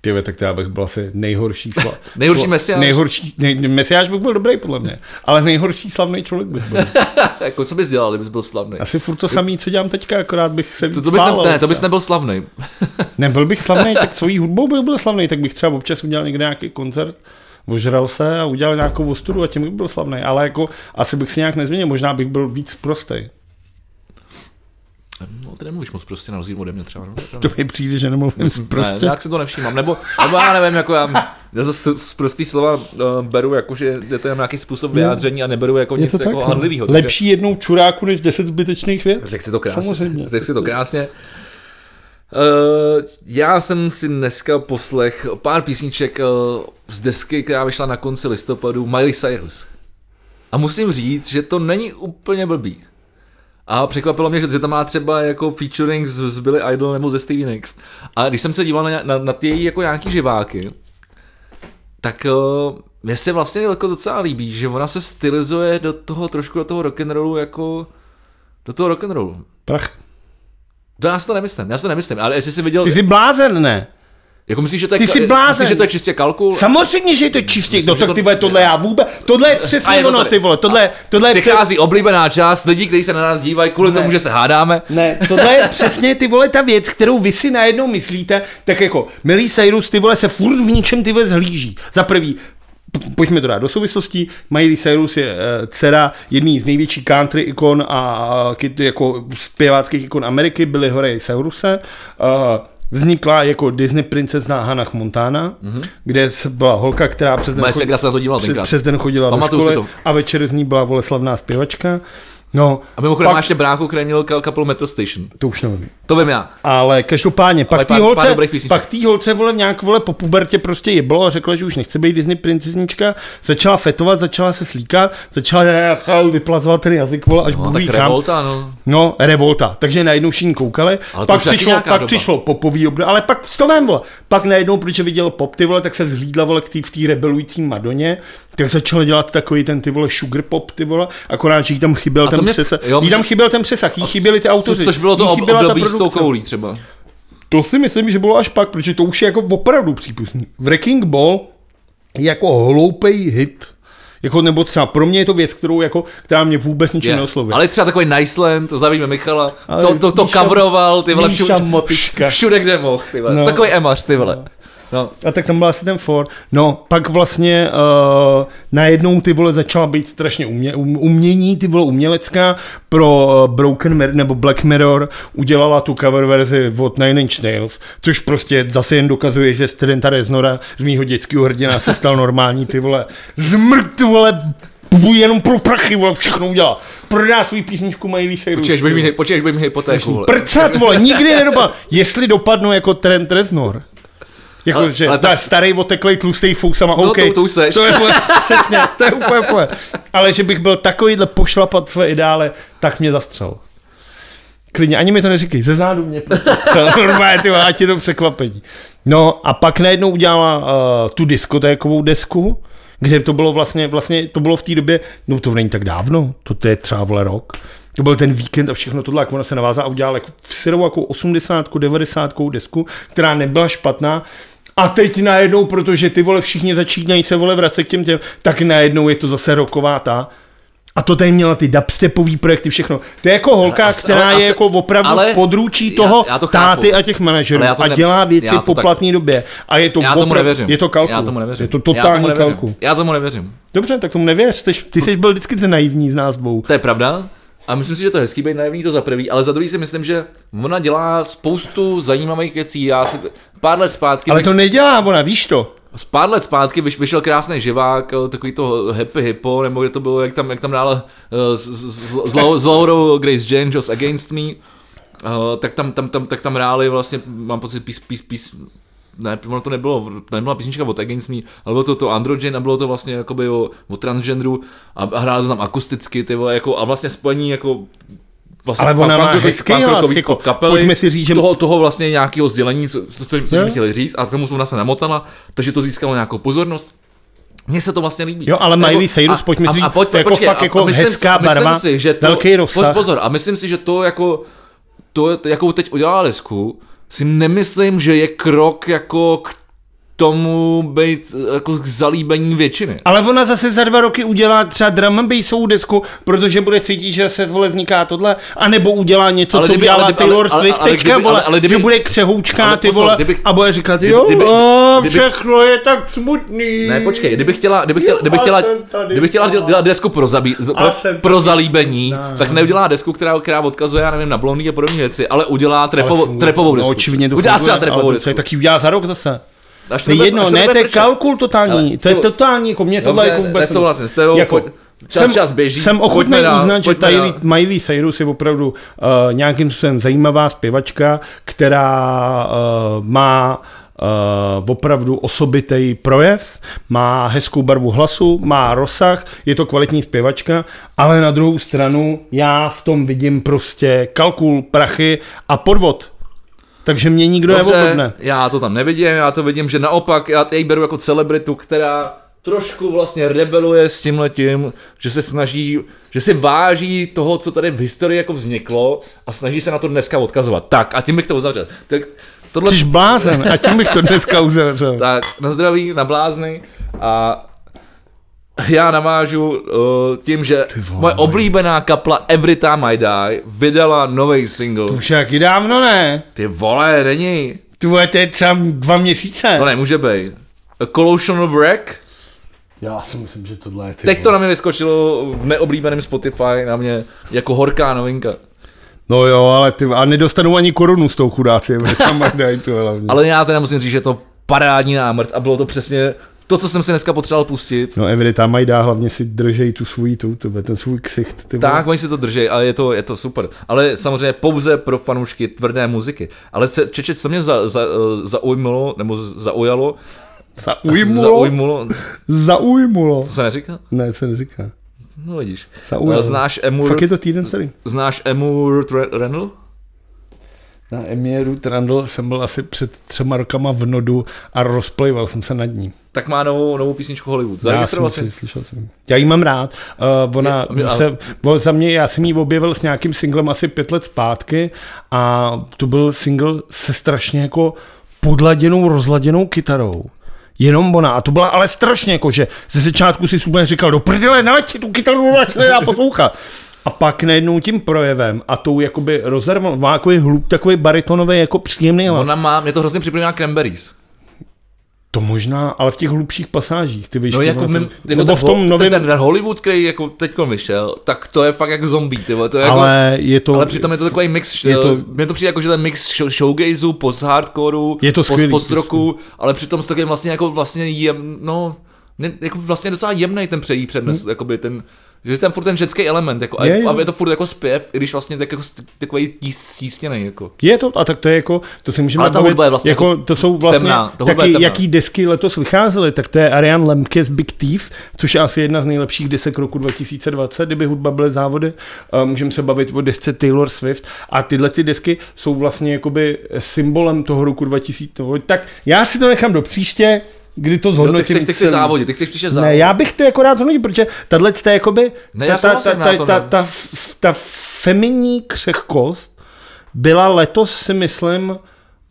A: Ty tak to já bych byl asi nejhorší sla...
B: Nejhorší mesiáš.
A: Nejhorší, nej, mesiáš bych byl dobrý podle mě, ale nejhorší slavný člověk bych byl.
B: jako co bys dělal, kdybys byl slavný?
A: Asi furt to samý, co dělám teďka, akorát bych se
B: To, to bys, ne, ne, to bys nebyl slavný.
A: Nebyl bych slavný, tak svojí hudbou bych byl slavný, tak bych třeba občas udělal někde nějaký koncert, ožral se a udělal nějakou ostudu a tím bych byl slavný, ale jako asi bych si nějak nezměnil, možná bych byl víc prostý.
B: No, ty nemluvíš moc prostě na rozdíl ode mě třeba. No, to
A: mi přijde, že nemluvím
B: ne,
A: prostě.
B: nějak si to nevšímám. Nebo, nebo já nevím, jako já, já zase z prostý slova uh, beru, jako, že je to jen nějaký způsob vyjádření a neberu jako nic
A: tak,
B: jako
A: no.
B: handlivýho. takže-
A: Lepší jednou čuráku, než deset zbytečných věc.
B: Řekl si to krásně.
A: Samozřejmě.
B: Řekl si to krásně. Uh, já jsem si dneska poslech pár písniček uh, z desky, která vyšla na konci listopadu, Miley Cyrus. A musím říct, že to není úplně blbý. A překvapilo mě, že, že to má třeba jako featuring z, z Billy Idol nebo ze Stevie Nicks. A když jsem se díval na, na, na ty její jako nějaký živáky, tak uh, mně se vlastně jako docela líbí, že ona se stylizuje do toho trošku do toho rock'n'rollu jako do toho rock'n'rollu.
A: Prach.
B: To já si to nemyslím, já si to nemyslím, ale jestli jsi viděl,
A: Ty jsi blázen, ne?
B: Jako myslíš, že to je,
A: ty jsi blázen.
B: myslíš, že to je čistě kalkul?
A: Samozřejmě, že je to čistě,
B: Myslím,
A: no tak
B: to-
A: ty vole, tohle já vůbec, tohle je přesně
B: je to
A: ono, ty vole, tohle, tohle je
B: Přichází oblíbená část lidí, kteří se na nás dívají kvůli
A: Ne.
B: tomu, že se hádáme.
A: Ne, tohle je přesně ty vole ta věc, kterou vy si najednou myslíte, tak jako Miley Cyrus ty vole se furt v ničem ty vole zhlíží. Za prvý, pojďme to dát do souvislostí, Miley Cyrus je uh, dcera jedný z největších country ikon a jako zpěváckých ikon Ameriky, byly Horay Cyruse. Uh, vznikla jako Disney princezna Hannah Montana, mm-hmm. kde byla holka, která přes den,
B: Moje
A: chod-
B: segra se na to
A: přes, přes den chodila
B: Pamatuju
A: do školy
B: to.
A: a večer z ní byla vole slavná zpěvačka. No,
B: A mimochodem
A: pak-
B: máš ještě bráchu, který měl ka- kapelu Metro Station.
A: to už nevím.
B: To vím já.
A: Ale každopádně, pak
B: pár-
A: holce, pak tý holce vole nějak vole po pubertě prostě jeblo a řekla, že už nechce být Disney princeznička, začala fetovat, začala se slíkat, začala vyplazovat ten jazyk vole až
B: No,
A: Bůh
B: tak revolta, no.
A: No, revolta. Takže najednou všichni koukali,
B: Ale
A: pak přišlo, pak
B: doba.
A: přišlo popový období, ale pak s to vem, vole. Pak najednou, protože viděl pop, ty vole, tak se zhlídla, vole, k tý, v té rebelující Madoně, tak začala dělat takový ten, ty vole, sugar pop, ty vole, akorát, že jí tam chyběl
B: to
A: ten
B: mě-
A: přesah,
B: jo,
A: jí tam chyběl ten přesah, jí chyběly ty autoři,
B: což bylo to ob- období s tou koulí třeba.
A: To si myslím, že bylo až pak, protože to už je jako opravdu přípustný. Wrecking Ball je jako hloupej hit. Jako, nebo třeba pro mě je to věc, kterou jako, která mě vůbec ničím
B: Je.
A: neoslovuje.
B: Ale třeba takový Niceland, to zavíme Michala,
A: Ale
B: to, to, to
A: Míša-
B: coveroval, ty vole, všude, všude, kde mohl, ty vole.
A: No.
B: Takový emař, ty vole. No.
A: A tak tam byl asi ten for. No, pak vlastně uh, najednou ty vole začala být strašně umě, um, umění, ty vole umělecká pro uh, Broken Mirror nebo Black Mirror udělala tu cover verzi od Nine Inch Nails, což prostě zase jen dokazuje, že z Trenta Reznora, z mýho dětského hrdina se stal normální ty vole zmrt, vole bu- jenom pro prachy, vole, všechno udělá. Prodá svůj písničku Miley Cyrus.
B: Počkej, až budeš mít, budeš hypotéku, vole.
A: Prcat, vole, nikdy nedopadl. Jestli dopadnu jako Trent Reznor, jako,
B: Ale-
A: že
B: ale tak-
A: starý, oteklej, tlustý fousama,
B: No,
A: OK.
B: to- to už seš.
A: To je, úplně- přesně, to je úplně, úplně. Ale že bych byl takovýhle pošlapat své ideále, tak mě zastřel. Klidně, ani mi to neříkej, ze zádu mě prostě normálně, ty ať je to překvapení. No a pak najednou udělala uh, tu diskotékovou desku, kde to bylo vlastně, vlastně to bylo v té době, no to není tak dávno, to, to je třeba vole rok, to byl ten víkend a všechno tohle, jak ona se navázala a udělala jako v syrovou jako 80, 90 desku, která nebyla špatná, a teď najednou, protože ty vole všichni začínají se vole vracet k těm těm, tak najednou je to zase roková ta. A to tady měla ty dubstepový projekty, všechno. To je jako holka,
B: Ale
A: která
B: ale
A: je jako opravdu
B: ale
A: v područí
B: já-
A: toho
B: já to chápu.
A: táty a těch manažerů
B: já
A: a dělá věci
B: já
A: po
B: tak-
A: platné době. A je to
B: Já tomu
A: opravdu-
B: nevěřím.
A: Je to kalkul.
B: Já tomu nevěřím.
A: Je to
B: Já
A: totální kalkul.
B: Já tomu nevěřím.
A: Dobře, tak tomu nevěř. Ty, ty jsi byl vždycky ten naivní z nás dvou.
B: To je pravda. A myslím si, že to je hezký být naivní, to za prvý, ale za druhý si myslím, že ona dělá spoustu zajímavých věcí. Já si pár let zpátky,
A: Ale to nedělá ona, víš to.
B: z pár let zpátky vyš, vyšel krásný živák, eh, takový to Happy Hippo, nebo kde to bylo, jak tam, jak tam dále s, s, s, s, Lau- s Laurou Grace Jane, Just Against Me, uh, tak tam, tam, tam, tak tam hráli vlastně, mám pocit, pís, pís, pís, ne, ono to nebylo, to nebyla písnička od Against Me, ale bylo to to Androgen a bylo to vlastně jakoby o, o transgenderu a, a hráli to tam akusticky, ty vole, jako, a vlastně spojení jako Vlastně
A: Ale ona má hezký hlas, jako,
B: kapely,
A: pojďme si říct, že-
B: toho, toho vlastně nějakého sdělení, co, co, co, co chtěli říct, a tomu ona se namotala, takže to získalo nějakou pozornost. Mně se to vlastně líbí.
A: Jo, ale Miley Cyrus, pojďme
B: a-
A: říct,
B: a pojď-
A: to je jako
B: počkej,
A: fakt
B: a-
A: jako
B: myslím-
A: hezká
B: myslím
A: barva,
B: si, že to,
A: velký rozsah.
B: Pozor, pozor, a myslím si, že to jako, to, jakou teď udělala desku, si nemyslím, že je krok jako k tomu být jako k zalíbení většiny.
A: Ale ona zase za dva roky udělá třeba drum and bassovou desku, protože bude cítit, že se vole vzniká tohle, anebo udělá něco,
B: Ale
A: co
B: kdyby-
A: udělala
B: ale
A: Taylor
B: ale- ale-
A: Swift
B: ale
A: teďka,
B: kdyby-
A: vole,
B: ale- ale kdyby-
A: že bude křehoučká,
B: ale
A: ty
B: pozor,
A: vole,
B: kdyby-
A: a bude říkat, jo,
B: kdyby- kdyby-
A: všechno je tak smutný.
B: Ne, počkej, kdyby chtěla, kdyby chtěla, kdyby chtěla, kdyby chtěla dělat, desku pro, zabí, pro, pro zalíbení,
A: Ne.
B: tak neudělá desku, která, která odkazuje, já nevím, na blondy a podobné věci, ale udělá trepovou, trepovou
A: No,
B: desku.
A: očividně to
B: udělá třeba
A: ale
B: trepovou desku.
A: se taky udělá za rok zase.
B: Až
A: To je jedno, ne, to je kalkul totální,
B: Ale
A: to je
B: to-
A: totální, jako mě tohle jako vůbec...
B: nesouhlasím s tebou, pojď- čas- čas běží,
A: Jsem ochotný uznat, že Miley,
B: dál.
A: Miley Cyrus je opravdu uh, nějakým způsobem zajímavá zpěvačka, která uh, má uh, opravdu osobitý projev, má hezkou barvu hlasu, má rozsah, je to kvalitní zpěvačka, ale na druhou stranu já v tom vidím prostě kalkul, prachy a podvod. Takže mě nikdo
B: Dobře,
A: neobhodne.
B: já to tam nevidím, já to vidím, že naopak, já jej beru jako celebritu, která trošku vlastně rebeluje s tím letím, že se snaží, že si váží toho, co tady v historii jako vzniklo a snaží se na to dneska odkazovat. Tak a tím bych to uzavřel. Tak tohle,
A: Jsi blázen a tím bych to dneska uzavřel.
B: tak na zdraví, na blázny a já navážu uh, tím, že
A: vole.
B: moje oblíbená kapla Every Time I Die vydala nový single.
A: Už jaký dávno ne.
B: Ty vole, není.
A: Ty vole, to je třeba dva měsíce.
B: To nemůže být. A Collusion of Wreck?
A: Já si myslím, že tohle je ty
B: Teď to na mě vyskočilo v neoblíbeném Spotify, na mě jako horká novinka.
A: No jo, ale ty, a nedostanou ani korunu s tou chudáci, to hlavně.
B: Ale já teda musím říct, že je to parádní námrt a bylo to přesně to, co jsem si dneska potřeboval pustit.
A: No Every tam mají dá, hlavně si držej tu svůj, tu, tu, ten svůj ksicht. Ty.
B: Tak, oni si to drží, ale je to, je to super. Ale samozřejmě pouze pro fanoušky tvrdé muziky. Ale se, čeče, co mě za, za, eh, zaujmulo, nebo zaujalo,
A: Zaujmulo?
B: zaujmulo,
A: Zaujmulo.
B: to se neříká?
A: Ne, se neříká.
B: No vidíš.
A: Zaujalo.
B: Eh, Znáš Emu,
A: Fakt je to týden celý.
B: znáš Emu Ruth Ra- Randall?
A: Na Emie Ruth Randall jsem byl asi před třema rokama v Nodu a rozplejval jsem se nad ní.
B: Tak má novou, novou písničku Hollywood.
A: Já jsem si slyšel jsem. Já jí mám rád. Uh, ona
B: Je- ale-
A: se, bo, za mě, já jsem ji objevil s nějakým singlem asi pět let zpátky a to byl single se strašně jako podladěnou, rozladěnou kytarou. jenom ona. A to byla ale strašně jako, že ze začátku si úplně říkal, do prdele, naleď si tu kytaru, ať se nedá poslouchat. A pak najednou tím projevem a tou jakoby rozervou, má takový hlub, takový baritonový jako příjemný hlas.
B: Ona má, mě to hrozně připomíná Cranberries.
A: To možná, ale v těch hlubších pasážích, ty víš.
B: No jako,
A: to-
B: jako
A: nebo
B: ten,
A: v tom
B: ho-
A: novém,
B: ten, ten Hollywood, který jako teď vyšel, tak to je fakt jak zombie, ty vole, to je jako,
A: ale je to,
B: ale přitom je to takový mix,
A: je to-
B: mně to přijde jako, že ten mix show, showgazeu, post-hardcoreu,
A: Je to
B: post,
A: skvělý,
B: post-rocku, ale přitom s takovým vlastně jako vlastně jem, no, ne, jako vlastně docela jemný ten přejí přednes, hmm. jakoby ten, že je tam furt ten ženský element, jako, a,
A: Je,
B: je,
A: jo.
B: a je to furt jako zpěv, i když vlastně tak jako takový tí- stísněný, jako.
A: Je to, a tak to je jako, to si můžeme
B: Ale ta
A: bavit,
B: hudba je vlastně
A: jako,
B: jako
A: to jsou vlastně
B: temná, ta je
A: taky,
B: temná.
A: jaký desky letos vycházely, tak to je Ariane Lemke z Big Thief, což je asi jedna z nejlepších desek roku 2020, kdyby hudba byly závody. Uh, můžeme se bavit o desce Taylor Swift a tyhle ty desky jsou vlastně jakoby symbolem toho roku 2000. Tak já si to nechám do příště, kdy to
B: Jo, ty
A: zhodnotím
B: chceš, ty chceš
A: celý.
B: závodit, ty chceš příště
A: Ne,
B: závodit.
A: já bych to jako rád zhodnotil, protože tahle je jakoby,
B: Ne,
A: ta, ta, ta,
B: ne.
A: ta, ta feminní křehkost byla letos si myslím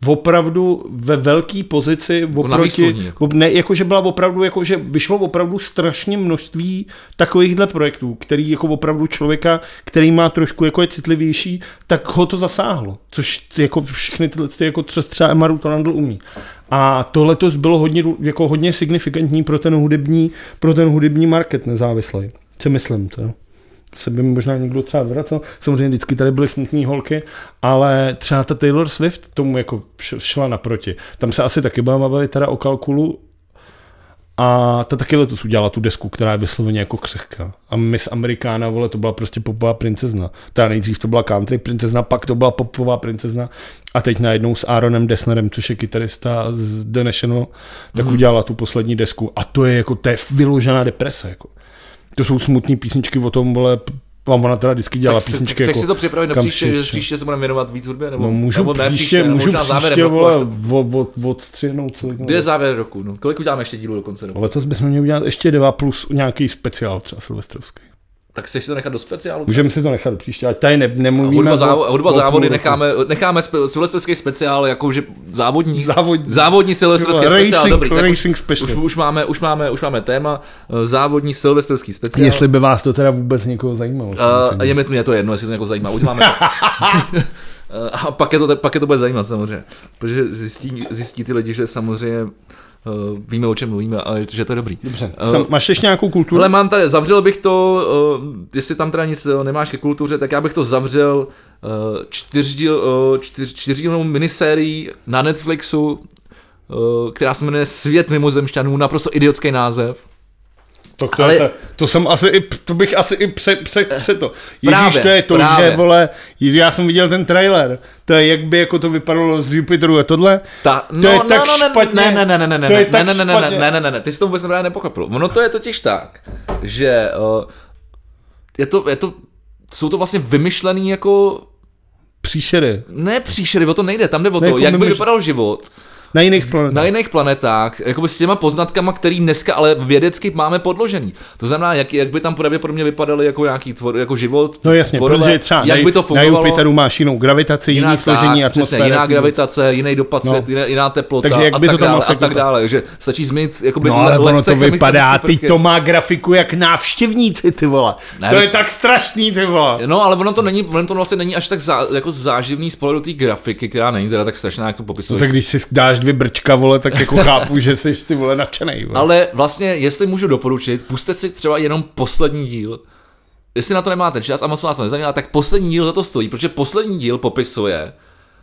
A: opravdu ve velké pozici oproti,
B: výsluní, jako.
A: ne, jakože byla opravdu, jakože vyšlo opravdu strašně množství takovýchhle projektů, který jako opravdu člověka, který má trošku jako je citlivější, tak ho to zasáhlo, což jako všechny tyhle, ty, jako třeba Emma Rutonandl umí. A to letos bylo hodně, jako hodně signifikantní pro ten hudební, pro ten hudební market nezávislý. Co myslím to? Se by možná někdo třeba vracel. Samozřejmě vždycky tady byly smutné holky, ale třeba ta Taylor Swift tomu jako šla naproti. Tam se asi taky bavit teda o kalkulu a ta taky letos udělala tu desku, která je vysloveně jako křehká. A Miss Amerikána, vole, to byla prostě popová princezna. Teda nejdřív to byla country princezna, pak to byla popová princezna a teď najednou s Aaronem Dessnerem, což je kytarista z The National, tak
B: Mhm.
A: udělala tu poslední desku a to je jako, to je vyložená deprese, jako. To jsou smutné písničky o tom, vole, a ona teda vždycky dělala
B: tak
A: písničky
B: chceš
A: jako...
B: si to připravit na příště, že
A: širší.
B: příště se budeme věnovat víc hudbě? Nebo,
A: No můžu
B: nebo ne
A: příště, můžu
B: možná
A: příště,
B: závěrem roku,
A: vole,
B: to-
A: od, od, odstřihnout ten
B: Kdy je závěr roku? No? Kolik uděláme ještě dílů do konce roku?
A: Letos bychom měli udělat ještě dva plus nějaký speciál, třeba silvestrovský.
B: Tak chceš si to nechat do speciálu?
A: Můžeme si to nechat do příště, ať tady ne, nemluvíme.
B: Hudba,
A: o-
B: závo, hudba závody necháme, necháme spe, silvestrský speciál, jakože závodní,
A: Závodní.
B: závodní silvestrský
A: Racing-
B: speciál, dobrý. Tak už,
A: racing special.
B: už, už, máme, už, máme, už máme téma, eh, závodní silvestrský speciál.
A: Jestli by vás to teda vůbec někoho zajímalo.
B: Uh, je mi to, mě to jedno, jestli to někoho zajímá, uděláme to. Eh, a pak je, to, pak je to bude zajímat samozřejmě, protože zjistí, zjistí ty lidi, že samozřejmě uh, víme, o čem mluvíme a je- že to je dobrý.
A: Dobře. Tam, máš ještě nějakou kulturu?
B: Ale mám tady, zavřel bych to, uh, jestli tam teda nic uh, nemáš ke kultuře, tak já bych to zavřel uh, čtyřdíl, uh, čtyř, čtyřdílnou minisérií na Netflixu, uh, která se jmenuje Svět mimozemšťanů, naprosto idiotský název.
A: Tak to,
B: Ale-
A: to, to, jsem asi i, to bych asi i pře, pře, pře to. Ježíš,
B: Právě,
A: to je to,
B: právě.
A: že vole, já jsem viděl ten trailer, to je jak by jako to vypadalo z Jupiteru a tohle.
B: Ta,
A: To je tak
B: ne,
A: špatně.
B: ne, ne, ne, ne, ne, ne,
A: To je
B: ne,
A: tak
B: ne, ne, ne, ne, ne, ne, ne, ty jsi to vůbec právě nepochopil. Ono to je totiž tak, že uh, je to, je to, jsou to vlastně vymyšlený jako,
A: Příšery.
B: ne příšery, o to nejde, tam jde o
A: Ne,
B: to,
A: jako
B: jak by
A: mimož-
B: vypadal život,
A: Na jiných planetách.
B: na jiných planetách, jakoby s těma poznatkama, který dneska ale vědecky máme podložený. To znamená, jak, jak by tam pravděpodobně vypadaly jako nějaký tvor, jako život,
A: No jasně,
B: tvorové,
A: protože třeba
B: jak
A: na,
B: by to
A: na
B: fungovalo.
A: Jupiteru máš jinou gravitaci, jiný složení
B: tak, přesně,
A: atmosféry.
B: jiná gravitace, jiný dopad
A: No.
B: svět, jiná, jiná teplota
A: Takže jak
B: a
A: by to
B: tak
A: tam
B: dále, a tak dále. Že stačí zmít jakoby
A: No ale
B: le-
A: ono to vypadá, ty to má grafiku jak návštěvníci, ty vole.
B: Ne,
A: to je tak strašný, ty vole.
B: No, ale ono to není, ono to vlastně není až tak zá, jako záživný z pohledu té grafiky, která není teda tak strašná, jak to
A: No
B: popisuješ.
A: tak když si dáš dvě brčka, vole, tak jako chápu, že jsi ty vole nadšenej, vole.
B: Ale vlastně, jestli můžu doporučit, puste si třeba jenom poslední díl. Jestli na to nemáte čas a moc vás to nezajímá, tak poslední díl za to stojí, protože poslední díl popisuje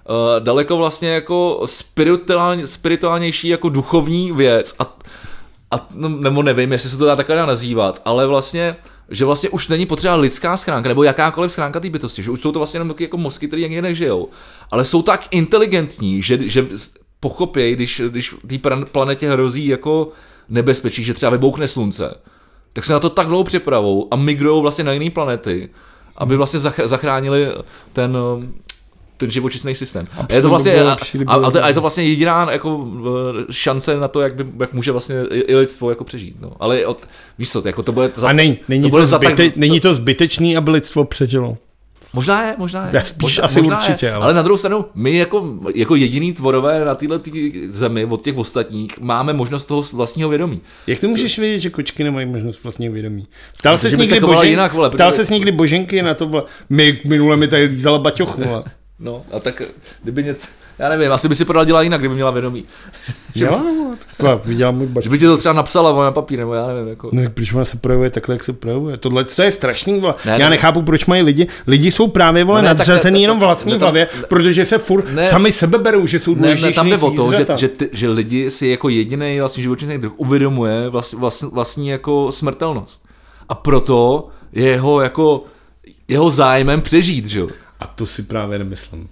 B: uh, daleko vlastně jako spirituální, spirituálnější jako duchovní věc a, a no, nebo nevím, jestli se to dá takhle dá nazývat, ale vlastně že vlastně už není potřeba lidská schránka nebo jakákoliv schránka té bytosti, že už jsou to vlastně jenom taky jako mozky, které někde nežijou, ale jsou tak inteligentní, že, že pochopějí, když, když té planetě hrozí jako nebezpečí, že třeba vybouchne slunce, tak se na to tak dlouho připravou a migrují vlastně na jiné planety, aby vlastně zach- zachránili ten, ten živočišný systém. A je to vlastně, a, a, a, je to vlastně jediná jako šance na to, jak, by, jak může vlastně i, lidstvo jako přežít. No. Ale od, víš co, jako to bude za,
A: A není, není,
B: to
A: to
B: bude za tak-
A: zbyte, není to zbytečný, aby lidstvo přežilo.
B: Možná je, možná je.
A: Já spíš
B: možná,
A: asi
B: možná
A: určitě,
B: je.
A: ale-
B: ale na druhou stranu, my jako, jako jediný tvorové na této zemi od těch ostatních máme možnost toho vlastního vědomí.
A: Jak to můžeš vědět, že kočky nemají možnost vlastního vědomí? Ptal se někdy, Božen...
B: jinak, vole,
A: Ptal
B: protože-
A: ses někdy Boženky na to, vole. My, minule mi tady lízala baťoch, vole.
B: No, a tak kdyby něco, já nevím, asi by si poradila jinak, kdyby měla vědomí. Že,
A: Jo, tak viděla můj
B: že
A: baťoch.
B: by ti to třeba napsala na papír, nebo já nevím, jako.
A: Ne, proč ona se projevuje takhle, jak se projevuje? Tohle to je strašný, vole.
B: Ne,
A: Já
B: ne.
A: nechápu, proč mají lidi. Lidi jsou právě, vole,
B: No ne,
A: nadřazený
B: ne,
A: jenom
B: ne,
A: vlastní
B: ne, tam-
A: hlavě,
B: ne.
A: protože se furt
B: Ne.
A: sami sebe berou, že jsou
B: Ne,
A: důležitější
B: ne, tam jde o to, že, že, ty, že lidi si jako jediný vlastně živočišný druh uvědomuje vlast, vlast, vlastní jako smrtelnost. A proto je jeho jako jeho zájmem přežít, že jo?
A: A to si právě nemyslím.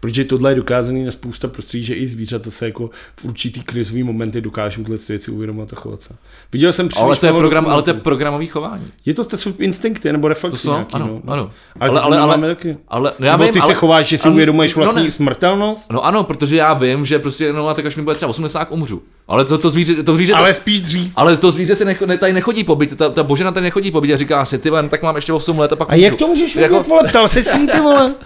A: Protože tohle je dokázané na spousta prostředí, že i zvířata se jako v určitý krizový momenty dokážou tyhle věci uvědomovat a chovat se. Viděl jsem příliš
B: Ale to je program, ale to je programový chování.
A: Je to, to jsou instinkty nebo reflexy
B: To jsou,
A: nějaký,
B: ano,
A: no.
B: ano.
A: Ale,
B: Ale-
A: ale,
B: ale-
A: ale,
B: ale-
A: máme taky.
B: Ale no já
A: Nebo
B: vím,
A: ty
B: ale,
A: se chováš, že si
B: ale-
A: uvědomuješ
B: no
A: vlastní
B: ne.
A: smrtelnost?
B: No ano, protože já vím, že prostě no a tak až mi bude třeba 80, umřu. Ale to, to zvíře, to zvíře,
A: Ale spíš dřív.
B: ale to zvíře si necho, ne, tady nechodí pobyt, ta, ta božena tady nechodí pobyt a říká si, ty vole, no tak mám ještě 8 let a pak
A: A jak
B: umřu.
A: to můžeš
B: Jako-
A: vědět, vole? Ptal se si ty, vole?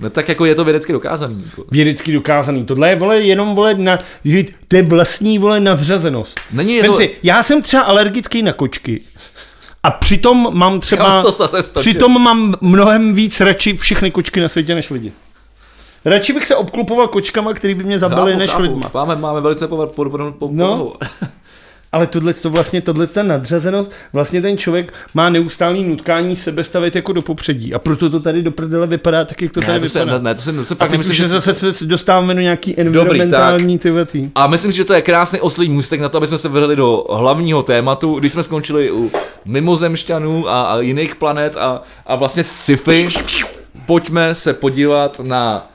B: No tak jako je to vědecky dokázaný. Jako.
A: Vědecky dokázaný. Tohle je, vole, jenom, vole, na, to je vlastní, vole, nadřazenost.
B: Není je
A: Vem
B: to...
A: si, já jsem třeba alergický na kočky. A přitom mám třeba...
B: To?
A: Přitom mám mnohem víc radši všechny kočky na světě než lidi. Radši bych se obklupoval kočkama, který by mě zabili,
B: Chápu,
A: než
B: chápu.
A: lidma.
B: Máme, máme velice podobnou po, po, po,
A: No. Ale tohle to vlastně, tohle ta nadřazenost, vlastně ten člověk má neustálý nutkání sebe stavit jako do popředí. A proto to tady do prdele vypadá tak, jak to tady
B: Ne, to se,
A: vypadá.
B: ne, ne, to se, to se fakt nemyslím, že...
A: zase se dostáváme do nějaký environmentální ty věty.
B: A myslím že to je krásný oslý můstek na to, aby jsme se vrhli do hlavního tématu, když jsme skončili u mimozemšťanů a, a jiných planet a, a vlastně sci-fi. Pojďme se podívat na,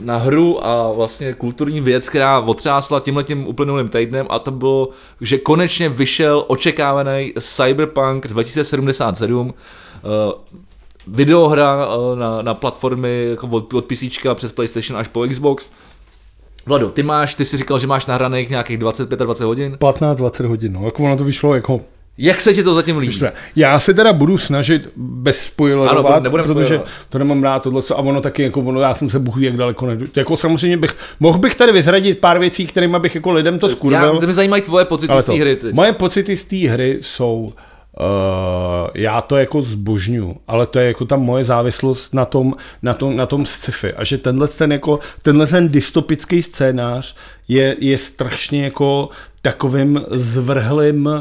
B: na hru a vlastně kulturní věc, která otřásla tímhletím uplynulým týdnem a to bylo, že konečně vyšel očekávaný Cyberpunk 2077, eh, videohra eh, na, na platformy jako od, od PC přes PlayStation až po Xbox. Vlado, ty máš, ty si říkal, že máš nahraných nějakých 20-25 hodin.
A: 15-20 hodin, no. Jako ono to vyšlo jako...
B: Jak se ti to zatím líbí?
A: Já se teda budu snažit bez spoilerovat,
B: Ano,
A: protože
B: spoilerovat.
A: to nemám rád tohle, a ono taky jako ono, já jsem se buchu jak daleko nedu. Jako samozřejmě bych, mohl bych tady vyzradit pár věcí, kterými bych jako lidem to
B: Já,
A: skurvil.
B: mě zajímají tvoje pocity z té hry. Teď.
A: moje pocity z té hry jsou, uh, já to jako zbožňu, ale to je jako ta moje závislost na tom, na tom, na tom sci-fi. A že tenhle ten, jako, tenhle ten dystopický scénář je, je strašně jako takovým zvrhlým uh,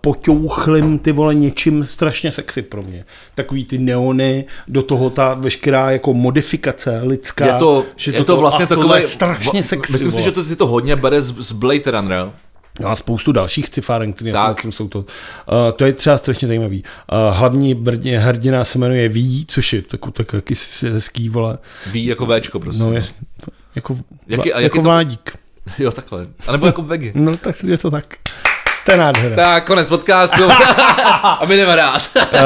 A: poťouchlým ty vole něčím strašně sexy pro mě. Takový ty neony, do toho ta veškerá jako modifikace lidská.
B: Je to,
A: že
B: je to vlastně
A: a tohle
B: takové,
A: strašně sexy.
B: Myslím si,
A: vole.
B: že to si to hodně bere z, z Blade Runnera.
A: No a spoustu dalších sci-fáren, které
B: Tak.
A: tak. jsou to. Uh, to je třeba strašně zajímavý. Uh, hlavní brdě, hrdina se jmenuje Ví, což je takový tak, taky hezký, vole.
B: Ví jako Včko prostě.
A: No jasně. Jako,
B: Jaký- a
A: jako
B: jaký to-
A: vádík.
B: Jo, takhle. A nebo jako Vegy.
A: No tak je to tak. To je nádhera.
B: Tak, konec podcastu. a my jdeme rád.
A: Uh,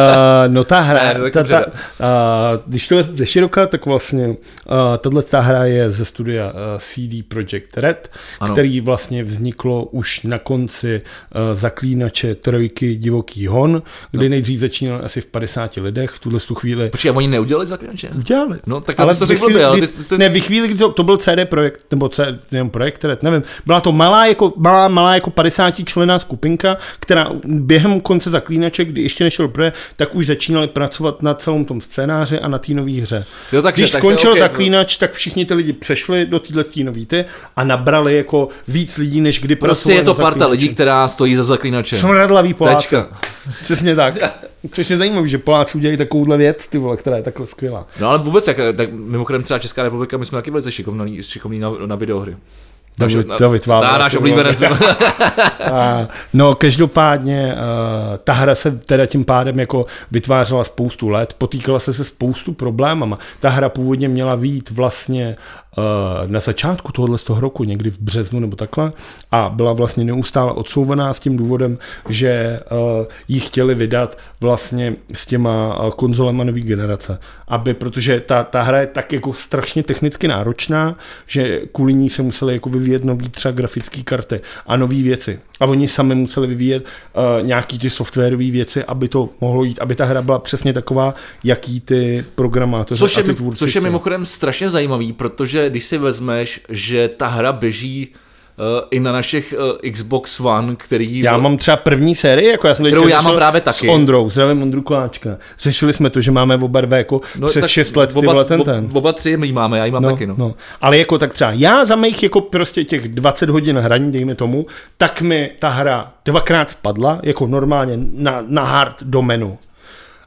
A: no ta hra,
B: Ne, no
A: ta,
B: dobře.
A: ta, uh, když to je ze široka, tak vlastně uh, tahle ta hra je ze studia uh, CD Projekt Red,
B: Ano.
A: který vlastně vzniklo už na konci uh, zaklínače trojky Divoký hon, kdy no. nejdřív začínal asi v 50 lidech, v tuhle tu chvíli
B: Počkej, oni neudělali zaklinače?
A: Dělali.
B: No, tak to jsi to řekl ale ty-
A: Ne, ve chvíli, kdy to, to byl CD projekt, nebo C, nevím, projekt, Red, nevím. Byla to malá, jako, malá, malá jako 50 člená skupinka, která během konce zaklínače, kdy ještě nešel pro, tak už začínali pracovat na celém tom scénáři a na té nové hře.
B: Jo, takže-
A: Když
B: takže
A: skončil
B: ok,
A: zaklínač, tak všichni ty lidi přešli do téhle nový ty a nabrali jako víc lidí, než kdy
B: Prostě
A: pracovali
B: je to parta
A: zaklínači.
B: lidí, která stojí za zaklinačem.
A: Smradlavý Poláci.
B: Tečka.
A: Přesně tak. Což je zajímavé, že Poláci udělají takovouhle věc, ty vole, která je takhle skvělá.
B: No ale vůbec, jak, tak mimochodem třeba Česká republika, my jsme taky velice šikovní, šikovní na, na videohry.
A: David-
B: Naše-
A: David Vábra,
B: Tá, náš oblíbenec.
A: A, no, každopádně uh, ta hra se teda tím pádem jako vytvářela spoustu let, potýkala se se spoustu problémama. Ta hra původně měla výjít vlastně uh, na začátku tohohle z toho roku, někdy v březnu nebo takhle, a byla vlastně neustále odsouvaná s tím důvodem, že uh, ji chtěli vydat vlastně s těma konzolema nový generace. Aby, protože ta, ta hra je tak jako strašně technicky náročná, že kvůli ní se museli jako vyvíjet vyvíjet nový třeba grafické karty a nové věci. A oni sami museli vyvíjet uh, nějaký ty softwarové věci, aby to mohlo jít, aby ta hra byla přesně taková, jaký ty programátoři
B: Což
A: a
B: je,
A: ty
B: mi-
A: tvůrci
B: což je mimochodem strašně zajímavý, protože když si vezmeš, že ta hra běží i na našich uh, Xbox One, který...
A: Já mám třeba první sérii, jako já jsem
B: Kterou já mám právě
A: s
B: taky.
A: Ondrou, zdravím Ondru Koláčka. Řešili jsme to, že máme oba dva jako no, přes
B: tak
A: 6 let
B: oba,
A: vole ten ten.
B: Oba tři jí máme, já ji mám
A: No,
B: taky, no.
A: no. Ale jako tak třeba já za mých jako prostě těch 20 hodin hraní, dejme tomu, tak mi ta hra dvakrát spadla, jako normálně na, na hard domenu.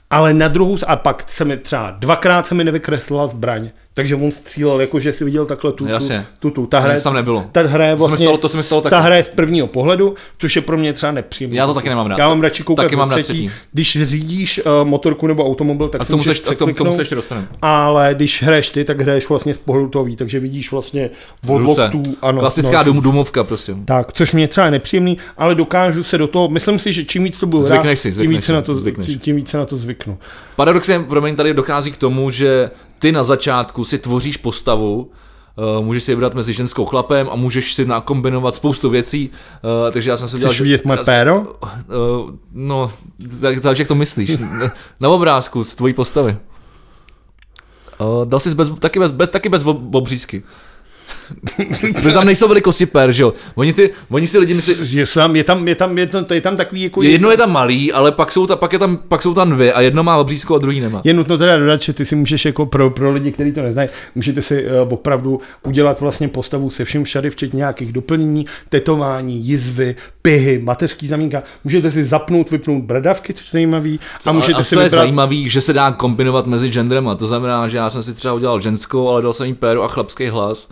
A: Ale na druhou, a pak se mi třeba dvakrát se mi nevykreslila zbraň, takže on střílel, jako že si viděl takhle tu, tu,
B: Jasně.
A: tu, tu. Ta hra,
B: tam nebylo.
A: Ta hra je
B: To se mi
A: vlastně,
B: stalo- to se mi stalo
A: ta hra je z prvního pohledu, což je pro mě třeba nepříjemné.
B: Já to taky nemám rád.
A: Já mám radši koukat
B: Taky mám na
A: třetí.
B: třetí.
A: Když řídíš uh, motorku nebo automobil, tak
B: A
A: si
B: tomu,
A: můžeš
B: se, k tomu, k tomu se ještě dostaneme.
A: ale když hraješ ty, tak hraješ vlastně z pohledu toho ví, takže vidíš vlastně od loktů. Ano,
B: Klasická
A: no,
B: dům, důmovka prostě.
A: tak, což mě třeba je nepříjemný, ale dokážu se do toho, myslím si, že čím víc to budu hrát,
B: Zvykneš si,
A: tím,
B: zvykneš
A: víc na to, tím víc se na to zvyknu.
B: Paradoxně, promiň, tady dochází k tomu, že ty na začátku si tvoříš postavu, Uh, můžeš si vybrat mezi ženskou chlapem a můžeš si nakombinovat spoustu věcí, uh, takže já jsem si
A: Chceš vidět moje péro?
B: Uh, no, tak záleží, jak to myslíš. Na obrázku z tvojí postavy. Dal jsi bez, taky, bez, bez, taky bez ob- obřízky. Protože tam nejsou velikosti per, že jo? Oni, ty, oni si lidi myslí,
A: Je tam, je tam, je tam, je tam, je tam takový jako...
B: jedno je tam malý, ale pak jsou, ta, pak, je tam, pak jsou tam dvě a jedno má obřízku a druhý nemá.
A: Je nutno teda dodat, že ty si můžeš jako pro, pro lidi, kteří to neznají, můžete si uh, opravdu udělat vlastně postavu se vším všady, včetně nějakých doplnění, tetování, jizvy, pihy, mateřský znamínka. Můžete si zapnout, vypnout bradavky, což je zajímavý. A můžete
B: a
A: si
B: co je
A: vybrat...
B: zajímavý, že se dá kombinovat mezi genderema. To znamená, že já jsem si třeba udělal ženskou, ale dal jsem jí péru a chlapský hlas,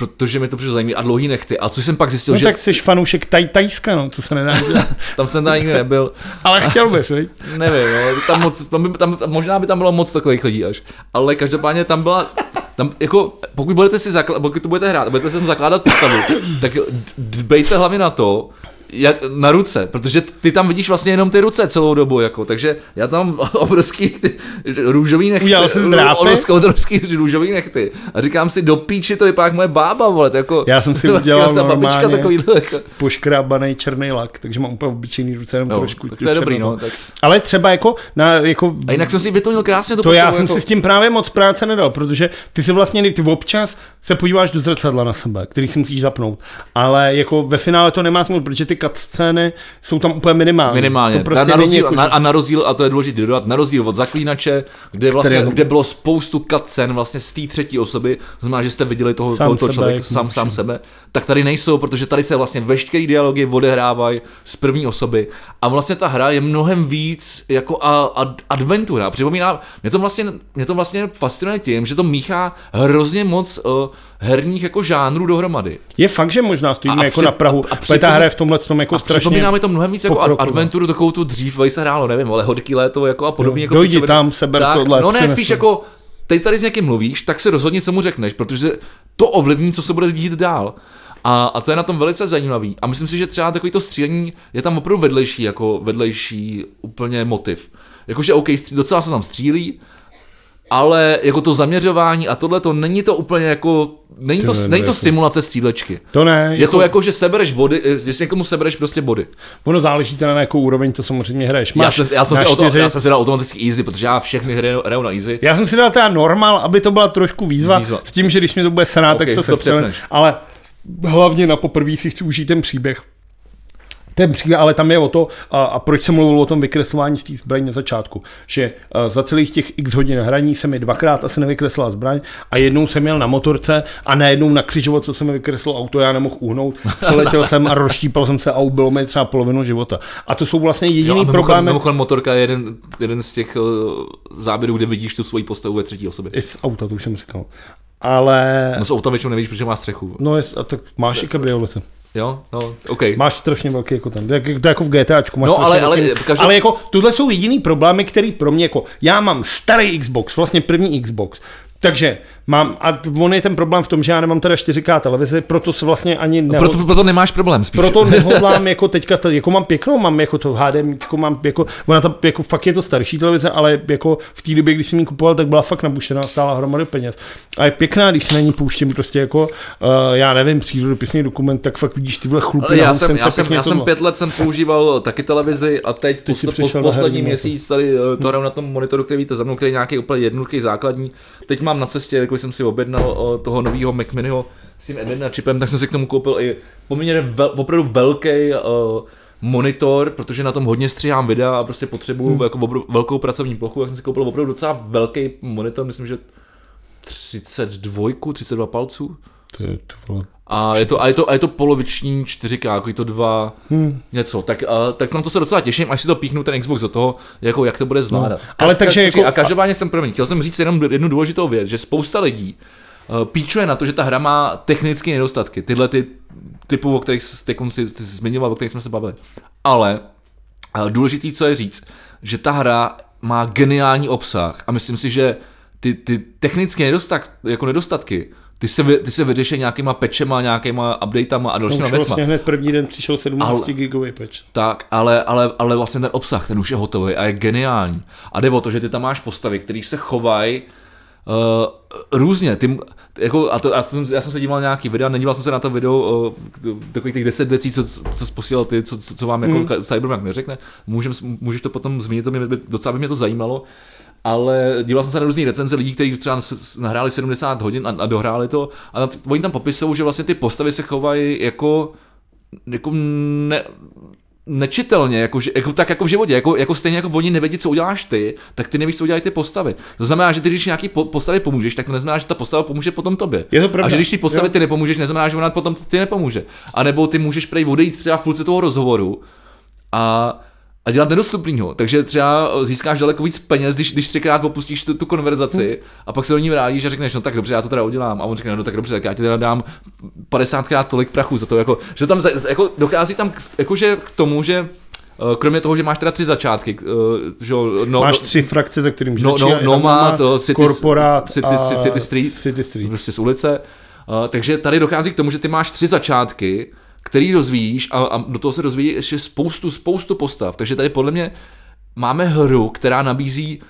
B: protože mi to přišlo zajímavé a dlouhý nechty. A co jsem pak zjistil,
A: No
B: že
A: tak jsi fanoušek taj, tajska, no, co se nedá dělat.
B: tam jsem tam nikdy nebyl.
A: Ale chtěl bys, viď?
B: Nevím, no, tam moc, tam, by- tam, možná by tam bylo moc takových lidí až. Ale každopádně tam byla, tam jako, pokud budete si zakla, pokud to budete hrát, a budete si tam zakládat postavu, tak dbejte hlavně na to, jak, na ruce, protože ty tam vidíš vlastně jenom ty ruce celou dobu, jako, takže já tam mám obrovský ty, růžový nechty,
A: Udělal drápy?
B: obrovský, obrovský růžový nechty a říkám si, do píči to vypadá jak moje bába, vole, to jako,
A: Já jsem si
B: vlastně
A: udělal
B: jsem babička takovýhle, jako,
A: poškrábaný černý lak, takže mám úplně obyčejný ruce, jenom
B: jo,
A: trošku.
B: tak to je dobrý, no, tak.
A: Ale třeba jako, na, jako
B: A jinak jsem si vytonil krásně to
A: to já jsem
B: jako,
A: si s tím právě moc práce nedal, protože ty si vlastně, ty občas se podíváš do zrcadla na sebe, který si musíš zapnout, ale jako ve finále to nemá smysl, protože ty cutscény jsou tam úplně minimální.
B: Minimálně.
A: To prostě
B: na, na rozdíl,
A: jako,
B: na, a na rozdíl, a to je důležité dodat, na rozdíl od zaklínače, kde, vlastně,
A: Který-
B: kde bylo spoustu cutscén vlastně z té třetí osoby, to znamená, že jste viděli toho,
A: Sám
B: tohoto
A: sebe,
B: člověka, sám, sám sebe, tak tady nejsou, protože tady se vlastně veškerý dialogy odehrávají z první osoby a vlastně ta hra je mnohem víc jako a, a, adventura. Připomíná, mě to vlastně, mě to vlastně fascinuje tím, že to míchá hrozně moc uh, herních jako žánrů dohromady.
A: Je fakt, že možná stojíme
B: A- a
A: jako na Prahu,
B: a- a
A: ta hra je v tomhle tom jako
B: A
A: strašně...
B: připomíná mi to mnohem víc jako ad-
A: pokroková.
B: adventuru, takovou tu dřív se hrálo, nevím, ale hodky léto jako a podobně. Jako
A: dojdi tam, seber
B: tak,
A: tohle,
B: No ne, spíš
A: to.
B: jako, teď tady s někým mluvíš, tak se rozhodni, co mu řekneš, protože to ovlivní, co se bude dít dál. A, a to je na tom velice zajímavý. A myslím si, že třeba takový to střílení je tam opravdu vedlejší, jako vedlejší úplně motiv. Jakože OK, docela se tam střílí, ale jako to zaměřování a tohle to není to úplně jako, není to,
A: ne,
B: není to
A: jako-
B: simulace střílečky.
A: To ne,
B: Je to jako, že sebereš body, že si někomu sebereš prostě body.
A: ono záleží teda na jakou úroveň to samozřejmě hraješ.
B: Já
A: Máš
B: jsem, já, jsem si auto, já jsem si dal automaticky easy, protože já všechny hry hraju na easy.
A: Já jsem si dal teda normal, aby to byla trošku výzva,
B: Výzva.
A: s tím, že když mi to bude srát,
B: Ok,
A: tak se
B: to přepneš.
A: Ale hlavně na poprvé si chci užít ten příběh. Ten příběh, ale tam je o to, a, a proč jsem mluvil o tom vykreslování z té zbraně na začátku, že a, za celých těch x hodin hraní se mi dvakrát asi nevykreslila zbraň a jednou jsem jel na motorce a najednou na křižovatce co se mi vykreslilo auto, já nemohl uhnout, přeletěl jsem a rozštípal jsem se a ubilo mi třeba polovinu života. A to jsou vlastně jediný problémy.
B: mimochodem motorka je jeden, jeden z těch uh, záběrů, kde vidíš tu svoji postavu ve třetí osobě.
A: I z auta, to už jsem říkal. Ale...
B: No z auta většinou nevíš, protože má střechu.
A: No, jest, a tak máš i kabriolety.
B: Jo, no, OK.
A: Máš strašně velký jako ten, to je jako v GTAčku. Máš
B: No, ale- ale
A: velký,
B: každou-
A: ale jako tohle jsou jediný problémy, který pro mě jako, já mám starý Xbox, vlastně první Xbox, Takže mám, a on je ten problém v tom, že já nemám teda 4K televizi, proto se vlastně ani
B: neho... proto, proto nemáš problém spíš.
A: Proto nehodlám jako teďka, jako mám pěknou, mám jako to HDMI, mám jako, ona ta, jako fakt je to starší televize, ale jako v té době, když jsem ji kupoval, tak byla fakt nabušená, stála hromady peněz. A je pěkná, když se na ní pouštím prostě jako, uh, já nevím, přírodopisný dokument, tak fakt vidíš tyhle chlupy.
B: Já jsem, já, jsem, já jsem pět let jsem používal taky televizi a teď, teď post, poslední měsíc tady eh, to na tom monitoru, který víte za mnou, který je nějaký úplně jednoduchý základní. Teď mám na cestě, jako jsem si objednal toho nového Mac Miniho s tím M1 čipem, tak jsem si k tomu koupil i poměrně vel, opravdu velký uh, monitor, protože na tom hodně stříhám videa a prostě potřebuju hmm. jako obr- velkou pracovní plochu, tak jsem si koupil opravdu docela velký monitor, myslím, že 32, 32 palců.
A: To je, to vole.
B: A je, to, a, je to, a je to poloviční 4K, jako je to dva hmm. něco. Tak, uh, tak na to se docela těším, až si to píchnu ten Xbox do toho, jako jak to bude zvládat. No,
A: ale takže
B: jako... A každopádně jsem, promiň, chtěl jsem říct jenom jednu důležitou věc, že spousta lidí uh, píčuje na to, že ta hra má technické nedostatky. Tyhle ty typu, o kterých jsi, jsi, jsi zmiňoval, o kterých jsme se bavili. Ale uh, důležitý, co je říct, že ta hra má geniální obsah a myslím si, že ty, ty technické nedostat, jako nedostatky ty se, vy, ty se vyřeší nějakýma patchema, nějakýma updatama a dalšíma
A: věcma. Vlastně hned první den přišel 17 ale, gigový patch.
B: Tak, ale, ale, ale vlastně ten obsah, ten už je hotový a je geniální. A jde o to, že ty tam máš postavy, které se chovají Uh, různě, ty, jako, a to, já, jsem, já jsem se díval nějaký videa, nedíval jsem se na to video, uh, takových těch deset věcí, co, co posílal ty, co, co, co vám jako mm. Cyberpunk neřekne, Můžem, můžeš to potom zmínit, to mě, docela by mě to zajímalo, ale díval jsem se na různé recenze lidí, kteří třeba nahráli 70 hodin a, a dohráli to a oni tam popisují, že vlastně ty postavy se chovají jako, jako ne, nečitelně, jako, jako, tak jako v životě, jako, jako stejně jako oni nevědí, co uděláš ty, tak ty nevíš, co udělají ty postavy. To znamená, že ty, když nějaký po, postavě pomůžeš, tak to neznamená, že ta postava pomůže potom tobě.
A: Je to pravda.
B: A že když ty postavy ty nepomůžeš, neznamená, že ona potom ty nepomůže. A nebo ty můžeš prej odejít třeba v půlce toho rozhovoru a a dělat nedostupnýho. Takže třeba získáš daleko víc peněz, když, když třikrát opustíš tu, tu konverzaci hmm. a pak se do ní vrátíš a řekneš, no tak dobře, já to teda udělám. A on řekne, no tak dobře, tak já ti teda dám 50krát tolik prachu za to. Jako, že tam jako, dochází tam jakože k tomu, že eh, Kromě toho, že máš teda tři začátky, eh, že
A: no, máš tři frakce, za kterým
B: no, no, Nomad, City,
A: Korporát
B: City, City, City, Street,
A: City Street,
B: prostě z ulice. Uh, takže tady dochází k tomu, že ty máš tři začátky který rozvíjíš a, a do toho se rozvíjí ještě spoustu, spoustu postav. Takže tady podle mě máme hru, která nabízí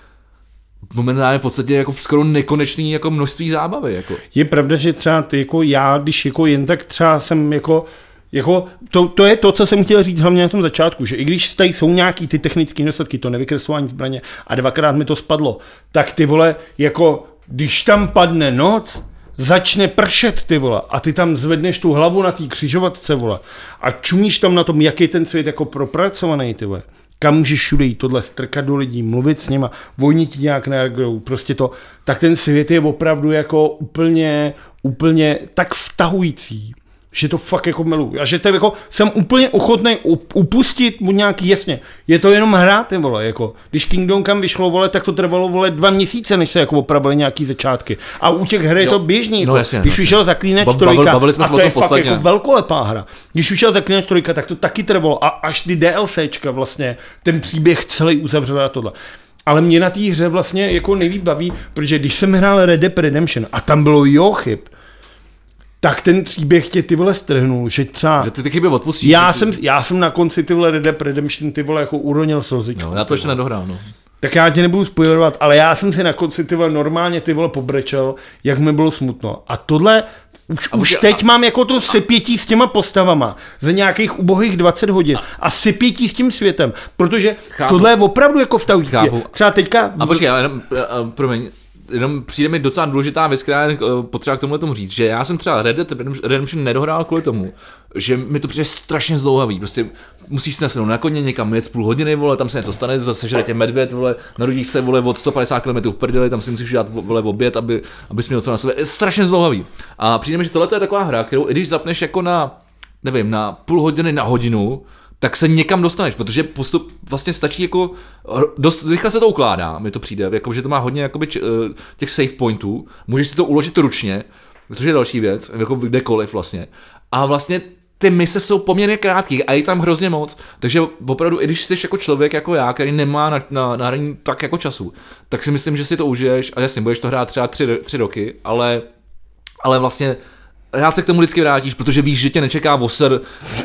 B: momentálně v podstatě jako skoro nekonečný jako množství zábavy. Jako.
A: Je pravda, že třeba ty jako já, když jako jen tak třeba jsem jako jako, to, to, je to, co jsem chtěl říct hlavně na tom začátku, že i když tady jsou nějaký ty technické nedostatky, to nevykreslování zbraně a dvakrát mi to spadlo, tak ty vole, jako když tam padne noc, začne pršet, ty vole, a ty tam zvedneš tu hlavu na té křižovatce, vole, a čumíš tam na tom, jak je ten svět jako propracovaný, ty vole. Kam můžeš všude jít tohle, strkat do lidí, mluvit s nima, vojni ti nějak nereagují, prostě to, tak ten svět je opravdu jako úplně, úplně tak vtahující, že to fakt jako miluju. A že to jako, jsem úplně ochotný upustit mu nějaký, jasně, je to jenom hra, ty vole, jako, když Kingdom Come vyšlo, vole, tak to trvalo, vole, dva měsíce, než se jako opravili nějaký začátky. A u těch her je to běžný, no, jako, jasně, když no, vyšel Zaklínač ba, trojka, bavili jsme a to je fakt posledně. jako velkolepá hra. Když vyšel Zaklínač trojka, tak to taky trvalo a až ty DLCčka vlastně, ten příběh celý uzavřel a tohle. Ale mě na té hře vlastně jako nejlíp baví, protože když jsem hrál Red Dead Redemption a tam bylo jo chyb, tak ten příběh tě ty vole strhnul, že třeba...
B: Že ty ty chyby odpustíš.
A: Já, ty... jsem, já jsem na konci ty vole Red Dead Redemption ty vole jako uronil slzičku.
B: No, já to ještě nedohrál, no.
A: Tak já tě nebudu spoilerovat, ale já jsem si na konci ty vole normálně ty vole pobrečel, jak mi bylo smutno. A tohle už, a už teď a... mám jako to sypětí s těma postavama za nějakých ubohých 20 hodin a, a sypětí s tím světem, protože Chápu. tohle je opravdu jako v Třeba teďka...
B: A počkej, ale, promiň, jenom přijde mi docela důležitá věc, která je eh, potřeba k tomu tomu říct, že já jsem třeba Red Dead Redemption nedohrál kvůli tomu, že mi to přijde strašně zdlouhavý. Prostě musíš si nasednout na koně někam jet půl hodiny, vole, tam se něco stane, zase žere tě medvěd, vole, narodíš se vole od 150 km v prdeli, tam si musíš dát vole oběd, aby, aby měl co na sebe. Je strašně zdlouhavý. A přijde mi, že tohle je taková hra, kterou i když zapneš jako na, nevím, na půl hodiny, na hodinu, tak se někam dostaneš, protože postup vlastně stačí jako, dost rychle se to ukládá, mi to přijde, jako, že to má hodně jakoby, eh, těch save pointů, můžeš si to uložit ručně, což je další věc, jako kdekoliv vlastně. A vlastně ty mise jsou poměrně krátké a je tam hrozně moc. Takže opravdu, i když jsi jako člověk jako já, který nemá na, na, na hraní tak jako času, tak si myslím, že si to užiješ a jasně, budeš to hrát třeba tři, tři roky, ale, ale vlastně rád se k tomu vždycky vrátíš, protože víš, že tě nečeká voser,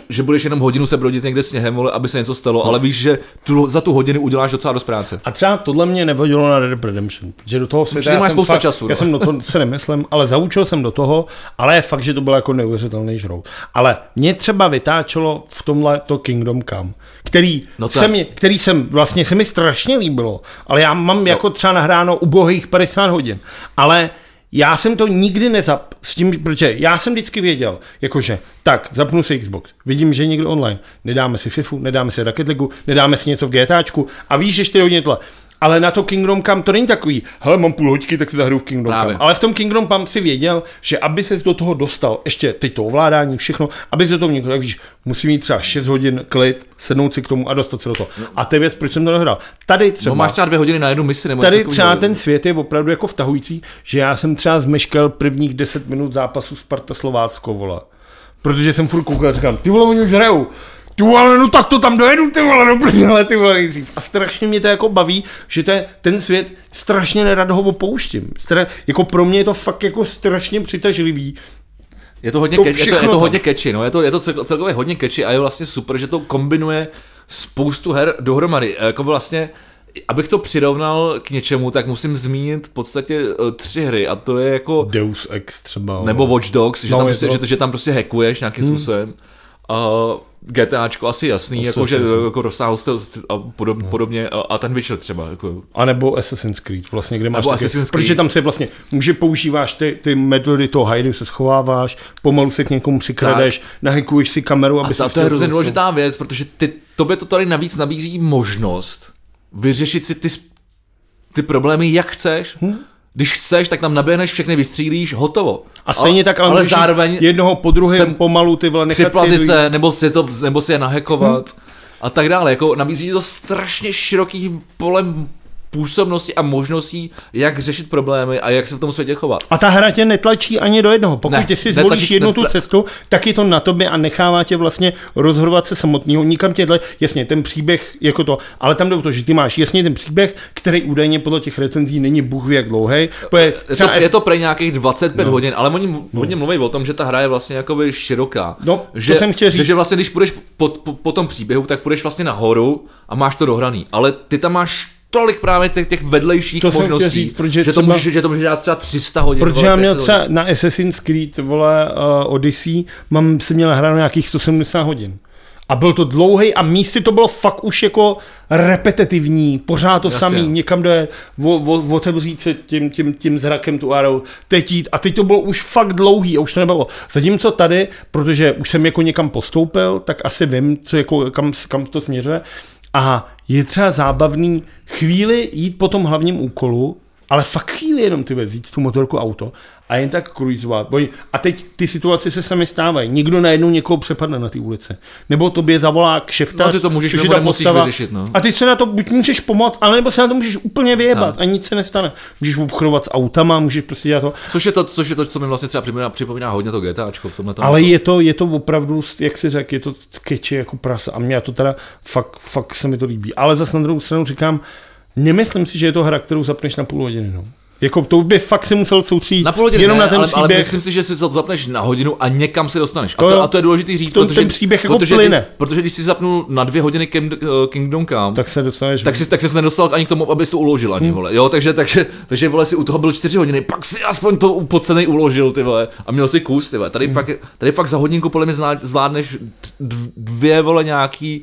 B: že, budeš jenom hodinu se brodit někde sněhem, vole, aby se něco stalo, no. ale víš, že tu, za tu hodinu uděláš docela dost práce.
A: A třeba tohle mě nevadilo na Red Dead Redemption, že do toho se
B: Určitě máš spoustu
A: fakt,
B: času,
A: Já
B: no.
A: jsem do toho se nemyslím, ale zaučil jsem do toho, ale je fakt, že to bylo jako neuvěřitelný žrout. Ale mě třeba vytáčelo v tomhle to Kingdom Come, který,
B: No
A: se mě, který jsem, vlastně se mi strašně líbilo, ale já mám no. jako třeba nahráno ubohých 50 hodin, ale já jsem to nikdy nezap s tím, protože já jsem vždycky věděl, jakože, tak, zapnu si Xbox, vidím, že je někdo online, nedáme si FIFU, nedáme si Rocket League, nedáme si něco v GTAčku a víš, že 4 hodiny tohle. Ale na to Kingdom Come to není takový, hele, mám půl hoďky, tak si zahru v Kingdom
B: Právě.
A: Come. Ale v tom Kingdom Come si věděl, že aby se do toho dostal, ještě teď to ovládání, všechno, aby se do toho někdo, tak víš, musí mít třeba 6 hodin klid, sednout si k tomu a dostat se do toho. A to je věc, proč jsem to nehrál. Tady třeba,
B: No máš třeba dvě hodiny na jednu misi nebo
A: Tady třeba ten svět je opravdu jako vtahující, že já jsem třeba zmeškal prvních 10 minut zápasu Sparta Slovácko, vole. Protože jsem furt koukal a říkám, ty vole, oni už hrajou. Ty vole, no tak to tam dojedu, ty vole, do prdele, ty vole, nejdřív. A strašně mě to jako baví, že to je, ten svět strašně nerad ho opouštím. Stra, jako pro mě je to fakt jako strašně přitažlivý.
B: Je to hodně,
A: To
B: je to, je to hodně catchy, no. je to, je to cel- celkově hodně catchy a je vlastně super, že to kombinuje spoustu her dohromady. Jako vlastně, abych to přirovnal k něčemu, tak musím zmínit v podstatě eh, tři hry a to je jako,
A: Deus Ex třeba.
B: nebo Watch Dogs, že,
A: No,
B: tam, prostě,
A: to-
B: že, že tam prostě hackuješ nějakým hmm. způsobem. Uh, GTAčko asi jasný, jako, že jako rozsáhlost a podob, no. podobně a, a ten Witcher třeba. Jako,
A: A nebo Assassin's Creed, vlastně, kde máš
B: Nebo
A: taky,
B: Assassin's Creed.
A: protože tam se vlastně, může používáš ty, ty metody toho hajdu, se schováváš, pomalu se k někomu přikradeš, nahekuješ si kameru, aby
B: A
A: si
B: to, to je hrozně důležitá věc, protože ty, tobě to tady navíc nabízí možnost vyřešit si ty, ty problémy, jak chceš.
A: Hm?
B: Když chceš, tak tam naběhneš, všechny vystřílíš, hotovo.
A: A stejně tak, ale,
B: ale zároveň
A: jednoho po druhém pomalu ty vole nechat si
B: se, nebo si, to, nebo si je nahekovat a tak dále. Jako nabízí to strašně široký polem působnosti a možností, jak řešit problémy a jak se v tom světě chovat.
A: A ta hra tě netlačí ani do jednoho. Pokud
B: Ne,
A: ty si
B: netlačí-
A: zvolíš jednu tu
B: netla-
A: cestu, tak je to na tobě a nechává tě vlastně rozhodovat se samotného. Nikam tě dle, jasně, ten příběh jako to, ale tam jde o to, že ty máš jasně ten příběh, který údajně podle těch recenzí není bůh ví jak dlouhý.
B: Je to, je to pre nějakých 25 no. hodin, ale oni hodně mluví o tom, že ta hra je vlastně jakoby široká.
A: No, to
B: že,
A: jsem chtěl
B: že,
A: říct.
B: že vlastně když půjdeš po, po, po, tom příběhu, tak půjdeš vlastně nahoru a máš to dohraný. Ale ty tam máš tolik právě těch, těch vedlejších
A: To
B: možností,
A: říct, protože
B: že, to
A: třeba-
B: můžeš, že to můžeš dát třeba 300 hodin.
A: Protože já měl
B: 500
A: třeba
B: hodin.
A: na Assassin's Creed, vole, uh, Odyssey, mám si měl hrát nějakých 170 hodin. A byl to dlouhý a místy to bylo fakt už jako repetitivní, pořád to
B: Jasně.
A: samý, někam jde, o, o, otevřít se tím, tím, tím zrakem tu arou, teď jít a teď to bylo už fakt dlouhý a už to nebylo. Zatímco tady, protože už jsem jako někam postoupil, tak asi vím, co jako, kam, kam to směřuje. A je třeba zábavný chvíli jít po tom hlavním úkolu, ale fakt chvíli jenom ty vzít tu motorku auto a jen tak cruisovat. Boj- A teď ty situace se sami stávají. Někdo najednou někoho přepadne na té ulici. Nebo tobě zavolá kšeftař.
B: No, ty to můžeš nebo
A: postava.
B: vyřešit, no.
A: A ty se na to buď můžeš pomoct, ale nebo se na to můžeš úplně vyjebat
B: No.
A: a nic se nestane. Můžeš obchodovat s autama, můžeš prostě dělat to.
B: Což je to, což je to, co mi vlastně třeba připomíná, připomíná hodně to GTAčko v tomhle tom.
A: Ale je to, je to opravdu, jak si řekl, je to keče jako prasa. A mě to teda fakt, fakt se mi to líbí. Ale zase na druhou stranu říkám, nemyslím si, že je to hra, kterou zapneš na půl hodiny. No. Jako to by fakt se musel soustředit
B: Na půl hodiny
A: jenom
B: ne,
A: na ten
B: ale, ale
A: příběh.
B: myslím si, že si to zapneš na hodinu a někam se dostaneš. A
A: To
B: to,
A: jo.
B: a to je důležitý říct,
A: To-
B: protože,
A: ten příběh jako
B: protože,
A: plyne.
B: Ty, protože když si zapnul na dvě hodiny eh, Kingdom Come,
A: tak se dostaneš.
B: tak si, tak se nedostal ani k tomu, abys to uložil ani,
A: Hmm.
B: vole. Jo, takže, takže, takže, vole, si u toho byl čtyři hodiny, pak si aspoň to podcenej uložil, ty vole, a měl si kus, ty vole. Tady,
A: Hmm.
B: fakt, tady fakt za hodinku podle mě zvládneš dv- dvě, vole, nějaký,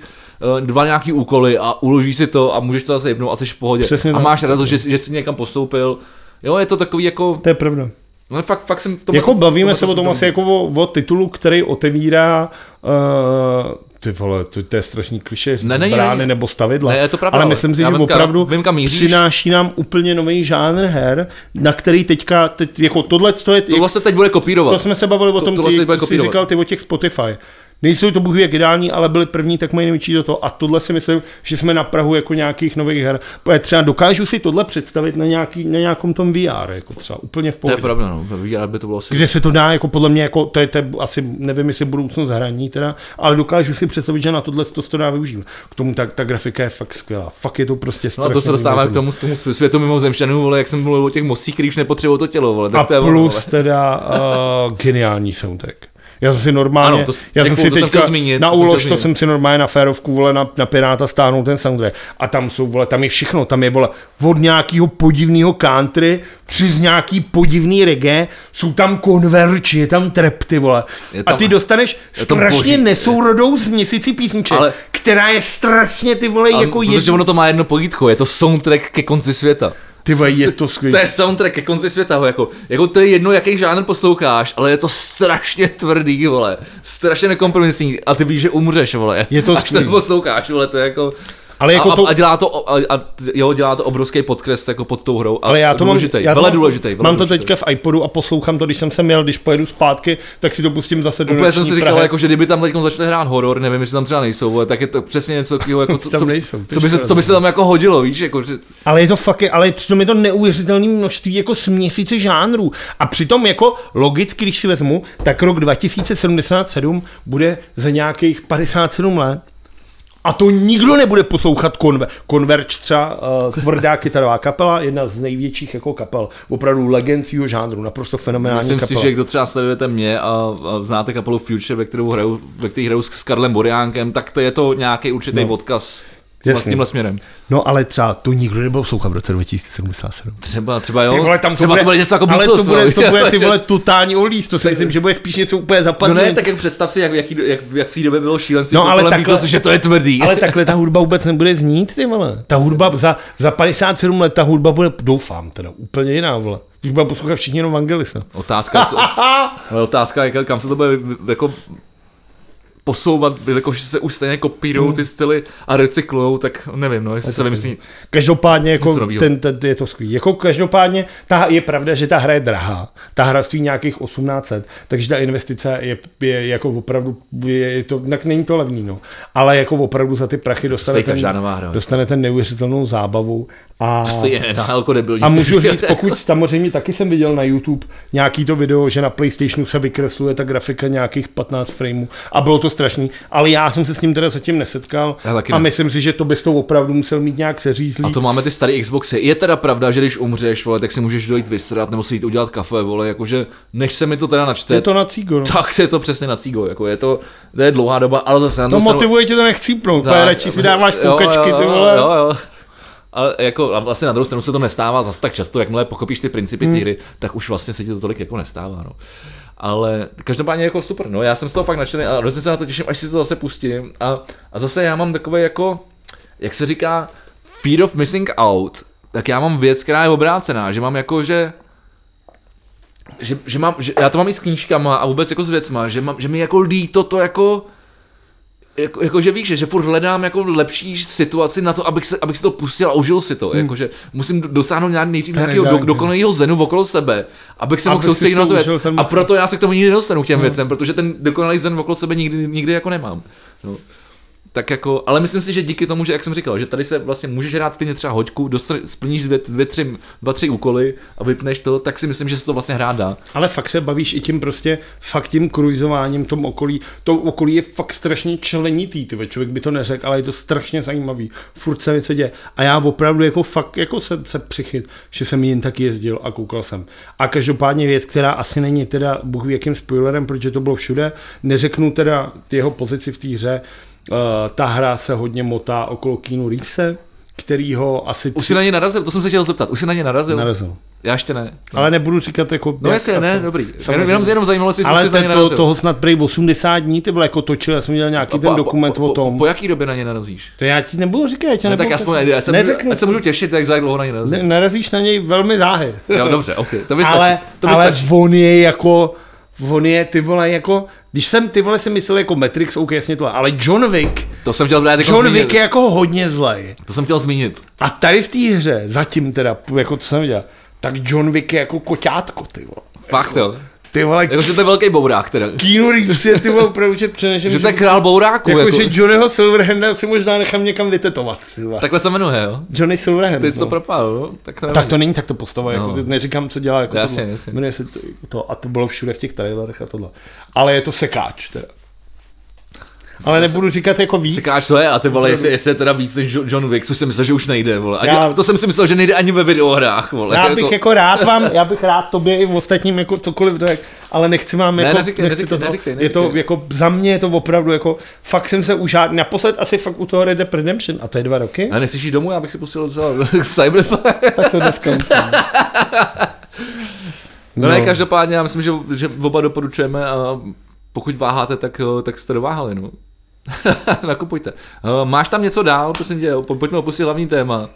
B: dva nějaký úkoly a uložíš si to a můžeš to zase jebnout a jsi v pohodě.
A: Přesně
B: a
A: tak.
B: máš radost, že, jsi- že jsi někam postoupil. Jo, je to takový jako,
A: To je pravda.
B: no fakt, fakt jsem v tom
A: Jako bavíme se o tom asi jako o, o titulu, který otevírá uh, ty vole, to, to je strašný kliše,
B: Ne, není,
A: brány
B: není.
A: nebo stavidla.
B: Ne, je to pravda,
A: ale myslím si, že
B: vím,
A: opravdu
B: vím, kam míříš.
A: přináší nám úplně nový žánr her, na který teďka, teď, jako tohle to je,
B: Tohle se teď bude kopírovat.
A: to jsme se bavili o
B: To-
A: tom,
B: tohle
A: ty,
B: se bude
A: ty jsi říkal ty o těch Spotify. Nejsou to bůh jak ideální, ale byli první, tak mají největší do toho. A tohle si myslím, že jsme na Prahu jako nějakých nových her. Třeba dokážu si tohle představit na, nějaký, na nějakom tom VR, jako třeba úplně v
B: To
A: pohodě.
B: je pravda, no. VR by to bylo asi...
A: Kde se to dá, jako podle mě, jako to je, to je asi, nevím, jestli budoucnost hraní teda, ale dokážu si představit, že na tohle to, se to dá využívat. K tomu ta, ta grafika je fakt skvělá. Fakt je to prostě
B: No a to se dostáváme k tomu, k tomu světu mimozemšťanů, vole, jak jsem mluvil o těch mosích, který už nepotřebují to tělo, vole, tak
A: A
B: to je
A: plus
B: vole.
A: teda uh, geniální soundtrack. Já jsem si normálně,
B: Ano, to,
A: já jsem
B: děkuju,
A: si
B: to jsem
A: teďka
B: chtěl zmínit,
A: na
B: to jsem
A: úlož, to
B: zmínit.
A: jsem si normálně na férovku, vole, na, na Piráta stáhnul ten soundtrack. A tam jsou, vole, tam je všechno, tam je, vole, od nějakého podivného country, přes nějaký podivný reggae, jsou tam konverči, je tam trap, ty vole.
B: Je
A: a
B: tam-
A: ty dostaneš
B: tam
A: strašně
B: boží.
A: nesourodou změsici písniček,
B: Ale-
A: která je strašně, ty vole, jako
B: protože
A: je,
B: ono to má jedno pojítko, je to soundtrack ke konci světa.
A: Ty je to skvělé.
B: To je soundtrack ke konci světa, ho, jako, jako to je jedno, jaký žánr posloucháš, ale je to strašně tvrdý, vole, strašně nekompromisní a ty víš, že umřeš, vole,
A: Je to
B: až to posloucháš, vole, to je jako...
A: Ale jako
B: a,
A: to-
B: a, dělá to, a, a, jo, dělá to obrovský podkres jako pod tou hrou. A
A: Ale já to
B: důležitý,
A: mám, já to
B: vele
A: mám,
B: důležitý. vele
A: mám to
B: důležitý.
A: teďka v iPodu a poslouchám to, když jsem se měl, když pojedu zpátky, tak si to pustím zase do
B: Úplně jsem si říkal, jako, že kdyby tam teď začali hrát horor, nevím, jestli tam třeba nejsou, ale tak je to přesně něco takového, jako, co, co,
A: nejsou, to
B: co, by se, co by se tam jako hodilo, víš, jako, že,
A: Ale je to fakt, ale přitom je to neuvěřitelné množství jako směsice žánrů. A přitom jako logicky, když si vezmu, tak rok 2077 bude za nějakých 57 let. A to nikdo nebude poslouchat Conver- Converge, třeba uh, tvrdá kytarová kapela, jedna z největších jako kapel, opravdu legend svýho žánru, naprosto fenomenální
B: Myslím
A: kapela.
B: si, že kdo třeba sledujete mě a, a znáte kapelu Future, ve, kterou hraju, ve které hraju s, Karlem Boriánkem, tak to je to nějaký určitý no. odkaz
A: Jasně.
B: tímhle směrem.
A: No ale třeba to nikdo nebude poslouchat v roce 2077.
B: Třeba, třeba jo,
A: Ty vole, tam to
B: třeba
A: bude,
B: to bude něco jako
A: ale
B: Beatles,
A: to bude,
B: no,
A: to bude ty vole totální olíz, to si myslím, že bude spíš něco úplně
B: No
A: zapadlé.
B: ne, tak jak představ si, jak, jaký, jak, jak v té době bylo šílenství
A: No,
B: no,
A: ale takhle-
B: Beatles, že to je tvrdý.
A: Ale takhle ta hudba vůbec nebude znít, ty vole. Ta hudba za, za 57 let, ta hudba bude, doufám teda, úplně jiná, vole. Když bude poslouchat všichni jenom Vangelisa.
B: Otázka, co, ale otázka je, kam se to bude jako posouvat, že se už stejně kopírují
A: Hmm.
B: ty styly a recyklujou, tak nevím, no, jestli se vymyslí.
A: Každopádně jako ten, ten, je to skvělý. Jako každopádně ta, je pravda, že ta hra je drahá. Ta hra stojí nějakých 1800, takže ta investice je, je jako opravdu, je, je to, tak není to levný, no. Ale jako opravdu za ty prachy dostane
B: stojí
A: ten,
B: každá nová hra.
A: dostane ten neuvěřitelnou zábavu. A,
B: To je debilní.
A: a můžu říct, pokud samozřejmě taky jsem viděl na YouTube nějaký to video, že na PlayStationu se vykresluje ta grafika nějakých 15 frameů a bylo to strašný, ale já jsem se s tím teda zatím nesetkal a
B: ne.
A: myslím si, že to bys to opravdu musel mít nějak seřízlý.
B: A to máme ty staré Xboxy. Je teda pravda, že když umřeš, vole, tak si můžeš dojít vysrat nebo si jít udělat kafe, vole, jakože než se mi to teda načte,
A: Je to na cígo, no.
B: tak je to přesně na cígo, jako je to, to je dlouhá doba, ale zase na
A: To
B: stranu-
A: motivuje tě to nechcípnout, radši si dáváš foukačky, ty vole.
B: Jo, jo. Ale jako, a vlastně na druhou stranu se to nestává zas tak často, jakmile pochopíš ty principy
A: Hmm.
B: té hry, tak už vlastně se ti to tolik jako nestává. No. Ale každopádně jako super, no já jsem z toho fakt nadšený a hrozně se na to těším, až si to zase pustím. A, a zase já mám takové jako, jak se říká, fear of missing out, tak já mám věc, která je obrácená, že mám jako, že že, že, mám, že já to mám i s knížkama a vůbec jako s věcma, že, mám, že mi jako líto to jako jako, jako, že víš, že, že furt hledám jako lepší situaci na to, abych, se, abych si to pustil a užil si to. Hmm. Jako, že musím dosáhnout nějak nejdřív
A: To
B: nějakého do, dokonalého zenu okolo sebe, abych se mohl soustředit
A: to
B: na tu věc. A proto já se k tomu nikdy nedostanu k těm věcem, protože ten dokonalý zen okolo sebe nikdy, nikdy jako nemám. No. Tak jako, ale myslím si, že díky tomu, že jak jsem říkal, že tady se vlastně můžeš hrát klidně třeba hoďku, dostane, splníš dvě, dvě, tři, dva, tři úkoly a vypneš to, tak si myslím, že se to vlastně hrát dá.
A: Ale fakt se bavíš i tím prostě, fakt tím kruizováním tom okolí. To okolí je fakt strašně členitý, ty člověk by to neřekl, ale je to strašně zajímavý. Furt se něco děje. A já opravdu jako fakt jako se, se přichyt, že jsem jen tak jezdil a koukal jsem. A každopádně věc, která asi není teda Bůh jakým spoilerem, protože to bylo všude, neřeknu teda jeho pozici v té hře, ta hra se hodně motá okolo Keanu Reevese, kterýho asi
B: Už jsi na ně narazil, to jsem se chtěl zeptat, už jsi na ně narazil?
A: narazil.
B: Já ještě ne.
A: Ale nebudu říkat jako...
B: No
A: a
B: ne,
A: co.
B: dobrý. Jenom,
A: Samozřejmě.
B: jenom, jenom zajímalo, jestli
A: Ale
B: jsi na ně
A: to,
B: narazil.
A: toho snad prej 80 dní, ty vole, jako točil, já jsem viděl nějaký ten dokument
B: po,
A: o
B: po,
A: tom.
B: Po, po jaký době na ně narazíš?
A: To já ti nebudu říkat, já ti
B: Ne, tak já, aspoň, já, se můžu,
A: Neřeknu
B: já se můžu těšit, jak za dlouho na ně narazíš.
A: ne, narazíš na něj velmi záhy.
B: Jo, dobře, ok, to by stačí.
A: ale,
B: to by
A: ale
B: stačí.
A: on je jako, on je ty vole jako, když jsem ty vole si myslel jako Matrix, ok, jasně to, ale John Wick,
B: To jsem chtěl právě teď
A: John
B: zmínit.
A: Wick je jako hodně zlej.
B: To jsem chtěl zmínit.
A: A tady v té hře, zatím teda, jako to jsem viděl, tak John Wick je jako koťátko, ty vole.
B: Fakt jo.
A: Ty vole,
B: Jakože to je velký bourák teda.
A: Keanu Reeves je ty vole opravdu, že přenešem,
B: Že to je král bouráku.
A: jako,
B: Jako,
A: že Johnnyho Silverhanda si možná nechám někam vytetovat. Ty vole.
B: Takhle se jmenuje, jo?
A: Johnny Silverhand.
B: Ty jsi to
A: no.
B: propál, no? Tak to,
A: Tak to není tak to postava, jako,
B: No.
A: to neříkám, co dělá. Jako
B: Jasně,
A: tohle.
B: jasně.
A: Jmenuje se to, to, a to bylo všude v těch trailerech a tohle. Ale je to sekáč teda. Ale nebudu říkat jako víc.
B: Sekáč to je a ty vole, jestli, jestli je teda víc než Jo- John Wick, což jsem myslel, že už nejde, vole.
A: Já-.
B: To jsem si myslel, že nejde ani ve videohrách, vole.
A: Já bych jako rád vám, já bych rád tobě i ostatním jako cokoliv řekl, ale nechci vám
B: Ne,
A: jako,
B: neříkej,
A: nechci
B: neříkej,
A: toto-
B: neříkej,
A: je to
B: neříkej.
A: jako, za mě je to opravdu jako, fakt jsem se už naposled asi fakt u toho Red Dead Redemption, a to je dva roky,
B: A nechceš jít domů, já bych si pustil docela Cyberpunk.
A: tak to dneska musím.
B: No, ne, každopádně já myslím, že, že oba doporučujeme a pokud váháte, tak, eh, tak jste dováhali, no. Nakupujte. Eh, Máš tam něco dál, prosím tě, po- pojďme opustit hlavní téma.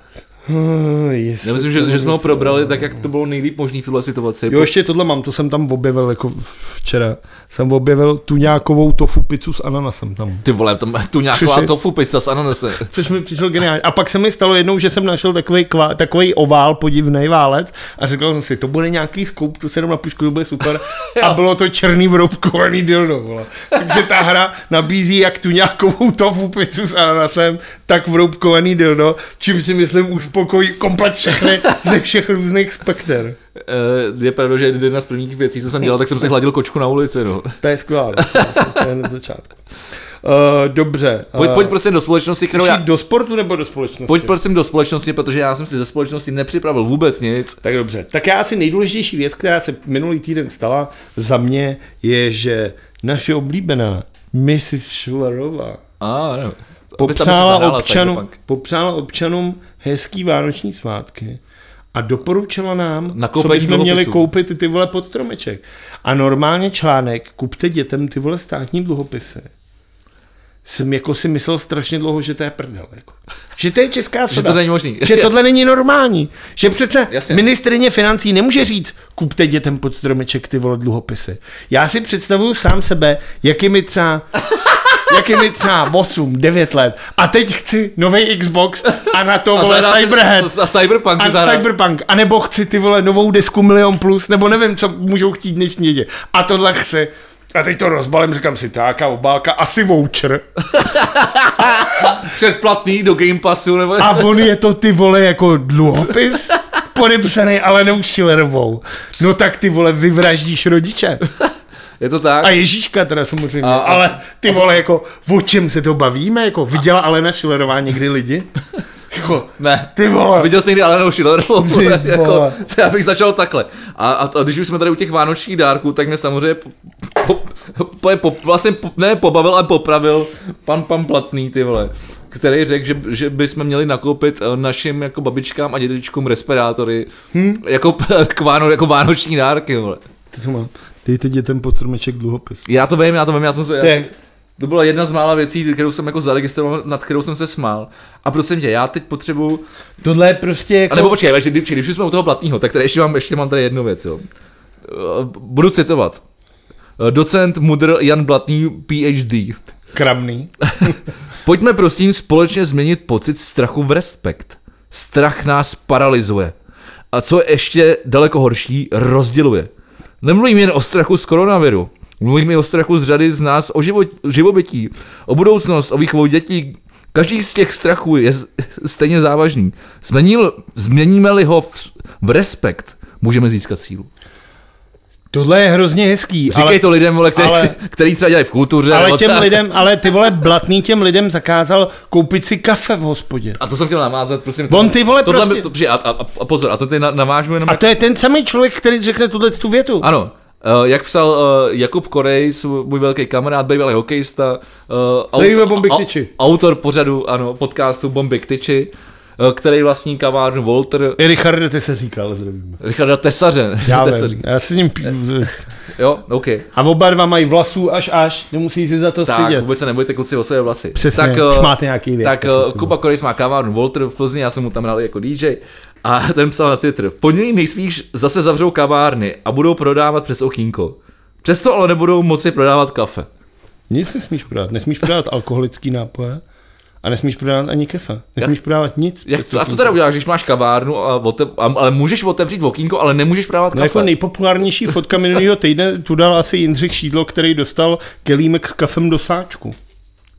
A: Uh,
B: Já myslím, že, že jsme ho probrali tak, jak to bylo nejlíp možný v tuhle situaci.
A: Jo, ještě tohle mám, to jsem tam objevil jako včera. Jsem objevil tu nějakovou tofu pizzu s ananasem tam.
B: Ty vole, tam tu nějaká tofu pizza s ananasem.
A: Což mi přišlo geniálně. A pak se mi stalo jednou, že jsem našel takový, kvá, takový ovál, podivný válec a řekl jsem si, to bude nějaký skoup, to se jenom na pušku, to bude super. a bylo to černý vroubkovaný dildo. Vole. Takže ta hra nabízí jak tu nějakou tofu pizzu s ananasem, tak vroubkovaný dildo, čím si myslím uspokojí komplet všechny ze všech různých spekter.
B: Eh, Je pravda, že jedna z prvních věcí, co jsem dělal, tak jsem si hladil kočku na ulici, no.
A: To je skvělé, to je na začátku. Uh, dobře.
B: Pojď, pojď prostě do společnosti, kterou já...
A: do sportu nebo do společnosti?
B: Pojď prosím do společnosti, protože já jsem si ze společnosti nepřipravil vůbec nic.
A: Tak dobře. Tak já asi nejdůležitější věc, která se minulý týden stala za mě, je, že naše oblíbená Mrs. Schillerová
B: A, no.
A: Popřála, občanům, popřála občanům hezký vánoční svátky a doporučila nám, co
B: Nakoupení
A: bychom měli koupit ty vole pod stromeček. A normálně článek, kupte dětem ty vole státní dluhopisy. Jsem jako si myslel strašně dlouho, že to je prdel. Jako. Že to je česká
B: Že
A: soda.
B: to není možný.
A: Že tohle není normální. Že přece
B: Jasně.
A: ministrině financí nemůže říct, kupte dětem pod stromeček ty vole dluhopisy. Já si představuju sám sebe, jak je mi třeba jak je mi třeba 8, 9 let a teď chci nový Xbox a na to vole
B: si-
A: Cyberhead
B: A Cyberpunk
A: a. Cyberpunk, a nebo chci ty vole novou desku Milion Plus, nebo nevím, co můžou chtít dnešní děti. A tohle chci. A teď to rozbalím, říkám si, taká obálka, asi voucher.
B: Předplatný do Game Passu, nebo...
A: A on je to ty vole jako dluhopis podepsaný Alenou Schillerovou. No tak ty vole vyvraždíš rodiče.
B: Je to tak?
A: A Ježíška teda samozřejmě.
B: A- a-
A: ale ty vole jako, o čem se to bavíme? Jako viděla Alena Schillerová někdy lidi? Jako,
B: Ne.
A: ty vole.
B: Viděl jsi někdy Alenou Schillerovou?
A: Ty
B: vole, jako, já bych začal takhle. A, a, a, když už jsme tady u těch vánočních dárků, tak mě samozřejmě po, po, po, po, vlastně po, ne pobavil, ale popravil pan, pan Platný, ty vole který řekl, že, že bychom měli nakoupit eh, našim jako babičkám a dědečkům respirátory hmm. jako, k váno, jako vánoční dárky, vole.
A: To mám. Dejte dětem pod stromeček dluhopis.
B: Já to vím, já to vím, já jsem se...
A: To
B: Já, to byla jedna z mála věcí, kterou jsem jako zaregistroval, nad kterou jsem se smál. A prosím tě, já teď potřebuju
A: tohle je prostě jako...
B: A nebo počkej, když, když už jsme u toho platního, tak tady ještě mám, ještě mám tady jednu věc, jo. Eh, Budu citovat. Eh, Docent Mudr Jan Blatný, PhD.
A: Kramný.
B: Pojďme prosím společně změnit pocit strachu v respekt. Strach nás paralyzuje. A co je ještě daleko horší, rozděluje. Nemluvím jen o strachu z koronaviru. Mluvím i o strachu z řady z nás o život, živobytí, o budoucnost, o výchovu dětí. Každý z těch strachů je stejně závažný. Změnil, změníme-li ho v, v respekt, můžeme získat sílu.
A: Tohle je hrozně hezký,
B: Říkej
A: ale,
B: to lidem, vole, který,
A: ale-
B: který třeba dělají v kultuře.
A: ale těm lidem, ale ty vole blatný těm lidem zakázal koupit si kafe v hospodě.
B: A to jsem chtěl namázat, prosím.
A: On ty vole
B: tohle,
A: prostě-
B: to, a, a, a, pozor, a to ty na- navážu jenom
A: A to je ten samý člověk, který řekne tuhle tu větu.
B: Ano, Uh, jak psal uh, Jakub Korejs, můj velký kamarád, bývalý hokejista, uh,
A: k tyči.
B: autor pořadu, ano, podcastu Bomby k tyči, uh, který vlastní kavárnu Walter,
A: I Richard, ty se říká, ale zdravím.
B: Richarda Tesaře.
A: Já
B: Tesaře.
A: já si s ním pí...
B: Jo, OK.
A: A oba dva mají vlasů až až, nemusí si za to
B: Tak,
A: stydět.
B: vůbec se nebojte kluci o své vlasy.
A: Přesně,
B: tak,
A: už
B: uh,
A: máte nějaký věk.
B: Tak Kuba Korejs má kavárnu Walter v Plzni, já jsem mu tam hrál jako DJ a ten psal na Twitter. V pondělí nejspíš zase zavřou kavárny a budou prodávat přes okýnko. Přesto ale nebudou moci prodávat kafe.
A: Nic nesmíš prodat, nesmíš prodat alkoholický nápoje A nesmíš prodávat ani kefe. Nesmíš prodávat nic.
B: Jak, a co teda uděláš, když máš kavárnu, a otev, a, ale můžeš otevřít okýnko, ale nemůžeš prodávat
A: No
B: kafe?
A: jako nejpopulárnější fotka minulého týdne tu dal asi Jindřich Šídlo, který dostal kelímek s kafem do sáčku.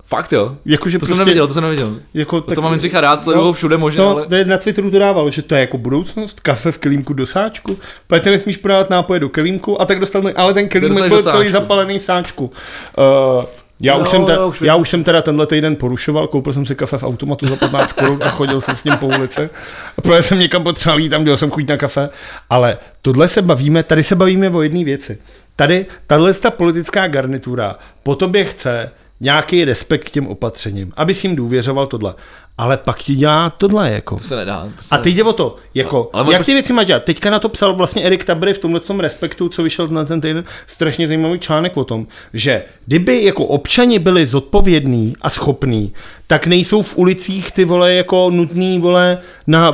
B: Fakt jo?
A: Jakože
B: To
A: prostě,
B: jsem neviděl, to jsem neviděl.
A: Jako,
B: To mám Jindřicha rád, sleduju ho všude možně,
A: no,
B: ale...
A: na Twitteru to dával, že to je jako budoucnost, kafe v kelímku do sáčku, protože ty nesmíš prodávat nápoje do kelímku a tak dostal, ale ten kelímek byl celý zapalený v sáčku. Uh, já,
B: Jo,
A: už jsem ta,
B: jo, už
A: já už jsem teda tenhle týden porušoval, koupil jsem si kafe v automatu za 15 korun a chodil jsem s ním po ulici. A protože jsem někam potřeboval jít, tam měl jsem chuť na kafe. Ale tohle se bavíme, tady se bavíme o jedné věci. Tady, tahle ta politická garnitura po tobě chce nějaký respekt k těm opatřením, aby si jim důvěřoval tohle. Ale pak ti dělá tohle jako.
B: To se nedá. To se
A: A teď jde o to, jako,
B: ale
A: jak
B: proč-
A: ty věci máš dělat? Teďka na to psal vlastně Erik Tabry v tomhle respektu, co vyšel na ten týden, strašně zajímavý článek o tom, že kdyby jako občani byli zodpovědní a schopní, tak nejsou v ulicích ty vole jako nutný vole na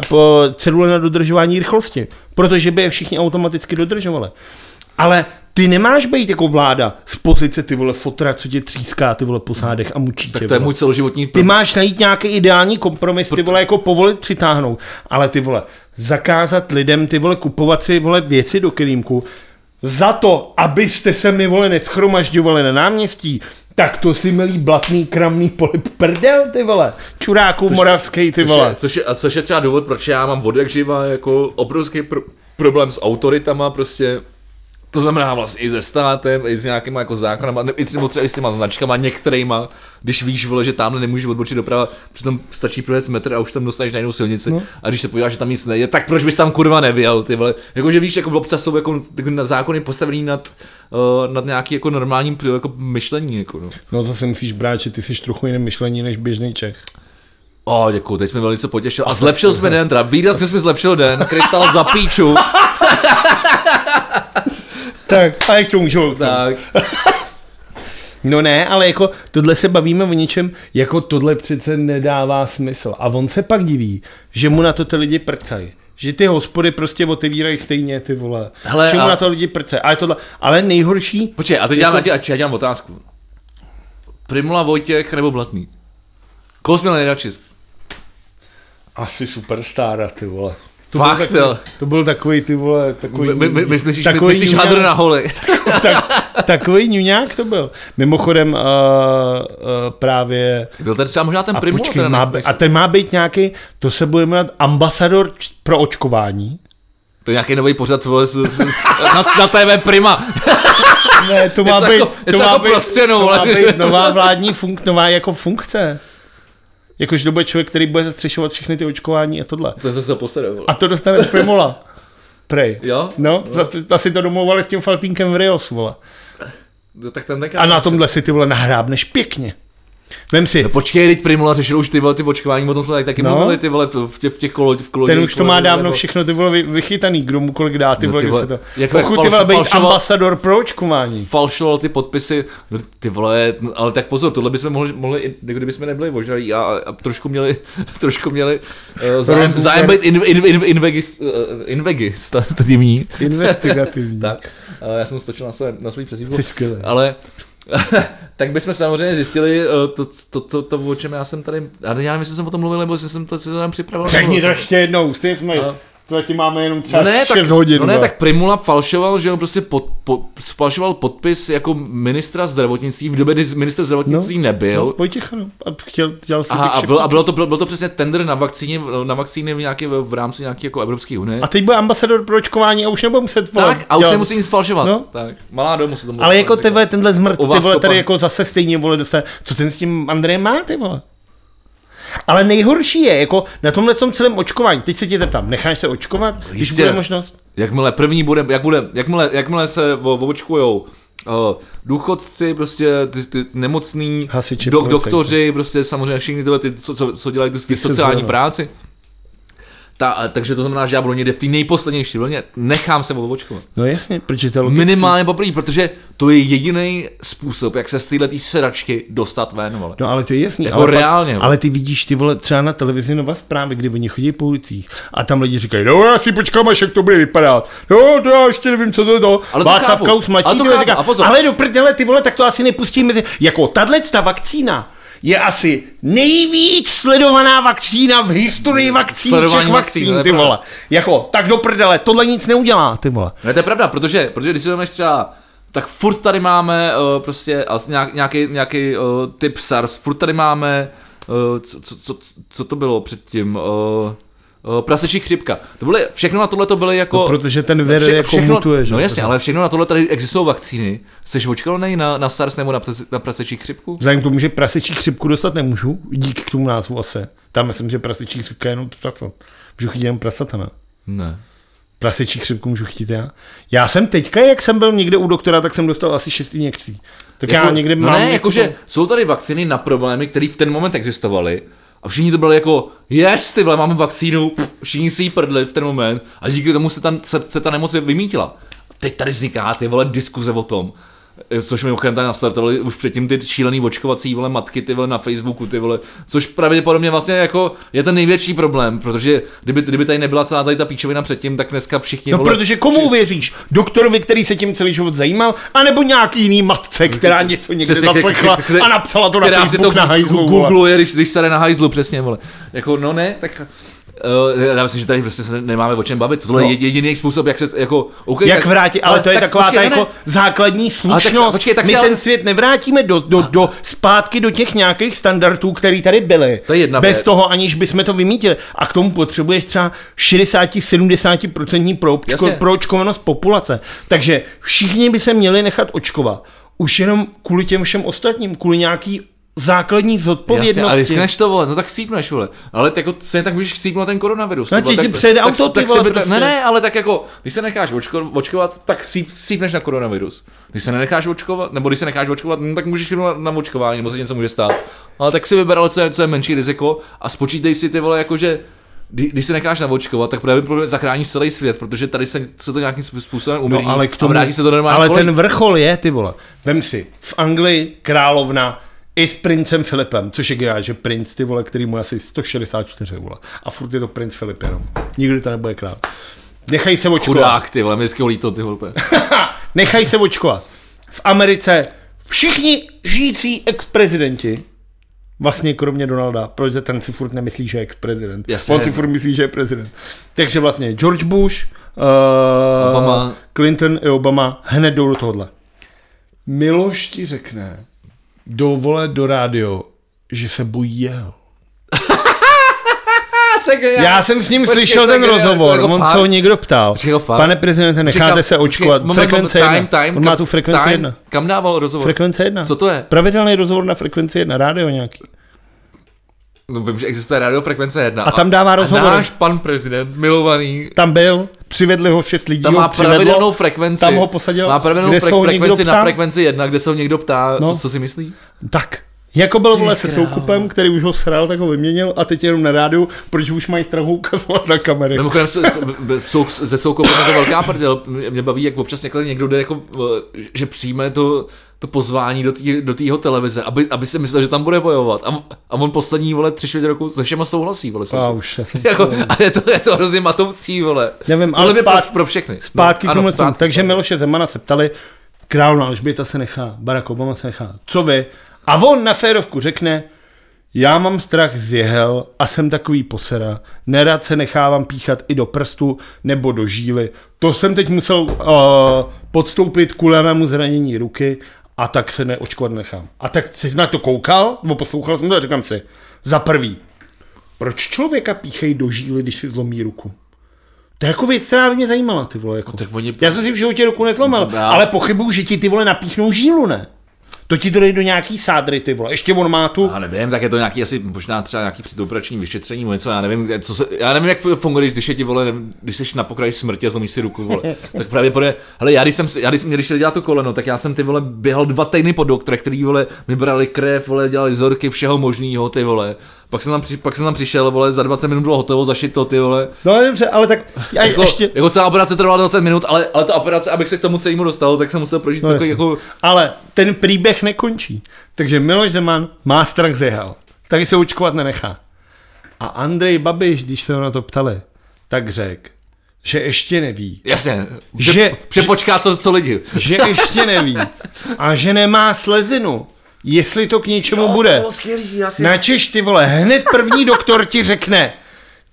A: cedule na dodržování rychlosti, protože by je všichni automaticky dodržovali. Ale ty nemáš být jako vláda z pozice ty vole fotra, co tě tříská ty vole po zádech a mučí tě.
B: tak to je
A: vole.
B: můj celoživotní
A: Ty máš najít nějaký ideální kompromis, ty vole, jako povolit přitáhnout, ale ty vole, zakázat lidem ty vole kupovat si vole věci do kelímku za to, abyste se mi vole neschromažďovali na náměstí, tak to si milý blatný kramný polip prdel, ty vole, čuráku moravský, ty
B: což
A: vole.
B: Je, což, je, a což je třeba důvod, proč já mám od jak živa jako obrovský pro, problém s autoritama, prostě to znamená vlastně i se státem, i s nějakýma jako zákonama, i třeba třeba i s těma značkama, některýma, když víš, vole, že tamhle nemůžeš odbočit doprava, přitom stačí projet metr a už tam dostaneš na jinou silnici. No. A když se podíváš, že tam nic nejde, tak proč bys tam kurva nevěl, ty vole. Jakože víš, jako občas jsou jako, na zákony postavený nad, uh, nad nějaký jako normálním jako myšlení, jako no.
A: No zase musíš brát, že ty jsi trochu jiném myšlení než běžný Čech.
B: O, děkuji, teď jsme velice potěšil. A zlepšil jsme den, teda výrazně jsme zlepšil den, krystal za píču.
A: Tak, a jak to můžu?
B: tak.
A: No ne, ale jako tohle se bavíme o něčem, jako tohle přece nedává smysl. A on se pak diví, že mu na to ty lidi prcají. Že ty hospody prostě otevírají stejně, ty vole.
B: Hele,
A: že mu
B: a-
A: na to lidi prcají. Ale, tohle, ale nejhorší,
B: Počkej, a teď
A: Jako-
B: dělám, já, já dělám otázku. Primula Vojtěch nebo Blatný? Koho jsi měl nejradši?
A: asi superstar, ty vole. To
B: Fakt,
A: byl takový,
B: jo.
A: to byl takový, ty vole, takový...
B: My, my, my, myslíš, my,
A: takový
B: myslíš
A: ňuňák.
B: hadr na holi?
A: tak, takový ňuňák to byl. Mimochodem uh, uh, právě...
B: Byl tady třeba možná ten
A: A,
B: Primula,
A: počkej,
B: teda
A: má, a ten má být nějaký, to se bude jmenovat ambasador pro očkování.
B: To je nějaký nový pořad vole, s, s, na, na TV Prima.
A: Ne, to má být,
B: jako-
A: to má
B: jako
A: být, to má být nová vládní funk, nová jako funkce. Jakože to bude člověk, který bude zastřešovat všechny ty očkování a tohle.
B: To se postaral.
A: A to dostane z Primola. Prej.
B: Jo?
A: No, za to, asi to domluvali s tím Faltínkem v Rios, vole.
B: No, tak ten
A: A na tomhle si ty vole nahrábneš pěkně. Vem si,
B: No počkej, teď Primula řešil už ty vole, ty očkování, o tom jsme taky
A: No.
B: mluvili, ty vole, v těch, v těch kolo, v kolo,
A: ten už to má dávno všechno ty vole vy- vychytaný, kdo mu kolik dá, ty
B: No,
A: vole,
B: ty vole,
A: se to...
B: jak
A: Pokud ty vole být
B: falšoval-
A: ambasador pro očkování.
B: falšoval ty podpisy, no, ty vole, no, ale tak pozor, tohle bychom mohli, mohli jako kdybychom nebyli ožralí a, a, trošku měli, trošku měli uh, zájem, zájem být in, in, in, invegis, uh, invegis, ta, ta divní.
A: Investigativní.
B: Tak, uh, já jsem stočil na, své, na svůj přezdívku, ale tak bychom samozřejmě zjistili uh, to, to, to, to, o čem já jsem tady, já nevím, jestli jsem o tom mluvil, nebo jestli jsem to si to tam připravil.
A: Řekni to ještě jednou, stejně jsme,
B: A-
A: to ti máme jenom třeba
B: No ne,
A: 6
B: tak,
A: hodin.
B: no ne, tak Primula falšoval, že on prostě pod, pod, falšoval podpis jako ministra zdravotnictví v době, kdy minister zdravotnictví no, nebyl.
A: No, Vojtěcha, no. A chtěl, dělal si
B: Aha, a, byl, a bylo, to, bylo, bylo to přesně tender na vakcíny, na vakcíny v, nějaké, v rámci nějaké jako Evropské unie.
A: A teď bude ambasador pro očkování a už nebude muset vole,
B: tak, a už
A: dělat-
B: nemusí nic falšovat.
A: No.
B: Tak, malá domů se tomu
A: Ale jako ty vole, tenhle zmrt, ty vole, tady jako zase stejně vole dostane. Co ten s tím Andrejem má, ty vole? Ale nejhorší je, jako na tomhle tom celém očkování, teď se tě zeptám, necháš se očkovat, když
B: Jistě.
A: bude možnost?
B: Jakmile první bude, jak bude, jakmile, jakmile se očkujou uh, důchodci, prostě ty, ty nemocní,
A: Hasiči,
B: do, doktoři, prostě samozřejmě všichni tyhle, ty, co, co, co dělají tu, ty
A: Ty
B: sociální práci. Ta, takže to znamená, že já budu někde v té nejposlednější vlně, nechám se očkovat.
A: No jasně, protože to je logický.
B: Minimálně poprvé, protože to je jediný způsob, jak se z téhle sedačky dostat ven, vole.
A: No ale to je jasný.
B: Jako
A: ale
B: reálně,
A: Pak,
B: vole.
A: ale ty vidíš ty vole třeba na televizi Nova zprávy, kdy oni chodí po ulicích a tam lidi říkají, no já si počkám, až jak to bude vypadat. No to já ještě nevím, co to je to.
B: Ale to
A: Václav
B: chápu.
A: Klaus mladší
B: Ale to chápu.
A: říká,
B: A pozor.
A: ale do prdele ty vole, tak to asi nepustí mezi, jako tahle ta vakcína je asi nejvíc sledovaná vakcína v historii vakcín,
B: Sledování
A: všech
B: vakcín, to
A: vakcín, ty vole. Jako, tak do prdele, tohle nic neudělá, ty vole.
B: No to je pravda, protože, protože když si vezmeš třeba tak furt tady máme uh, prostě nějak, nějaký, nějaký uh, typ SARS, furt tady máme, uh, co, co, co, co to bylo předtím, uh, prasečí chřipka. To byly, všechno na tohle to byly jako...
A: No, protože ten vir jako
B: všechno,
A: mutuje, že
B: No jasně,
A: pořád.
B: ale všechno na tohle tady existují vakcíny. Jsi očkovaný na, na SARS nebo na, prase, na prasečí chřipku?
A: Vzhledem k tomu, že prasečí chřipku dostat nemůžu, díky k tomu názvu asi. Tam myslím, že prasečí chřipka je jenom prasat. Můžu chytit jenom prasata, ne?
B: Ne.
A: Prasečí chřipku můžu chytit já. Já jsem teďka, jak jsem byl někde u doktora, tak jsem dostal asi šest injekcí. Tak já někdy
B: no
A: mám...
B: ne,
A: jako
B: jakože
A: to-
B: jsou tady vakcíny na problémy, které v ten moment existovaly. A všichni to byli jako, yes, ty vole, máme vakcínu, pff, všichni si ji prdli v ten moment a díky tomu se, ta, se, se ta nemoc vymítila. A teď tady vzniká ty vole diskuze o tom, což mimochodem tady nastartovali už předtím ty šílený očkovací vole matky ty vole na Facebooku ty vole, což pravděpodobně vlastně jako je ten největší problém, protože kdyby, kdyby tady nebyla celá tady ta píčovina předtím, tak dneska všichni
A: No
B: vole,
A: protože komu věříš? Doktorovi, který se tím celý život zajímal, anebo nějaký jiný matce, která něco někde
B: Přesně,
A: zaslechla
B: k- k- k-
A: a napsala to na
B: která si
A: Facebook
B: to
A: na hajzlu.
B: googluje, když, když se jde na hajzlu, přesně, vole. Jako, no ne, tak... Uh, já myslím, že tady prostě se nemáme o čem bavit. Tohle
A: No.
B: je jediný způsob, jak se jako... Okay,
A: Jak vrátit, ale, to je
B: tak
A: taková
B: počkej,
A: ta
B: ne,
A: jako
B: ne.
A: základní
B: Ale tak
A: slušnost.
B: počkej, tak
A: My
B: se ale-
A: ten svět nevrátíme do, do, do, zpátky do těch nějakých standardů, které tady byly.
B: To je jedna
A: Bez
B: věc.
A: toho, aniž bychom to vymítili. A k tomu potřebuješ třeba 60-70% proočko, proočkovanost populace. Takže všichni by se měli nechat očkovat. Už jenom kvůli těm všem ostatním, kvůli nějaký základní
B: Jasně,
A: zodpovědnosti.
B: ale riskneš to, vole, no tak chcípneš, vole. Ale tak jako stejně tak můžeš chcípnout ten koronavirus.
A: No, ti-
B: tak-
A: přejede
B: tak-
A: auto, ty
B: tak
A: vole,
B: vyta-
A: prostě.
B: Ne, ne, ale tak jako, když se necháš očko, očkovat, tak chcíp, chcípneš na koronavirus. Když se nenecháš očkovat, nebo když se necháš očkovat, no, tak můžeš jít na, na očkování, nebo se něco může stát. Ale tak si vyber, ale co je, co je menší riziko a spočítej si ty vole, jakože kdy- když se necháš navočkovat, tak právě zachráníš celý svět, protože tady se, se to nějakým způsobem umíří
A: No, ale k tomu,
B: a vrátí se to do normální
A: ale
B: koleje.
A: ten vrchol je, ty vole. Vem si, v Anglii královna i s princem Filipem, což je geniální, že princ, ty vole, který mu je asi 164, vole. A furt je to princ Filip jenom. Nikdy to nebude král. Nechají se očkovat.
B: Chudák, ty vole, mi vždycky ho líto, ty vole.
A: Nechají se očkovat. V Americe všichni žijící ex-prezidenti, vlastně kromě Donalda, protože ten si furt nemyslí, že je ex-prezident.
B: Jasně.
A: On si furt myslí, že je prezident. Takže vlastně George Bush, uh,
B: Obama.
A: Clinton i Obama hned jdou do tohohle. Miloš ti řekne, do vole do rádio, že se bojí jeho. Já jsem s ním
B: Počkej,
A: slyšel ten rozhovor,
B: jako
A: on
B: fakt.
A: se ho někdo ptal.
B: Fakt.
A: Pane prezidente, necháte se očkovat.
B: počkej,
A: Frekvence
B: moment,
A: jedna.
B: time, time,
A: On má
B: kam-
A: tu frekvenci
B: time.
A: jedna.
B: Kam dával rozhovor?
A: Frekvence jedna.
B: Co to je?
A: Pravidelný rozhovor na frekvenci jedna, rádio nějaký.
B: No, vím, že existuje radiofrekvence 1.
A: A tam dává rozhovory.
B: A náš pan prezident, milovaný,
A: Tam byl, přivedli ho šest lidí,
B: tam má
A: přivedlo,
B: pravidelnou frekvenci.
A: tam ho posadil,
B: Má pravidelnou frek- frekvenci na frekvenci 1, kde se ho někdo ptá,
A: No.
B: co, co si myslí?
A: Tak. Jako byl vole se soukupem, který už ho sral, tak ho vyměnil a teď je jenom na rádiu, protože už mají strach ho ukazovat na kamery.
B: Mimochodem, ze Soukopem je to velká prdel. Mě baví, jak občas někdo jde, jako, že přijme to, to pozvání do té do televize, aby, aby si myslel, že tam bude bojovat. A, a on poslední, vole, tři čtvrtě roku se všema souhlasí, vole.
A: A už já jsem
B: Jako, a je to, je to hrozně matoucí, vole.
A: Nevím, ale zpát-
B: pro, pro všechny.
A: Zpátky
B: no,
A: k tomu.
B: ano, zpátky,
A: Takže
B: zpátky.
A: Miloše Zemana se ptali, královna Alžběta se nechá, Barack Obama se nechá, co vy? A on na férovku řekne, já mám strach z jehel a jsem takový posera. Nerad se nechávám píchat i do prstu nebo do žíly. To jsem teď musel uh, podstoupit kvůli mému zranění ruky a tak se neočkovat nechám. A tak si na to koukal, nebo poslouchal jsem to a říkám si, za prvý, proč člověka píchají do žíly, když si zlomí ruku? To je jako věc, která by mě zajímala, ty vole. Jako.
B: tak oni-
A: Já jsem si v životě ruku nezlomil,
B: Já-
A: ale pochybuju, že ti ty vole napíchnou žílu, ne? To ti to do nějaký sádry, ty vole. Ještě on má tu...
B: Já nevím, tak je to nějaký asi možná třeba nějaký předoperační vyšetření, nebo něco, já nevím, co se, já nevím, jak funguje, když je ti vole, když jsi na pokraji smrti a zlomíš si ruku, vole. tak právě podle, hele, já když jsem, já když, mě, když dělal to koleno, tak já jsem ty vole běhal dva týdny po doktorech, který vole mi brali krev, vole, dělali vzorky všeho možného, ty vole. Pak jsem tam, při, pak jsem tam přišel, vole, za 20 minut bylo hotovo, zašit to, ty vole.
A: No dobře, ale tak já
B: Jako,
A: ještě...
B: jako celá operace trvala 20 minut, ale, ale ta operace, abych se k tomu celému dostal, tak jsem musel prožít
A: No,
B: takový jako,
A: Ale ten příběh nekončí. Takže Miloš Zeman má strach z jehel. Taky se očkovat nenechá. A Andrej Babiš, když se ho na to ptali, tak řekl, že ještě neví.
B: jasně,
A: Že-
B: že, přepočká co, co lidi.
A: Že ještě neví. A že nemá slezinu. jestli to k něčemu bude.
B: skvělý, já si...
A: Načeš ty vole, hned první doktor ti řekne,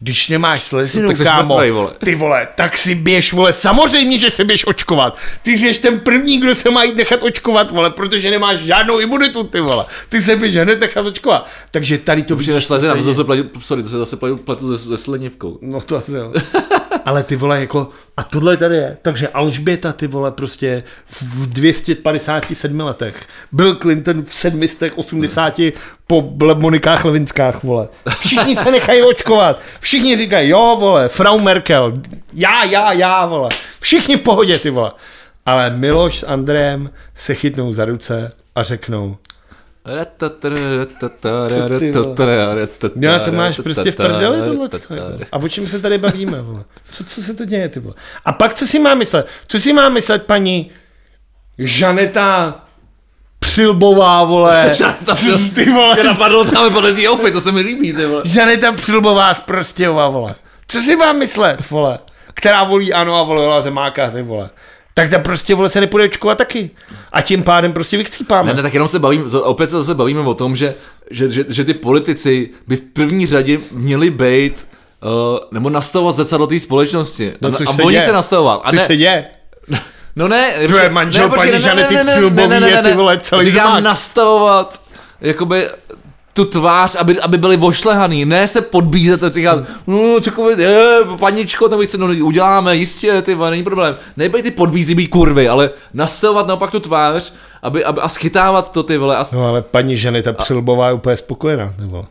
A: když nemáš slezinu,
B: tak
A: kámo,
B: mrtvej, vole.
A: ty vole, tak si běž, vole, samozřejmě, že se běž očkovat. Ty jsi ten první, kdo se má jít nechat očkovat, vole, protože nemáš žádnou imunitu, ty vole. Ty se běž hned nechat očkovat. Takže tady to
B: Přijde slezina, to zase pletu, sorry, to se zase pletu, pletu se, se slenivkou.
A: No to asi jo. Ale ty vole, jako, a tohle tady je. Takže Alžběta, ty vole, prostě v 257 letech. Bill Clinton v 780 po Monikách Levinskách, vole. Všichni se nechají očkovat. Všichni říkají, jo, vole, Frau Merkel, já, já, já, vole. Všichni v pohodě, ty vole. Ale Miloš s Andrejem se chytnou za ruce a řeknou, No, to máš prostě v prdeli tohle. A o čem se tady bavíme, vole? Co, co se to děje, ty vole? A pak co si má myslet? Co si má myslet paní Žaneta Přilbová, vole?
B: Žaneta Přil-
A: ty vole.
B: Mě napadlo tam podle té outfit, to se mi líbí, ty vole.
A: Žaneta Přilbová z Prostějova, vole. Co si má myslet, vole? Která volí ano a volila Zemáka, ty vole. Tak ta prostě, vole, se nepůjde očkovat taky. A tím pádem prostě vychcípáme.
B: Ne, ne, tak jenom se bavím, opět se zase bavíme o tom, že, že, že, že ty politici by v první řadě měli být Uh, nebo nastavovat zrcadlo té společnosti.
A: No,
B: a, a
A: se
B: oni se nastavovat. A
A: Což
B: ne,
A: se děje.
B: no ne,
A: Tvoje manžel
B: počkej,
A: paní Žanety Přilbový je, ty vole, celý
B: Říkám
A: zmák.
B: nastavovat, jakoby tu tvář, aby, aby byli vošlehaný, ne se podbízet a říkat, no, takové, je, paničko, to chce, no, uděláme, jistě, ty není problém. Nebej ty podbízivý kurvy, ale nastavovat naopak tu tvář, aby, aby, a schytávat to, ty vole. A,
A: No ale paní Žaneta Přilbová je úplně spokojená, vole.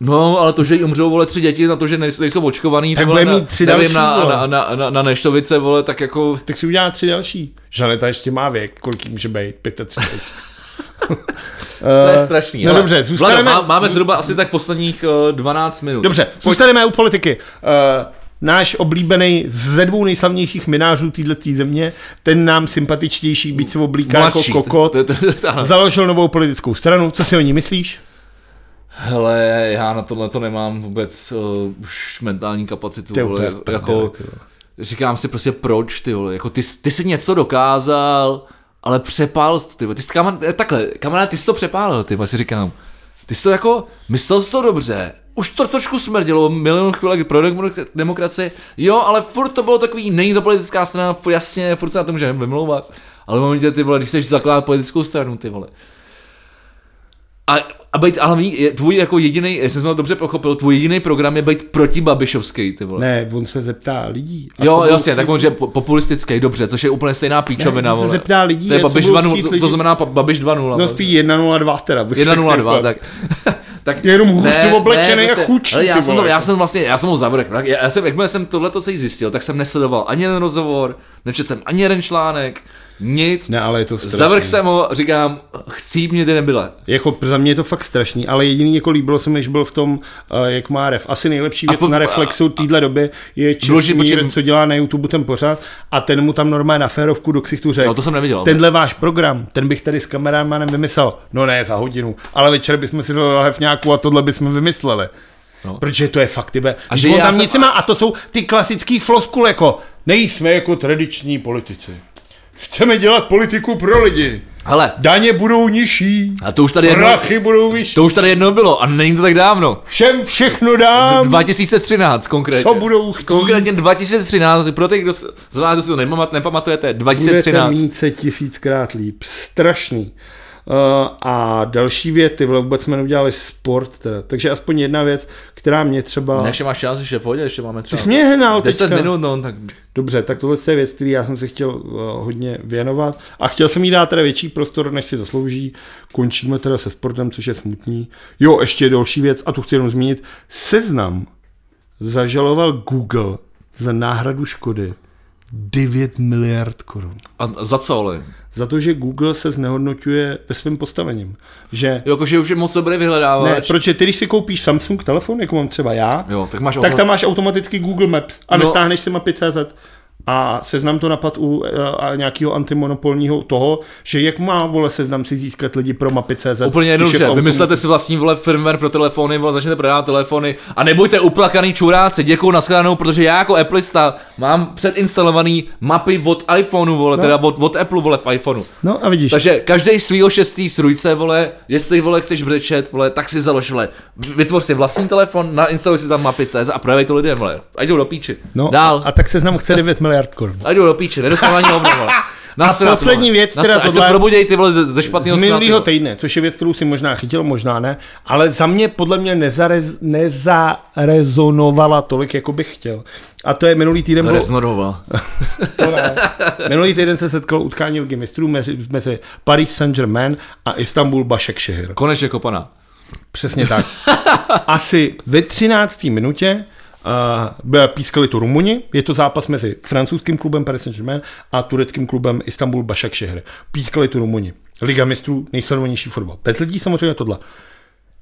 B: no, ale to, že jí umřou, vole, tři děti, na to, že nejsou, nejsou očkovaný,
A: Tak
B: vole, na,
A: mít tři
B: nevím,
A: další,
B: na, na, na, na, na, Neštovice, vole, tak jako,
A: Tak si udělá tři další. Žaneta ještě má věk, kolik jí může být? 35.
B: to je strašný.
A: No
B: ale-
A: dobře, zůstaneme...
B: Vlado, má, máme zhruba asi tak posledních uh, 12 minut.
A: Dobře, zůstaneme u politiky. Uh, náš oblíbený ze dvou nejslavnějších minářů této země, ten nám sympatičtější, byť se oblíká jako kokot, založil novou politickou stranu. Co si o ní myslíš?
B: Hele, já na tohle to nemám vůbec uh, už mentální kapacitu,
A: Ty
B: vole, jako, říkám si prostě proč, ty vole, jako ty, ty jsi něco dokázal, ale přepál jsi to, ty jsi kamarád, eh, takhle, kamarád, ty jsi to přepálil, ty si říkám, ty jsi to jako, myslel jsi to dobře, už to trošku smrdilo, milion chvílek pro demok- demokracii, jo, ale furt to bylo takový, není to politická strana, furt jasně, furt se na to můžeme vymlouvat, ale v momentě, ty vole, když chceš zakládat politickou stranu, ty vole, a, a být, ale je tvůj jako jediný, jestli jsem to dobře pochopil, tvůj jediný program je být proti Babišovský, ty vole.
A: Ne, on se zeptá lidí. A
B: jo, jasně, tak on že po- populistický, dobře, což je úplně stejná píčovina,
A: Ne, se
B: vole.
A: zeptá lidí,
B: to je Babiš
A: budou
B: 2.0,
A: chtít
B: to, to znamená Babiš 2.0.
A: No
B: vlastně.
A: spíš 1.02 teda. bych řekl,
B: 1.02,
A: jako.
B: tak. tak
A: Je jenom hustě oblečený a chučí,
B: ale já jsem, to, já jsem vlastně, já jsem ho zavrch, tak já, já jsem, jakmile jsem tohleto se zjistil, tak jsem nesledoval ani jeden rozhovor, nečetl jsem ani jeden článek, nic.
A: Ne, ale je to strašný.
B: Zavrch jsem ho, říkám, chcí mě ty nebyle.
A: Jako za mě je to fakt strašný, ale jediný jako líbilo se mi, než byl v tom, uh, jak má ref. Asi nejlepší
B: A
A: věc
B: po-
A: na Reflexu téhle doby je Česmír, co dělá na YouTube ten pořád a ten mu tam normálně na férovku do ksichtu řekl.
B: No to jsem neviděl.
A: Tenhle váš program, ten bych tady s kamerámanem vymyslel. No ne, za hodinu, ale večer bychom si dali lahevňáku a tohle bychom vymysleli.
B: No.
A: Protože to je fakt, tybe.
B: A
A: A
B: že
A: on tam
B: jsem-
A: nic má a to jsou ty klasický floskule jako nejsme jako tradiční politici. Chceme dělat politiku pro lidi.
B: Hele,
A: Daně budou nižší.
B: a to už tady jedno,
A: budou vyšší.
B: to už tady jedno bylo a není to tak dávno.
A: Všem všechno dám,
B: 2013 konkrétně.
A: co budou chtít.
B: Konkrétně 2013, pro ty, kdo z vás, kdo si to nepamat, nepamatujete,
A: Budete
B: 2013.
A: mít se tisíckrát líp. Strašný. Uh, a další věc, ty vole, vůbec jsme neudělali sport teda. Takže aspoň jedna věc, která mě třeba...
B: Ne, ještě máš čas, ještě pohodě, ještě máme
A: Ty
B: třeba
A: jsi mě hnal
B: 10
A: teďka.
B: minut, no, tak
A: Dobře, tak tohle je věc, který já jsem se chtěl uh, hodně věnovat a chtěl jsem jí dát teda větší prostor, než si zaslouží. Končíme teda se sportem, což je smutný. Jo, ještě další věc, a tu chci jenom zmínit. Seznam zažaloval Google za náhradu škody 9 miliard korun.
B: a za co, ale?
A: Za to, že Google se znehodnotuje ve svém postavením. Že
B: Jo, Jakože už je moc dobrý vyhledávač.
A: ne, protože ty, když si koupíš Samsung telefon, jako mám třeba já,
B: Jo, tak máš
A: tak tam máš automaticky Google Maps a
B: No.
A: nestáhneš si mapy.cz. a seznam to napad u a nějakého antimonopolního toho, že jak má vole seznam si získat lidi pro mapy CZ.
B: Úplně jednoduše, vymyslete si vlastní vole firmware pro telefony, vole, začnete prodávat telefony a nebuďte uplakaný čuráci, děkuju nashledanou, protože já jako Appleista mám předinstalovaný mapy od iPhoneu, vole, no. teda od, od Apple, vole, v iPhoneu.
A: No a vidíš.
B: Takže každý svýho šestý srujce, vole, jestli, vole, chceš brečet, vole, tak si založ, vole, vytvoř si vlastní telefon, nainstaluj si tam mapy CZ a prodej to lidem, vole, a jdou do píči.
A: No,
B: Dál.
A: A tak seznam chce 9 miliard korun.
B: A jdou do píči, nedostanu ani hovno, vole.
A: A poslední věc, která
B: to se probuděj ty vole ze, ze špatného
A: z minulého týdne, což je věc, kterou si možná chytil, možná ne, ale za mě podle mě nezarez, nezarezonovala tolik, jako bych chtěl. A to je minulý týden
B: bylo...
A: Ne. Minulý týden se setkal utkání ligy mistrů mezi, mezi Paris Saint-Germain a Istanbul Başakşehir.
B: Konečně kopaná.
A: Přesně tak. Asi ve 13. minutě pískali to Rumuni, je to zápas mezi francouzským klubem Paris Saint-Germain a tureckým klubem Istanbul Başakşehir. Pískali to Rumuni. Liga mistrů, nejsledovanější fotbal. Bez lidí samozřejmě tohle.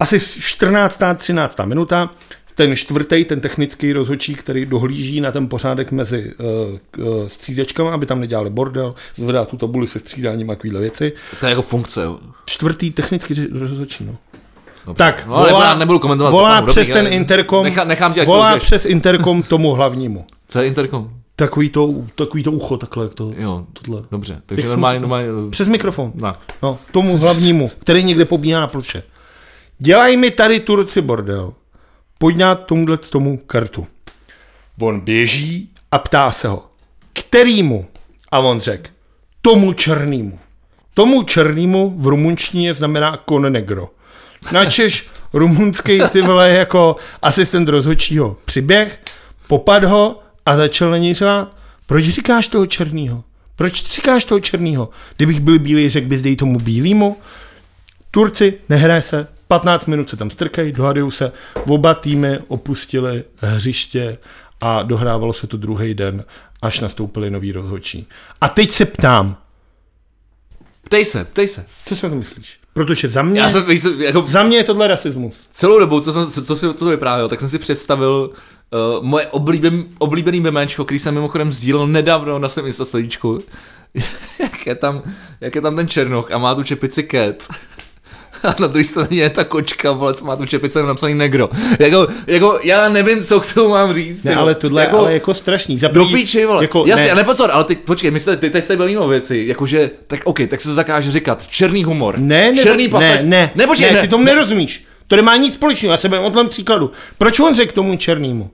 A: Asi 14. 13. minuta, ten čtvrtý, ten technický rozhodčí, který dohlíží na ten pořádek mezi uh, uh, střídečkami, aby tam nedělali bordel, zvedá tu tabuli se střídáním a takovéhle věci.
B: To je jako funkce. Jo.
A: Čtvrtý technický rozhodčí, no.
B: Dobře.
A: Tak,
B: no, volá, nebudu, nebudu komentovat.
A: Volá přes ten interkom,
B: nechá, nechám tě,
A: volá přes interkom tomu hlavnímu.
B: Co je interkom?
A: Takový to, takový to ucho, takhle, jak to,
B: jo,
A: tohle.
B: Dobře, takže normálně, normálně...
A: Přes mikrofon.
B: Tak.
A: No, tomu hlavnímu, který někde pobíhá na ploče. Dělaj mi tady Turci bordel. Pojď na tomhle tomu kartu. On běží a ptá se ho, kterýmu? A on řekl, tomu černýmu. Tomu černýmu v rumunštině znamená con negro. Načeš rumunský ty vole jako asistent rozhodčího přiběh, popad ho a začal na něj řvát. Proč říkáš toho černýho? Proč říkáš toho černýho? Kdybych byl bílý, řekl bys dej tomu bílýmu? Turci, nehraje se, 15 minut se tam strkají, dohadují se, oba týmy opustili hřiště a dohrávalo se to druhý den, až nastoupili nový rozhodčí. A teď se ptám.
B: Ptej se, ptej se.
A: Co si o to myslíš? Protože za mě,
B: Já jsem, jsem, jako,
A: za mě je tohle rasismus.
B: Celou dobu, co, jsem, co, co, si, co vyprávěl, tak jsem si představil uh, moje oblíben, oblíbený meméčko, který jsem mimochodem sdílel nedávno na svém Instastoríčku. jak, je tam, jak je tam ten Černoch a má tu čepici Cat. A na druhé straně je ta kočka, vole, co má tu čepice napsaný negro. Jako, jako, já nevím, co k tomu mám říct.
A: Ne, ale tohle jako, ale jako strašný.
B: Za do píči, vole. Jako, Jasně, ne. a nepozor, ale teď, počkej, myslíte, ty teď se bavíme o věci, jakože, tak OK, tak se zakáže říkat černý humor.
A: Ne, ne,
B: černý
A: pasaž, ne, ne,
B: ne, počkej,
A: ne, ne, ty tomu ne. nerozumíš. To nemá nic společného, já se o tom příkladu. Proč on řekl tomu černýmu?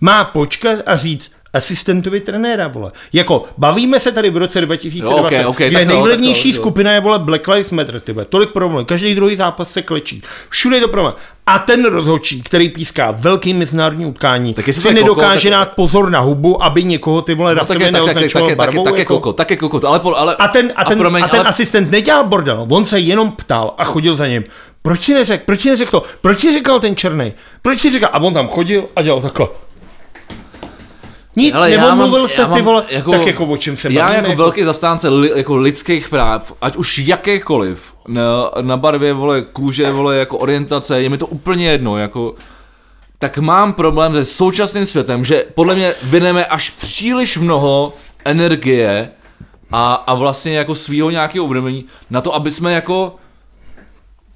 A: Má počkat a říct, asistentovi trenéra, vole. Jako, bavíme se tady v roce 2020, jo, okay, okay, kde nejlevnější to, skupina je, vole, Black Lives Matter, tyhle. Tolik problém. Každý druhý zápas se klečí. Všude je to problém. A ten rozhodčí, který píská velký mezinárodní utkání, tak si nedokáže dát pozor na hubu, aby někoho ty vole no, rasově neoznačoval barvou.
B: Tak je koko, tak je koko, ale, ale,
A: a ten, a ten, a, promiň, a ten ale... asistent nedělal bordel, on se jenom ptal a chodil za ním. Proč si neřekl, proč si neřekl to, proč si říkal ten černý, proč si říkal, a on tam chodil a dělal takhle. Nic, Ale nemluvil mám, se ty vole, jako, tak jako o čem se
B: Já jako, jako velký zastánce li, jako lidských práv, ať už jakýchkoliv, na, na barvě, vole, kůže, vole, jako orientace, je mi to úplně jedno, jako tak mám problém se současným světem, že podle mě vyneme až příliš mnoho energie a, a vlastně jako svýho nějakého uvědomění na to, aby jsme jako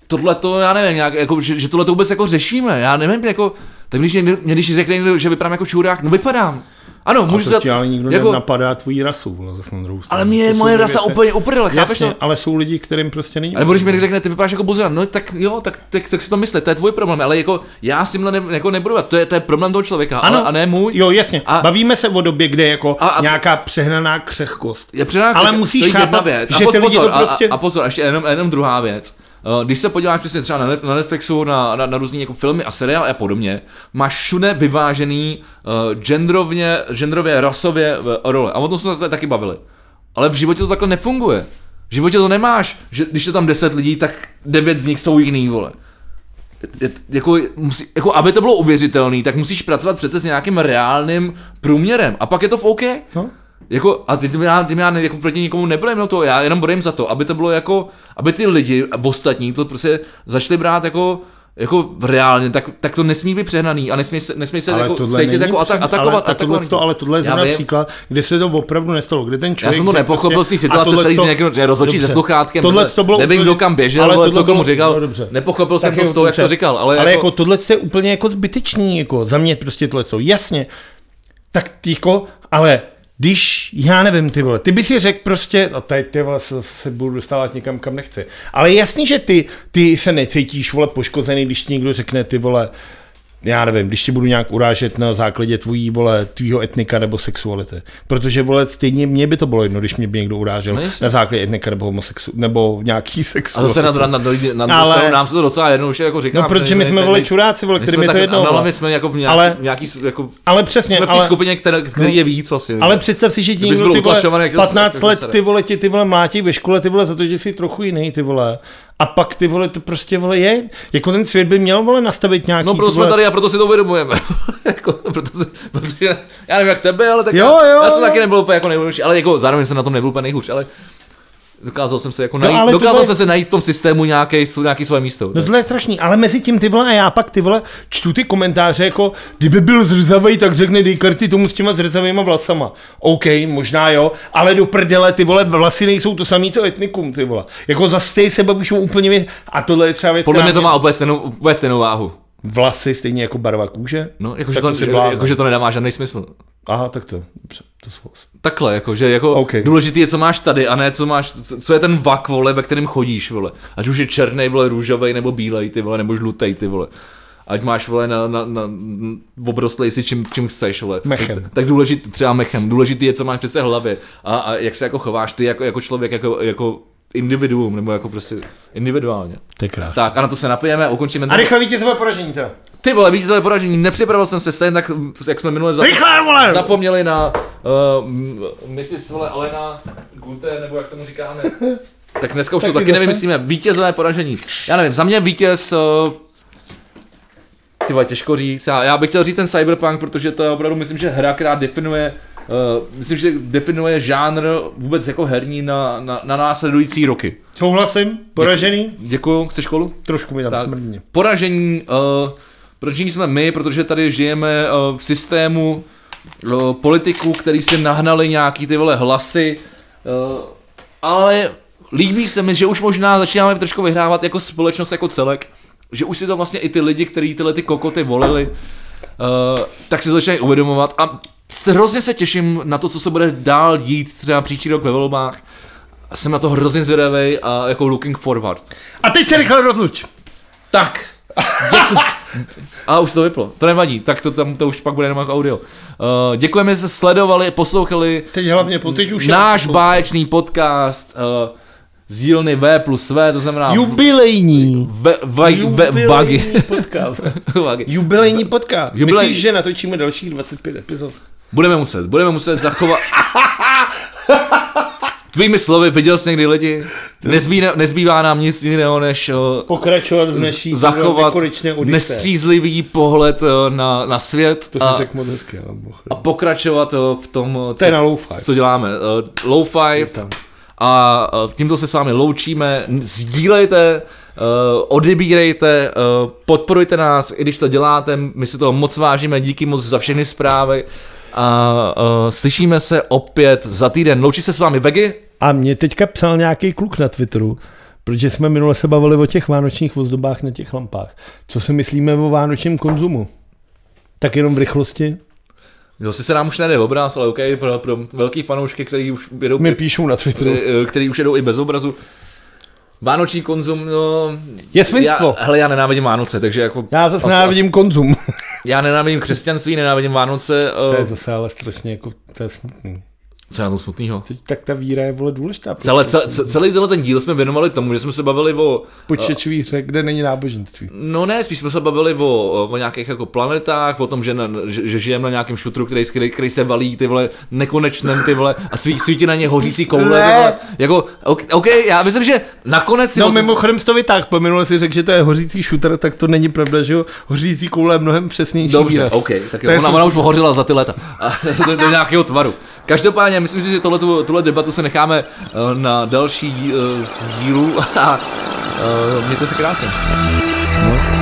B: tohle to, já nevím, nějak, jako, že, že tohle to vůbec jako řešíme, já nevím, jako, tak když, mě, když řekne někdo, že vypadám jako čurák, no vypadám. Ano, můžu
A: se... ale nikdo jako... napadá tvojí rasu, vole, zase na druhou
B: stranu. Ale mě je moje rasa věci... úplně uprdele, chápeš to?
A: ale jsou lidi, kterým prostě není.
B: Ale když mi řekne, ty vypadáš jako buzera, no tak jo, tak, tak, tak, si to myslí, to je tvůj problém, ale jako já s tímhle ne, jako nebudu, to je, to je problém toho člověka, ano, ale, a ne můj.
A: Jo, jasně, a... bavíme se o době, kde je jako a, a... nějaká přehnaná křehkost.
B: Je přehnaná
A: ale musíš chápat,
B: věc.
A: že
B: a
A: ty lidi
B: to
A: prostě...
B: A, a pozor, ještě jenom, jenom druhá věc když se podíváš přesně třeba na Netflixu, na, na, na různé jako filmy a seriály a podobně, máš všude vyvážený uh, genderovně, genderově, rasově uh, role. A o tom jsme se taky bavili. Ale v životě to takhle nefunguje. V životě to nemáš, že když je tam 10 lidí, tak 9 z nich jsou jiný, vole. Jako, musí, jako, aby to bylo uvěřitelné, tak musíš pracovat přece s nějakým reálným průměrem. A pak je to v OK. No. Jako, a ty, ty, já, ty já jako proti nikomu nebyl no to, já jenom bodím za to, aby to bylo jako, aby ty lidi, ostatní to prostě začali brát jako jako reálně, tak, tak to nesmí být přehnaný a nesmí se, nesmí se
A: Ale
B: jako cítit jako atak, atakovat.
A: ale, tak tohle,
B: atakovat.
A: to, ale tohle je
B: Já
A: zrovna příklad, kde se to opravdu nestalo, kde ten
B: Já
A: člověk...
B: jsem to nepochopil z té
A: prostě-
B: situace celý
A: to-
B: z nějakého že rozhodčí se sluchátkem,
A: Tohle
B: nevím,
A: to bylo
B: nevím, kdo kam běžel,
A: ale
B: co komu říkal,
A: no,
B: nepochopil jsem to z toho, jak to říkal, ale,
A: ale
B: jako,
A: jako tohle je úplně jako zbytečný, jako za mě prostě tohle jsou. Jasně, tak tyko, ale když, já nevím, ty vole, ty by si řekl prostě, a teď ty vole se, se budu dostávat někam, kam nechci. Ale jasný, že ty, ty se necítíš, vole, poškozený, když ti někdo řekne, ty vole, já nevím, když ti budu nějak urážet na základě tvojí, vole, tvýho etnika nebo sexuality. Protože, vole, stejně mě by to bylo jedno, když mě by někdo urážel
B: No
A: na základě etnika nebo homosexu, nebo nějaký
B: a
A: sexuality.
B: zase na, na, na, na,
A: Ale-
B: nám se to docela jednou už jako říká.
A: No, protože my jsme, vole, čuráci, vole, kterým je to jedno,
B: No, ale
A: vole.
B: my jsme jako v nějaký,
A: Ale-
B: nějaký jako,
A: Ale přesně,
B: jsme v té
A: ale,
B: skupině, které, který je víc vlastně.
A: ale představ si, že ti někdo ty vole,
B: utlačovaný, jak to-
A: 15
B: jak to
A: let ty vole ti ty vole mlátí ve škole ty vole za to, že jsi trochu jiný ty vole. A pak ty vole to prostě vole je. Jako ten svět by měl vole nastavit nějaký
B: No, proto jsme
A: vole,
B: tady a proto si to uvědomujeme. jako, proto, protože, já nevím jak tebe, ale tak
A: Jo,
B: já,
A: jo,
B: já jsem
A: jo.
B: taky nebyl úplně jako nejlepší, ale jako zároveň jsem na tom nebyl úplně nejhůř, ale dokázal jsem se jako
A: No,
B: najít,
A: ale
B: dokázal
A: tohle-
B: jsem se najít v tom systému nějaký, nějaký svoje místo.
A: No tohle je strašný, ale mezi tím ty vole a já pak ty vole čtu ty komentáře jako kdyby byl zrzavej, tak řekne dej karty tomu s těma zrzavýma vlasama. OK, možná jo, ale do prdele ty vole vlasy nejsou to samý co etnikum ty vole. Jako zase se bavíš úplně vě... a tohle je třeba věc,
B: Podle mě to má úplně stejnou, úplně stejnou váhu.
A: vlasy stejně jako barva kůže.
B: No, jakože to,
A: to
B: jakože to nedává žádný smysl.
A: Aha, tak to, dobře, to.
B: Takhle, jako, že jako
A: OK.
B: důležitý je, co máš tady, a ne co máš, co, je ten vak, vole, ve kterém chodíš, vole. Ať už je černý, vole, růžový, nebo bílej, ty vole, nebo žlutej, ty vole. Ať máš, vole, na, na, na, obrostlej si čím, čím chceš, vole.
A: Mechem.
B: Tak, tak důležitý, třeba mechem, důležitý je, co máš té hlavě a, a, jak se jako chováš ty jako, jako člověk, jako, jako individuum, nebo jako prostě individuálně.
A: To je krásné.
B: Tak a na to se napijeme a ukončíme.
A: A rychle vítězové poražení teda.
B: Ty vole, vítězové poražení, nepřipravil jsem se stejně tak, jak jsme minule za...
A: Rychle, vole!
B: Zapomněli na uh, Mrs. Vole Alena Gute, nebo jak tomu říkáme. Tak dneska už to
A: Taky
B: taky
A: zase?
B: nevymyslíme. Vítězové poražení. Já nevím, za mě vítěz... Uh, ty vole, těžko říct. Já, já bych chtěl říct ten Cyberpunk, protože to je opravdu, myslím, že hra, která definuje Uh, myslím, že definuje žánr vůbec jako herní na, na, na následující roky.
A: Souhlasím, poražený.
B: Děkuju, chceš kolu?
A: Trošku mi tam smrdí.
B: Poražení, uh, poražení jsme my, protože tady žijeme uh, v systému uh, politiků, který si nahnali nějaký ty vole hlasy, uh, ale líbí se mi, že už možná začínáme trošku vyhrávat jako společnost jako celek, že už si to vlastně i ty lidi, kteří tyhle ty kokoty volili, tak si to začínají uvědomovat a hrozně se těším na to, co se bude dál dít třeba příští rok ve volbách. Jsem na to hrozně zvědavý a jako looking forward.
A: A teď se rychle rozluč.
B: Tak. Děkuji. A už to vyplo. To nevadí, tak to tam to už pak bude jenom jako audio. Uh, děkujeme, že jste sledovali, poslouchali
A: Teď hlavně, po teď už je-
B: náš báječný podcast uh, z dílny V plus V, to znamená
A: Jubilejní.
B: v, v, v, vagy.
A: podcast.
B: vagy.
A: Jubilejní podcast.
B: Jubilej-
A: Myslíš, že natočíme dalších 25 epizod?
B: Budeme muset, budeme muset zachovat... Tvými slovy, viděl jsi někdy lidi? Nezbývá, nezbývá nám nic jiného, než uh,
A: Pokračovat v naší
B: zachovat nestřízlivý pohled uh, na, na svět.
A: To
B: a,
A: řekl moc hezky,
B: a pokračovat uh, v tom, uh,
A: To
B: co,
A: na low-fi.
B: co děláme. Low five a tímto se s vámi loučíme. Sdílejte, uh, odebírejte, uh, podporujte nás, i když to děláte, my si toho moc vážíme, díky moc za všechny zprávy. A uh, slyšíme se opět za týden. Loučí se s vámi Vegy.
A: A mě teďka psal nějaký kluk na Twitteru, protože jsme minule se bavili o těch vánočních ozdobách na těch lampách. Co si myslíme o vánočním konzumu? Tak jenom v rychlosti.
B: Jo, sice nám už nejde obraz, ale OK, pro, pro velký fanoušky, kteří už jedou,
A: Mi píšou na Twitteru.
B: eh, který už jedou i bez obrazu. Vánoční konzum, no...
A: Je svinstvo.
B: Já, hele, já nenávidím Vánoce, takže jako...
A: Já zase
B: asi-
A: nenávidím konzum.
B: Já nenávidím křesťanství, nenávidím Vánoce.
A: To je
B: Uh,
A: zase ale strašně jako, to je smutný.
B: Co je na tom smutného?
A: Tak ta víra je vole důležitá.
B: Celé, celé, celý tenhle ten díl jsme věnovali tomu, že jsme se bavili o...
A: Počítač víře, kde není náboženství.
B: No ne, spíš jsme se bavili o, o nějakých jako planetách, o tom, že, na, že, že žijeme na nějakém šutru, který, který, který, se valí ty vole nekonečném ty vole a svý, svítí na ně hořící koule.
A: Ne.
B: Ty vole. Jako, OK, OK, já myslím, že nakonec
A: No
B: o tom-
A: mimochodem to vytáhl, po minule si řekl, že to je hořící shooter, tak to není pravda, že jo? Hořící koule je mnohem přesnější
B: Dobře,
A: výraz.
B: OK, tak
A: To
B: jo, ona,
A: super.
B: ona už ohořela za ty leta. A do, do, nějakého tvaru. Každopádně, myslím si, že tohle, tuhle debatu se necháme eh, na další uh, z dílů a uh, mějte se krásně.
A: No,